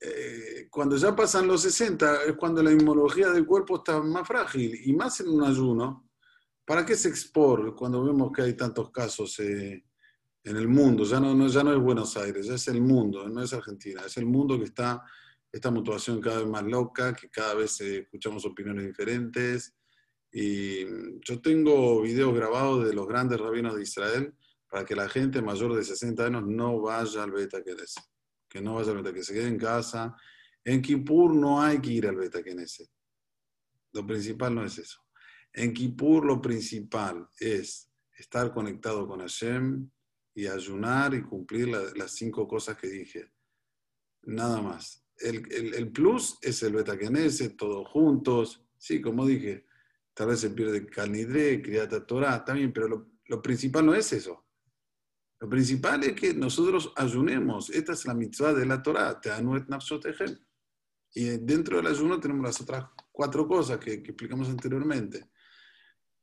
eh, cuando ya pasan los 60 es cuando la inmunología del cuerpo está más frágil y más en un ayuno. ¿Para qué se expor cuando vemos que hay tantos casos eh, en el mundo? Ya no, ya no es Buenos Aires, ya es el mundo, no es Argentina, es el mundo que está esta mutuación cada vez más loca, que cada vez eh, escuchamos opiniones diferentes. Y yo tengo videos grabados de los grandes rabinos de Israel para que la gente mayor de 60 años no vaya al Beta Keneset que no vaya al Beta, que se quede en casa. En Kippur no hay que ir al Beta Knesset. Lo principal no es eso. En Kippur lo principal es estar conectado con Hashem y ayunar y cumplir las cinco cosas que dije. Nada más. El, plus es el Beta todos juntos. Sí, como dije, tal vez se pierde Kalnidre, Kriata Torah, también, pero lo, lo principal no es eso. Lo principal es que nosotros ayunemos. Esta es la mitzvah de la Torah. Y dentro del ayuno tenemos las otras cuatro cosas que, explicamos anteriormente.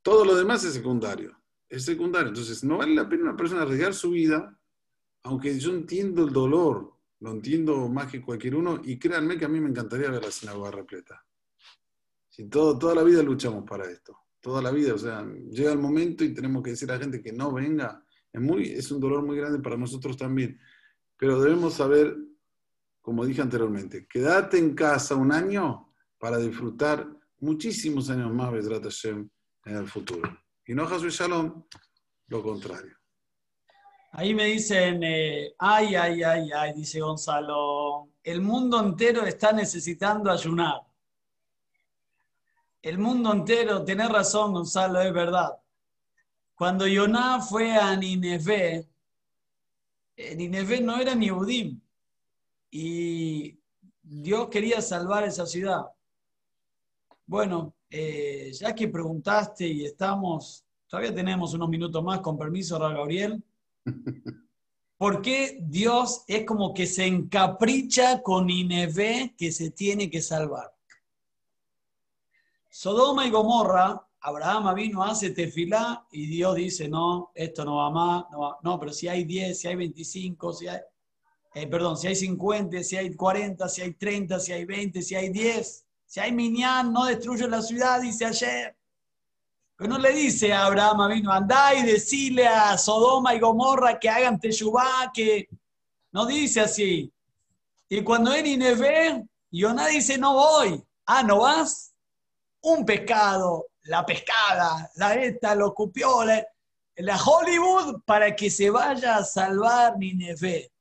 Todo lo demás es secundario. Es secundario. Entonces, no vale la pena una persona arriesgar su vida, aunque yo entiendo el dolor, lo entiendo más que cualquier uno, y créanme que a mí me encantaría ver la sinagoga repleta. Si todo, toda la vida luchamos para esto, toda la vida, o sea, llega el momento y tenemos que decir a la gente que no venga, es, muy, es un dolor muy grande para nosotros también. Pero debemos saber, como dije anteriormente, quédate en casa un año para disfrutar muchísimos años más Bezrat Hashem en el futuro. Y no Hasbe Shalom, lo contrario. Ahí me dicen, eh, ay, ay, ay, ay, dice Gonzalo, el mundo entero está necesitando ayunar. El mundo entero, tenés razón, Gonzalo, es verdad. Cuando Yoná fue a Nineveh, eh, Nineveh no era ni Udim. Y Dios quería salvar esa ciudad. Bueno, eh, ya que preguntaste y estamos, todavía tenemos unos minutos más, con permiso, Ra Gabriel. ¿Por qué Dios es como que se encapricha con Nineveh que se tiene que salvar? Sodoma y Gomorra Abraham vino, hace tefilá y Dios dice, no, esto no va más, no, no pero si hay 10, si hay 25, si hay, eh, perdón, si hay 50, si hay 40, si hay 30, si hay 20, si hay 10, si hay Minyan, no destruye la ciudad, dice ayer. Pero no le dice a Abraham vino, andá y decile a Sodoma y Gomorra que hagan teshuvá, que no dice así. Y cuando Nineveh, Y Yoná dice, no voy. Ah, ¿no vas? Un pescado, la pescada, la esta, lo cupió, la, Hollywood para que se vaya a salvar Nineveh.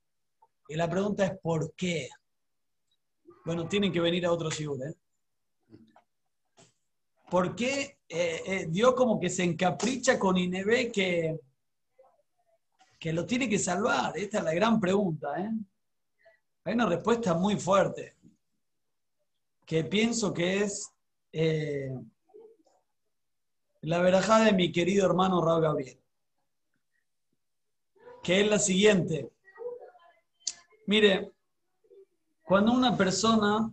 Y la pregunta es, ¿por qué? Bueno, tienen que venir a otro Shiur, ¿eh? ¿Por qué eh, eh, Dios como que se encapricha con Nineveh que, que lo tiene que salvar? Esta es la gran pregunta, ¿eh? Hay una respuesta muy fuerte, que pienso que es eh, la verajada de mi querido hermano Raúl Gabriel, que es la siguiente. Mire, cuando una persona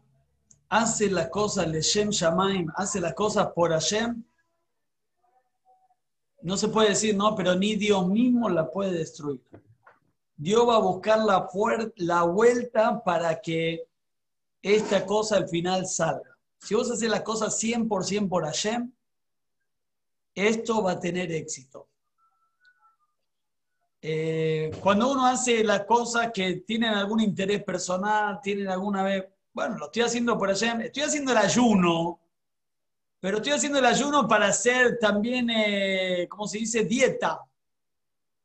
hace las cosas Leshem Shamaim, hace las cosas por Hashem, no se puede decir, no, pero ni Dios mismo la puede destruir. Dios va a buscar la, la vuelta para que esta cosa al final salga. Si vos haces las cosas 100% por Hashem, esto va a tener éxito. Eh, cuando uno hace las cosas que tienen algún interés personal, tienen alguna vez, bueno, lo estoy haciendo por Hashem, estoy haciendo el ayuno, pero estoy haciendo el ayuno para hacer también, eh, ¿cómo se dice? Dieta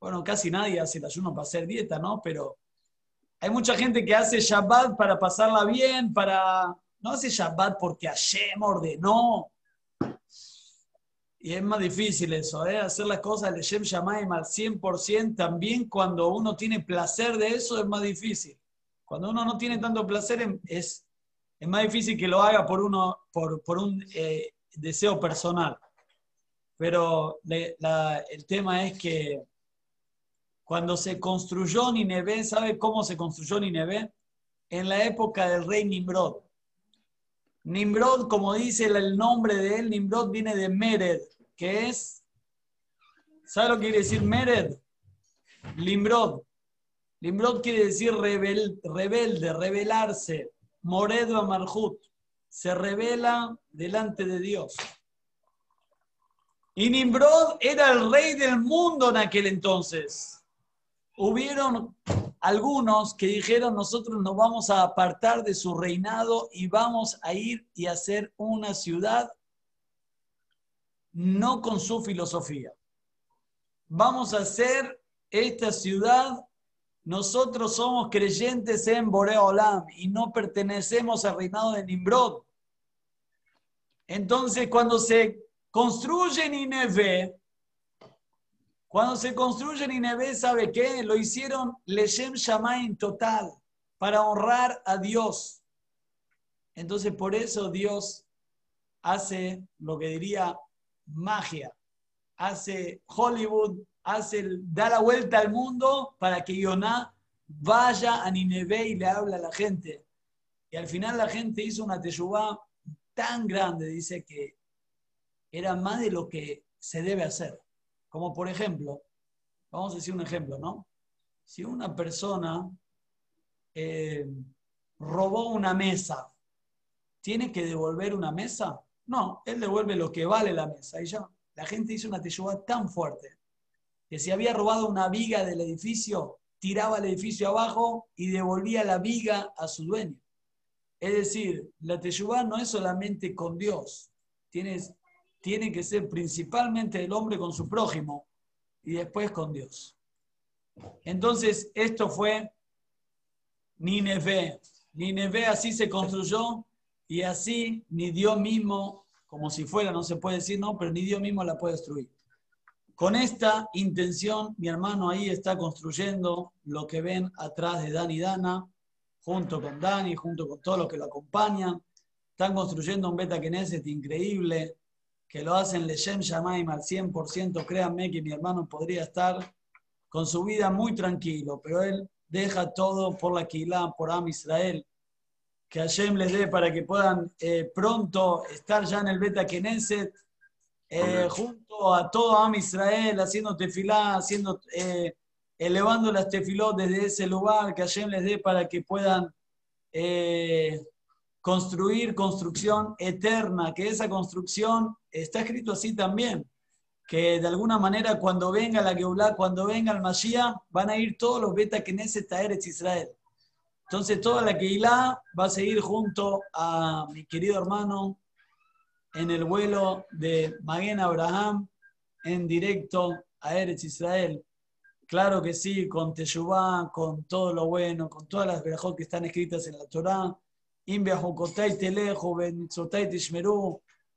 bueno, casi nadie hace el ayuno para hacer dieta, ¿no? Pero hay mucha gente que hace Shabbat para pasarla bien, para... No hace Shabbat porque Hashem ordenó. Y es más difícil eso, ¿eh? Hacer las cosas de Shem Shamaim al 100%, también cuando uno tiene placer de eso es más difícil. Cuando uno no tiene tanto placer em, es, es más difícil que lo haga por, uno, por, por un eh, deseo personal. Pero el tema es que cuando se construyó Nineveh, ¿sabe cómo se construyó Nineveh? En la época del rey Nimrod. Nimrod, como dice el nombre de él, Nimrod viene de Mered, que es, ¿sabe lo que quiere decir Mered? Nimrod. Nimrod quiere decir rebelde, rebelarse. Moredo Amarhut. Se revela delante de Dios. Y Nimrod era el rey del mundo en aquel entonces hubieron algunos que dijeron, nosotros nos vamos a apartar de su reinado y vamos a ir y hacer una ciudad no con su filosofía. Vamos a hacer esta ciudad, nosotros somos creyentes en Boreolam y no pertenecemos al reinado de Nimrod. Entonces, cuando se construye Nineveh, cuando se construye Nineveh, ¿sabe qué? Lo hicieron Leshem Shamain total, para honrar a Dios. Entonces, por eso Dios hace lo que diría magia, hace Hollywood, hace da la vuelta al mundo para que Yoná vaya a Nineveh y le hable a la gente. Y al final la gente hizo una teyubá tan grande, dice que era más de lo que se debe hacer. Como por ejemplo, vamos a decir un ejemplo, ¿no? Si una persona eh, robó una mesa, ¿tiene que devolver una mesa? No, él devuelve lo que vale la mesa y ya. La gente hizo una teyuba tan fuerte que si había robado una viga del edificio, tiraba el edificio abajo y devolvía la viga a su dueño. Es decir, la teyuba no es solamente con Dios, tienes tiene que ser principalmente el hombre con su prójimo y después con Dios. Entonces, esto fue Nineveh. Nineveh así se construyó y así ni Dios mismo, como si fuera, no se puede decir no, pero ni Dios mismo la puede destruir. Con esta intención, mi hermano ahí está construyendo lo que ven atrás de Dani y Dana, junto con Dani, junto con todos los que lo acompañan. Están construyendo un Beta Knesset increíble, que lo hacen Leshem Shamaim al 100%, créanme que mi hermano podría estar con su vida muy tranquilo, pero él deja todo por la Keilah, por Am Israel. Que Hashem les dé para que puedan eh, pronto estar ya en el Beta Knesset, eh, junto a todo Am Israel, haciendo tefilá, haciendo, eh, elevando las tefilot desde ese lugar, que Hashem les dé para que puedan construir construcción eterna, que esa construcción está escrito así también, que de alguna manera cuando venga la Geulah, cuando venga el Mashiach, van a ir todos los Beta Knesset a Eretz Israel. Entonces toda la Keilah va a seguir junto a mi querido hermano en el vuelo de Maguen Abraham en directo a Eretz Israel. Claro que sí, con Teshuvah, con todo lo bueno, con todas las verajot que están escritas en la Torah.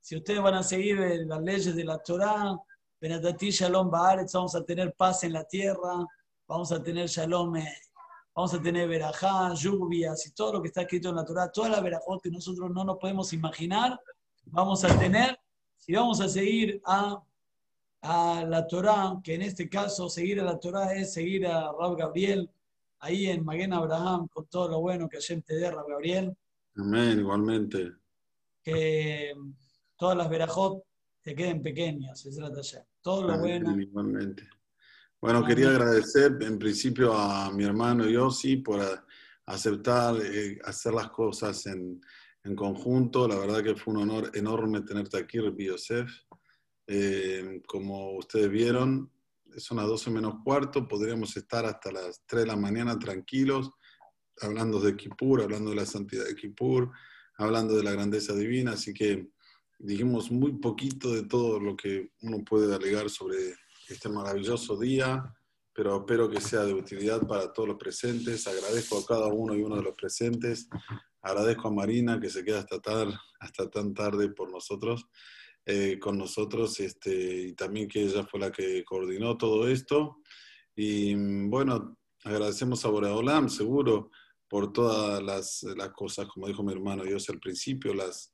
Si ustedes van a seguir las leyes de la Torah, Benatati Shalom Baaretz, vamos a tener paz en la tierra, vamos a tener Shalom, vamos a tener verajá, lluvias y todo lo que está escrito en la Torah, todas las verajot que nosotros no nos podemos imaginar, vamos a tener si vamos a seguir a a la Torá, que en este caso seguir a la Torá es seguir a Rab Gabriel, ahí en Maguen Abraham, con todo lo bueno que Hashem te dé, Rab Gabriel. Amén, igualmente. Que todas las verajot te queden pequeñas, es la Todo lo bueno. Igualmente. Bueno, quería agradecer en principio a mi hermano Yossi por aceptar eh, hacer las cosas en, en, conjunto. La verdad que fue un honor enorme tenerte aquí, Rabbi Yosef. Eh, como ustedes vieron, son las 12 menos cuarto, podríamos estar hasta las 3 de la mañana tranquilos, hablando de Kippur, hablando de la santidad de Kippur, hablando de la grandeza divina, así que dijimos muy poquito de todo lo que uno puede alegar sobre este maravilloso día, pero espero que sea de utilidad para todos los presentes. Agradezco a cada uno y uno de los presentes. Agradezco a Marina que se queda hasta, tarde, hasta tan tarde por nosotros. Eh, con nosotros este, y también que ella fue la que coordinó todo esto. Y mm, bueno, agradecemos a Boreolam, seguro, por todas las, las, cosas, como dijo mi hermano Dios al principio, las,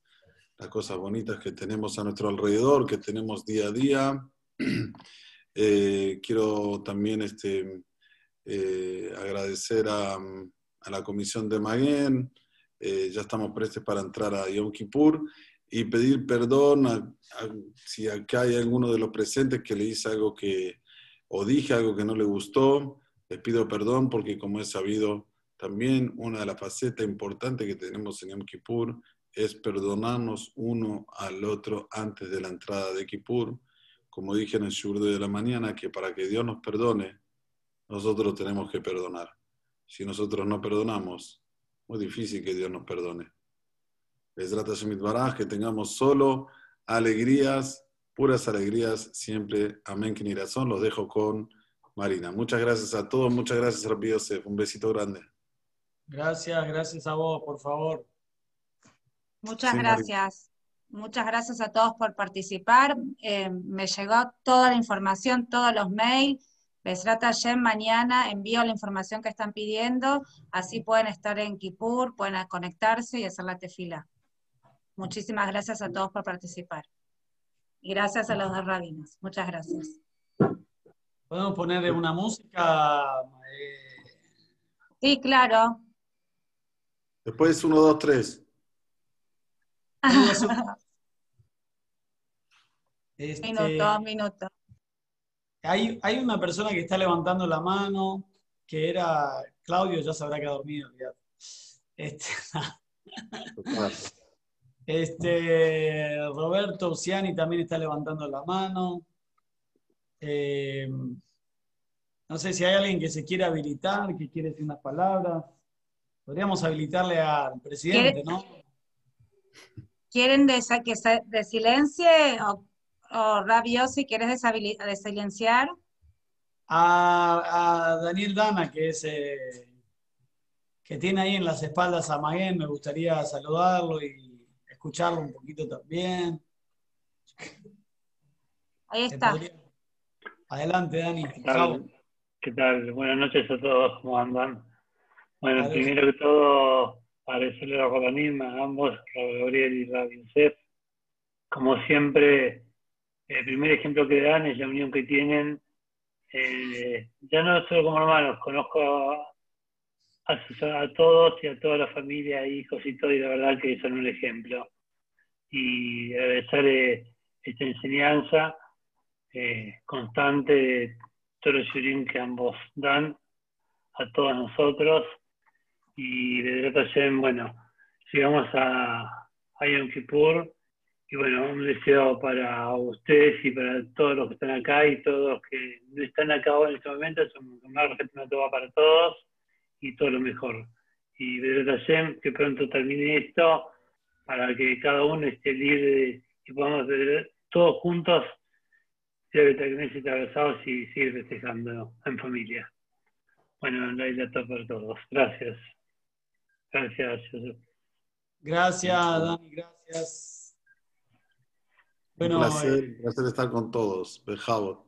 las cosas bonitas que tenemos a nuestro alrededor, que tenemos día a día. Eh, quiero también este, eh, agradecer a, a, la comisión de Maguen. ya estamos prestos para entrar a Yom Kippur y pedir perdón si acá hay alguno de los presentes que le hice algo que, o dije algo que no le gustó, les pido perdón porque como he sabido, también una de las facetas importantes que tenemos en Yom Kippur es perdonarnos uno al otro antes de la entrada de Kippur. Como dije en el shur de la mañana, que para que Dios nos perdone, nosotros tenemos que perdonar. Si nosotros no perdonamos, muy difícil que Dios nos perdone que tengamos solo alegrías, puras alegrías siempre. Amén, que ni razón. Los dejo con Marina. Muchas gracias a todos, muchas gracias, Rabbi Yosef. Un besito grande. Gracias, gracias a vos, por favor. Muchas gracias. Muchas gracias a todos por participar. Eh, me llegó toda la información, todos los mails. trata ayer mañana envío la información que están pidiendo, así pueden estar en Kipur, pueden conectarse y hacer la tefila. Muchísimas gracias a todos por participar. Y gracias a los dos rabinos. Muchas gracias. ¿Podemos ponerle una música? Sí, claro. Después uno, dos, tres. Este, minuto, minuto. Hay, hay, una persona que está levantando la mano, que era Claudio, ya se habrá quedado dormido. Este, Este, Roberto Uciani también está levantando la mano. Eh, no sé si hay alguien que se quiere habilitar, que quiere decir unas palabras. Podríamos habilitarle al presidente, ¿no? ¿Quieren de, que se de silencie o, o Rabiosi, quieres de silenciar? A, Daniel Dana, que es eh, que tiene ahí en las espaldas a Maguen, me gustaría saludarlo y escucharlo un poquito también. Ahí está. Adelante, Dani. ¿Qué tal? Buenas noches a todos, ¿cómo andan? Bueno, primero que todo, agradecerle a Rodanim, a ambos, a Gabriel y a. Como siempre, el primer ejemplo que dan es la unión que tienen. Eh, ya no solo como hermanos, conozco a, a, todos y a toda la familia, hijos y todo, y la verdad que son un ejemplo y agradecer eh, esta enseñanza eh, constante de los yurim que ambos dan a todos nosotros. Y de Hashem, bueno, llegamos a, a Kippur. Y bueno, un deseo para ustedes y para todos los que están acá y todos los que no están acá en este momento. Es un respeto para todos y todo lo mejor. y ver que pronto termine esto para que cada uno esté libre y podamos ver todos juntos ser abrazados y seguir festejando en familia. Bueno, la está para todos. Gracias. Gracias. Gracias, Dani, gracias. Bueno, un placer, eh, placer estar con todos. Bejabot.